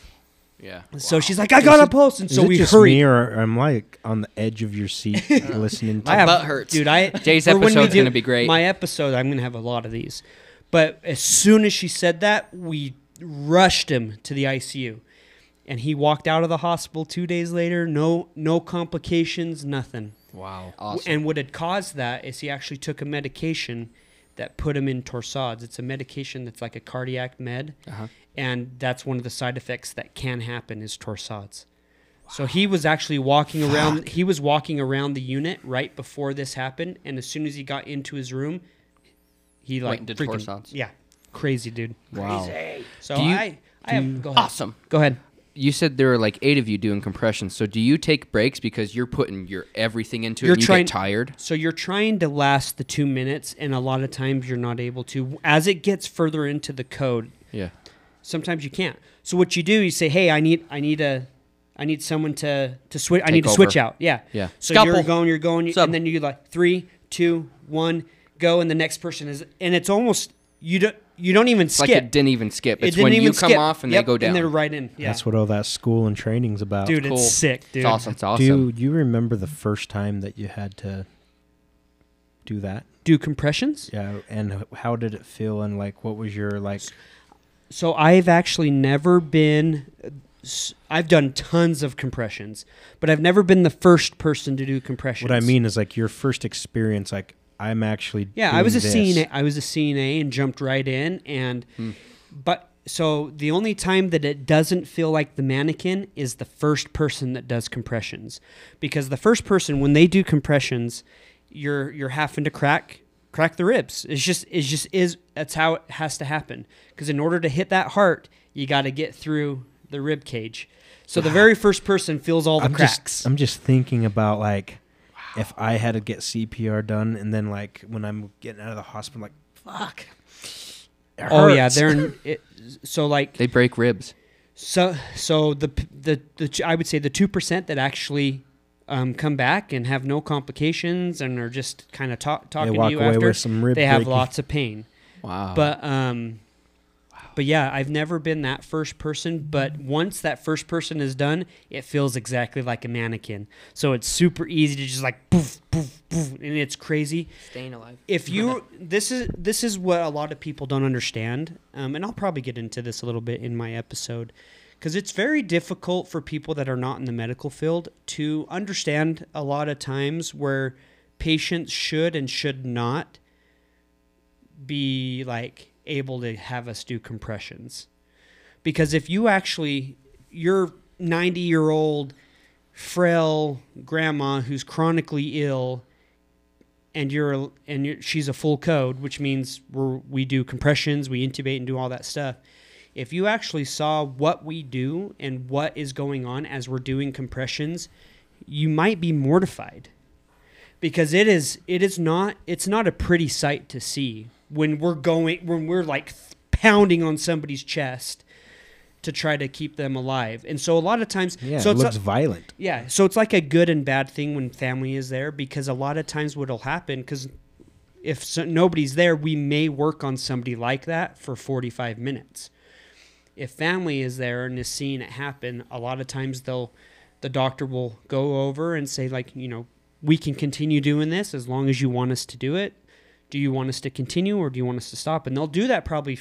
S4: Yeah.
S2: So she's like, I got a pulse, and
S1: Is
S2: so
S1: it
S2: we
S1: just
S2: hurry.
S1: me or I'm like on the edge of your seat *laughs* listening to
S2: I have,
S3: butt hurts.
S2: dude. I *laughs*
S4: Jay's
S2: for when we
S4: episode's
S2: do-
S4: gonna be great.
S2: My episode, I'm gonna have a lot of these. But as soon as she said that, we rushed him to the ICU, and he walked out of the hospital two days later. No, no complications, nothing.
S4: Wow.
S3: Awesome.
S2: And what had caused that is he actually took a medication that put him in torsades. It's a medication that's like a cardiac med,
S4: Uh-huh.
S2: and that's one of the side effects that can happen is torsades. So he was actually walking around. He was walking around the unit right before this happened, and as soon as he got into his room, he like
S3: into
S2: freaking-
S3: torsades.
S2: Yeah, crazy dude.
S4: Wow.
S2: So
S4: you-
S2: I, I have go ahead.
S3: awesome.
S2: Go ahead.
S4: You said there were like eight of you doing compressions. So do you take breaks because you're putting your everything into
S2: You're
S4: it? And you
S2: trying-
S4: get tired.
S2: So you're trying to last the two minutes, and a lot of times you're not able to. As it gets further into the code,
S4: Yeah.
S2: sometimes you can't. So what you do, you say, "Hey, I need, I need a, I need someone to to switch. I
S4: Take
S2: need to switch out." Yeah.
S4: Yeah.
S2: So
S3: Scalpel.
S2: you're going, you're going,
S3: Sub.
S2: and then you like three, two, one, go, and the next person is, and it's almost you don't you don't even skip.
S4: like it didn't even skip.
S2: It
S4: It's
S2: didn't
S4: when
S2: even
S4: you come
S2: skip.
S4: off and
S2: Yep,
S4: they go down.
S2: and they're right in. Yeah.
S1: That's what all that school and training's about.
S2: dude,
S3: Cool.
S2: it's sick, dude.
S3: It's awesome.
S4: It's awesome.
S1: Do you remember the first time that you had to do that?
S2: Do compressions?
S1: Yeah, and how did it feel? And like, what was your like?
S2: So I've actually never been. I've done tons of compressions, but I've never been the first person to do compressions.
S1: What I mean is like your first experience. Like, I'm actually.
S2: Yeah, I was a
S1: this.
S2: CNA. I was a CNA and jumped right in, and
S4: Hmm.
S2: but so the only time that it doesn't feel like the mannequin is the first person that does compressions, because the first person when they do compressions, you're you're having to crack crack the ribs. It's just it's just is that's how it has to happen. Because in order to hit that heart, you got to get through the rib cage. So the very first person feels all the
S1: I'm
S2: cracks.
S1: just I'm just thinking about like if I had to get CPR done and then like when I'm getting out of the hospital like fuck. it
S2: oh yeah, they're in, *laughs* it, so like
S4: They break ribs.
S2: So, so the the the I would say the two percent that actually um, come back and have no complications and are just kind of talk, talking to you after,
S1: some rib
S2: they have
S1: breaking.
S2: lots of pain.
S4: Wow.
S2: But um, but yeah, I've never been that first person. But once that first person is done, it feels exactly like a mannequin. So it's super easy to just like poof poof poof, and it's crazy
S3: Staying alive.
S2: if you *laughs* this is this is what a lot of people don't understand um, and i'll probably get into this a little bit in my episode because it's very difficult for people that are not in the medical field to understand a lot of times where patients should and should not be like able to have us do compressions. Because if you actually you're 90 year old frail grandma who's chronically ill and you're and you're, she's a full code, which means we do compressions, we intubate, and do all that stuff. If you actually saw what we do and what is going on as we're doing compressions, you might be mortified. Because it is it is not it's not a pretty sight to see when we're going when we're like pounding on somebody's chest to try to keep them alive. And so a lot of times,
S1: Yeah,
S2: so
S1: it looks violent.
S2: yeah, so it's like a good and bad thing when family is there because a lot of times what'll happen because if so, nobody's there, we may work on somebody like that for 45 minutes. If family is there and is seeing it happen, a lot of times they'll the doctor will go over and say like, you know, we can continue doing this as long as you want us to do it. Do you want us to continue or do you want us to stop? And they'll do that probably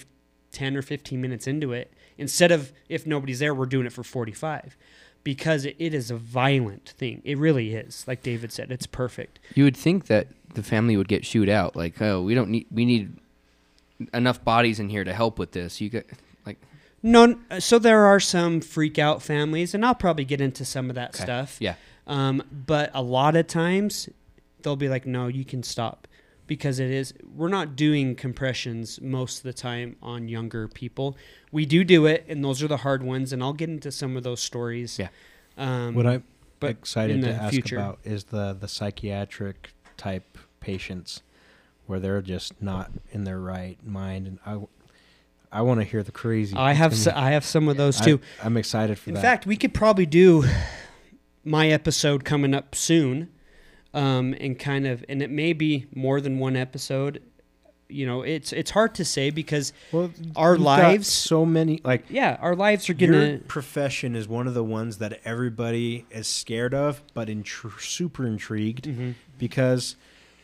S2: 10 or 15 minutes into it instead of if nobody's there we're doing it for 45 because it, it is a violent thing it really is like david said it's perfect
S4: you would think that the family would get shooed out. Like, oh, we don't need. We need enough bodies in here to help with this. You get like.
S2: no so there are some freak out families and i'll probably get into some of that
S4: Okay.
S2: stuff
S4: Yeah.
S2: um, but a lot of times they'll be like no you can stop because it is we're not doing compressions most of the time on younger people we do do it and those are the hard ones and i'll get into some of those stories
S4: Yeah.
S2: um,
S1: what I'm
S2: but
S1: excited to ask
S2: future.
S1: about is the the psychiatric type patients where they're just not in their right mind, and I I want to hear the crazy.
S2: i have
S1: It's
S2: I have some of those
S1: I-
S2: too
S1: I'm excited for
S2: In
S1: that.
S2: In fact, we could probably do my episode coming up soon, um, and kind of, and it may be more than one episode. You know, it's it's hard to say because
S1: Well,
S2: Our lives-
S1: so many like
S2: yeah, our lives are
S1: getting
S2: your
S1: profession is one of the ones that everybody is scared of, but intr- super intrigued
S2: Mm-hmm.
S1: because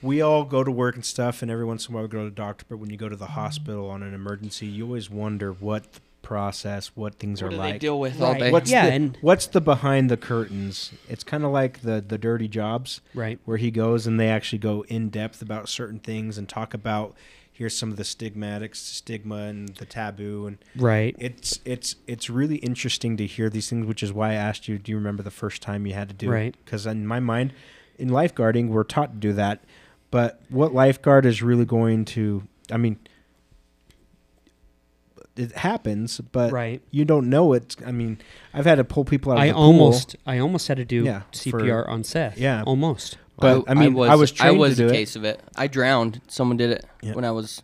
S1: we all go to work and stuff, and every once in a while we go to the doctor. But when you go to the hospital on an emergency, you always wonder what the process, what things
S3: What
S1: are
S3: do
S1: like.
S3: they deal with all
S2: Right.
S3: day?
S1: What's
S2: Yeah,
S1: the,
S2: and-
S1: what's the behind the curtains? It's kind of like the the dirty jobs
S2: right.
S1: where he goes and they actually go in depth about certain things and talk about here's some of the stigmatics, stigma and the taboo and
S2: Right.
S1: it's it's it's really interesting to hear these things, which is why I asked you, do you remember the first time you had to do
S2: Right.
S1: it? Because in my mind, in lifeguarding, we're taught to do that, but what lifeguard is really going to? I mean, it happens, but
S2: Right.
S1: you don't know it. I mean, I've had to pull people out of
S2: I
S1: the pool,
S2: almost I almost had to do
S1: Yeah, for-
S2: CPR on Seth.
S1: Yeah.
S2: Almost.
S1: but I, mean, I was, trained
S3: I was
S1: to do
S3: a
S1: it.
S3: case of it. I drowned. Someone did it
S1: Yeah.
S3: when I was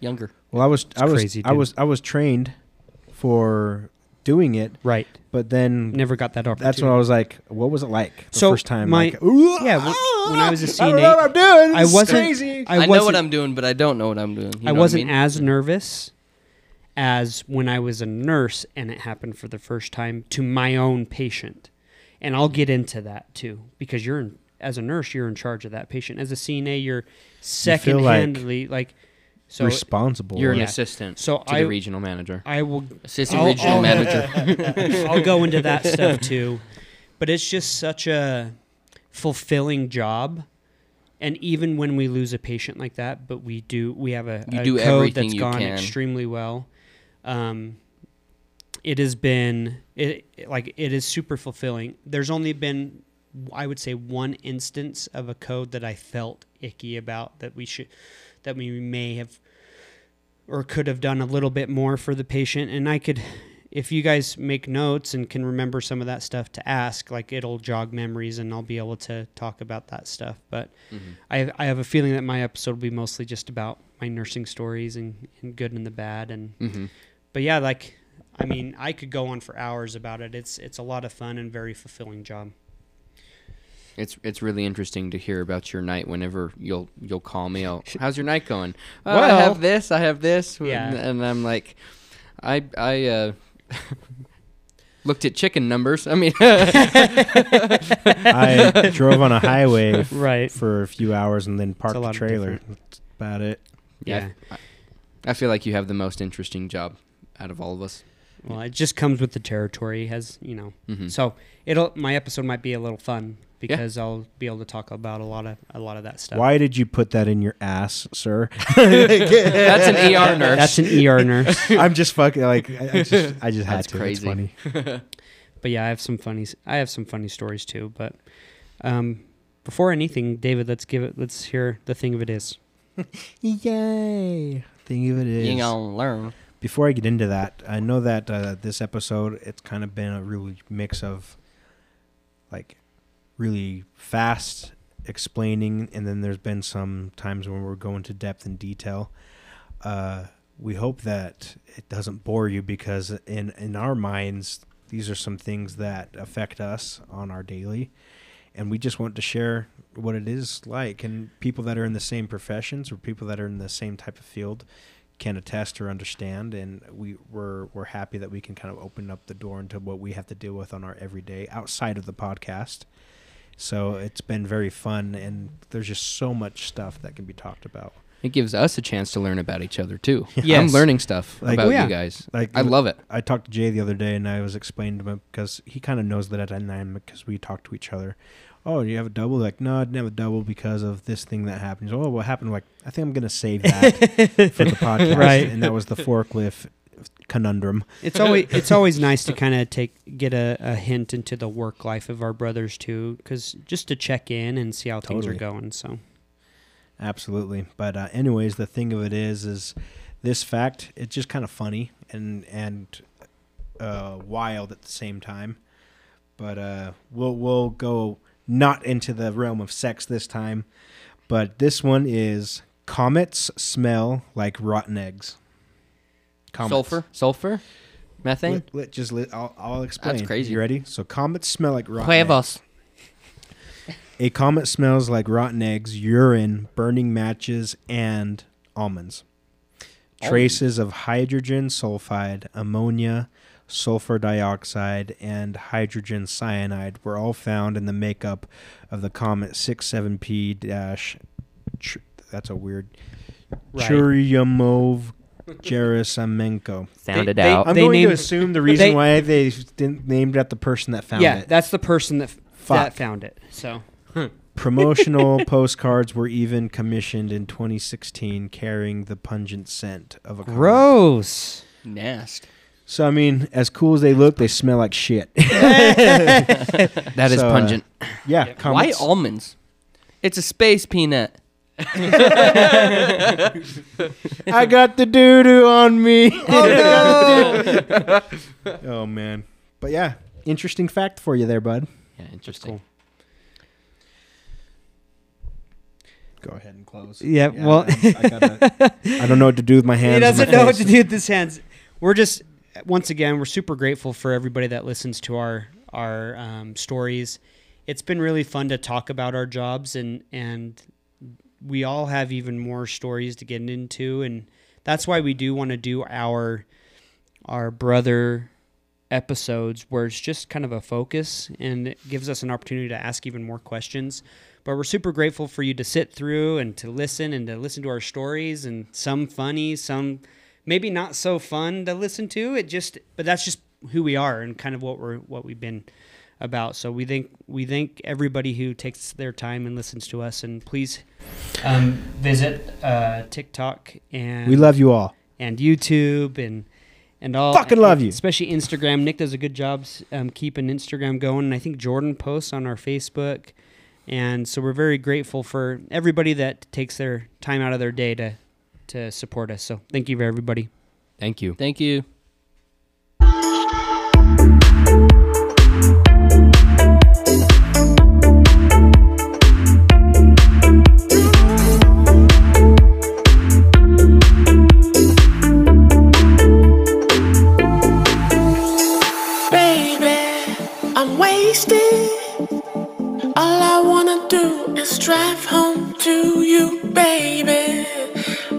S3: younger.
S1: Well, I was, I was,
S2: crazy,
S1: I
S2: dude.
S1: was, I was trained for doing it,
S2: Right.
S1: but then
S2: Never got that opportunity.
S1: that's when I was like, what was it like the
S2: So,
S1: first time?
S2: my-
S1: like,
S2: yeah, when-
S1: ah,
S2: when I was a
S1: I don't
S2: CNA,
S1: know what I'm doing. This is
S2: wasn't-
S1: crazy.
S3: I, know what
S2: wasn't-
S3: I'm doing, but I don't know what I'm doing. You
S2: I
S3: know
S2: wasn't
S3: mean?
S2: as nervous as when I was a nurse and it happened for the first time to my own patient. And I'll get into that too because you're in, as a nurse you're in charge of that patient. As a CNA you're second-handedly like, so
S1: responsible.
S4: You're an
S2: Yeah.
S4: assistant
S2: So
S4: to
S2: I-
S4: the regional manager.
S2: I will
S3: assistant
S2: I'll-
S3: regional
S2: I'll-
S3: manager. *laughs*
S2: I'll go into that stuff too. But it's just such a fulfilling job. And even when we lose a patient like that, but we do, we have a,
S3: You
S2: a
S3: do
S2: code
S3: everything
S2: that's
S3: you
S2: gone
S3: can.
S2: extremely well. Um, it has been it like it is super fulfilling. There's only been, I would say, one instance of a code that I felt icky about that we should, that we may have or could have done a little bit more for the patient. And I could, if you guys make notes and can remember some of that stuff to ask, like it'll jog memories and I'll be able to talk about that stuff. But
S3: Mm-hmm.
S2: I, have, I have a feeling that my episode will be mostly just about my nursing stories and, and good and the bad. And,
S4: hmm
S2: but yeah, like, I mean, I could go on for hours about it. It's, it's a lot of fun and very fulfilling job.
S4: It's it's really interesting to hear about your night. Whenever you'll you'll call me, oh, *laughs* how's your night going? "Oh, I have this, I have this,
S2: Yeah.
S4: and I'm like, I I uh, *laughs* looked at chicken numbers. I mean, *laughs*
S1: I drove on a highway f-
S2: Right.
S1: for a few hours and then parked
S2: a
S1: the trailer. That's about it.
S2: Yeah.
S4: I feel like you have the most interesting job out of all of us.
S2: Well, it just comes with the territory has, you know,
S4: hmm
S2: So it'll my episode might be a little fun because I'll be able to talk about a lot of a lot of that stuff.
S1: Why did you put that in your ass, sir? *laughs* *laughs*
S4: That's an ER nurse.
S2: That's an ER nurse. *laughs*
S1: I'm just fucking like I, I just I just had
S4: That's
S1: to.
S4: crazy.
S1: It's funny.
S2: but yeah, I have some funny I have some funny stories too. But um, before anything, David, let's give it. Let's hear the thing of it is.
S1: Yay! Thing of it is.
S3: You gonna learn.
S1: Before I get into that, I know that uh, this episode it's kind of been a really mix of like really fast explaining, and then there's been some times when we're going to depth and detail. Uh, we hope that it doesn't bore you because in in our minds, these are some things that affect us on our daily, and we just want to share what it is like, and people that are in the same professions or people that are in the same type of field can attest or understand and we we're we're happy that we can kind of open up the door into what we have to deal with on our everyday outside of the podcast so it's been very fun and there's just so much stuff that can be talked about
S4: It gives us a chance to learn about each other too. *laughs* I'm learning stuff
S1: Like-
S4: about
S2: Oh, yeah.
S4: you guys.
S1: like
S4: I love it.
S1: I talked to Jay the other day and I was explaining to him because he kind of knows that dynamic because we talk to each other. Oh, do you have a double? Like, no, I didn't have a double because of this thing that happened. He's, oh, what happened? Like, I think I'm gonna save that *laughs* for the podcast.
S2: Right.
S1: And that was the forklift conundrum.
S2: It's always it's always nice to kind of take get a, a hint into the work life of our brothers too, because just to check in and see how things are going. So
S1: Absolutely. But uh, anyways, the thing of it is, is this fact. It's just kind of funny and and uh, wild at the same time. But uh, we'll we'll go not into the realm of sex this time. But this one is comets smell like rotten eggs. Comets.
S3: Sulfur, sulfur, methane.
S1: Let, let- just let, I'll, I'll explain.
S3: crazy.
S1: You ready? So comets smell like rotten
S3: Huevos.
S1: A comet smells like rotten eggs, urine, burning matches, and almonds. Oh. Traces of hydrogen sulfide, ammonia, sulfur dioxide, and hydrogen cyanide were all found in the makeup of the comet 67P dash. That's a weird.
S2: Right.
S1: Churyumov Gerasimenko.
S5: Found
S2: They-
S5: it
S2: they-
S5: out.
S1: I'm
S2: They
S1: going to assume the reason
S2: they-
S1: why they didn't named it the person that found
S2: yeah,
S1: it.
S2: Yeah, that's the person that, f-
S1: Fuck.
S2: that found it. So
S1: Promotional *laughs* postcards were even commissioned in 2016 carrying the pungent scent of a comet.
S2: gross.
S3: Nast.
S1: So I mean, as cool as they look, they smell like shit. *laughs*
S3: That is
S1: So, uh,
S3: pungent.
S1: yeah,
S2: Yep.
S3: Why
S1: comets.
S3: almonds? It's a space peanut. *laughs*
S1: I got the doo doo on me. Oh *laughs* no! oh man, but yeah, interesting fact for you there, bud.
S3: Yeah, interesting.
S1: Go ahead and close.
S2: Yeah, well-
S1: I, I, gotta, I don't know what to do with my hands.
S2: he
S1: and
S2: doesn't
S1: my
S2: know what
S1: face.
S2: to do with his hands. We're just once again we're super grateful for everybody that listens to our our um, stories. It's been really fun to talk about our jobs and and we all have even more stories to get into and that's why we do want to do our our brother episodes where it's just kind of a focus and it gives us an opportunity to ask even more questions. But we're super grateful for you to sit through and to listen and to listen to our stories and some funny, some maybe not so fun to listen to. It just but that's just who we are and kind of what we're what we've been about. So we think we thank everybody who takes their time and listens to us and please um, visit uh, TikTok and
S1: We love you all.
S2: and YouTube and and all.
S1: Fucking love you.
S2: especially Instagram. Nick does a good job um, keeping Instagram going, and I think Jordan posts on our Facebook, and so we're very grateful for everybody that takes their time out of their day to to support us. So thank you for everybody.
S4: Thank you.
S3: Thank you.
S6: Baby, I'm wasted. All I wanna do is drive home to you, baby.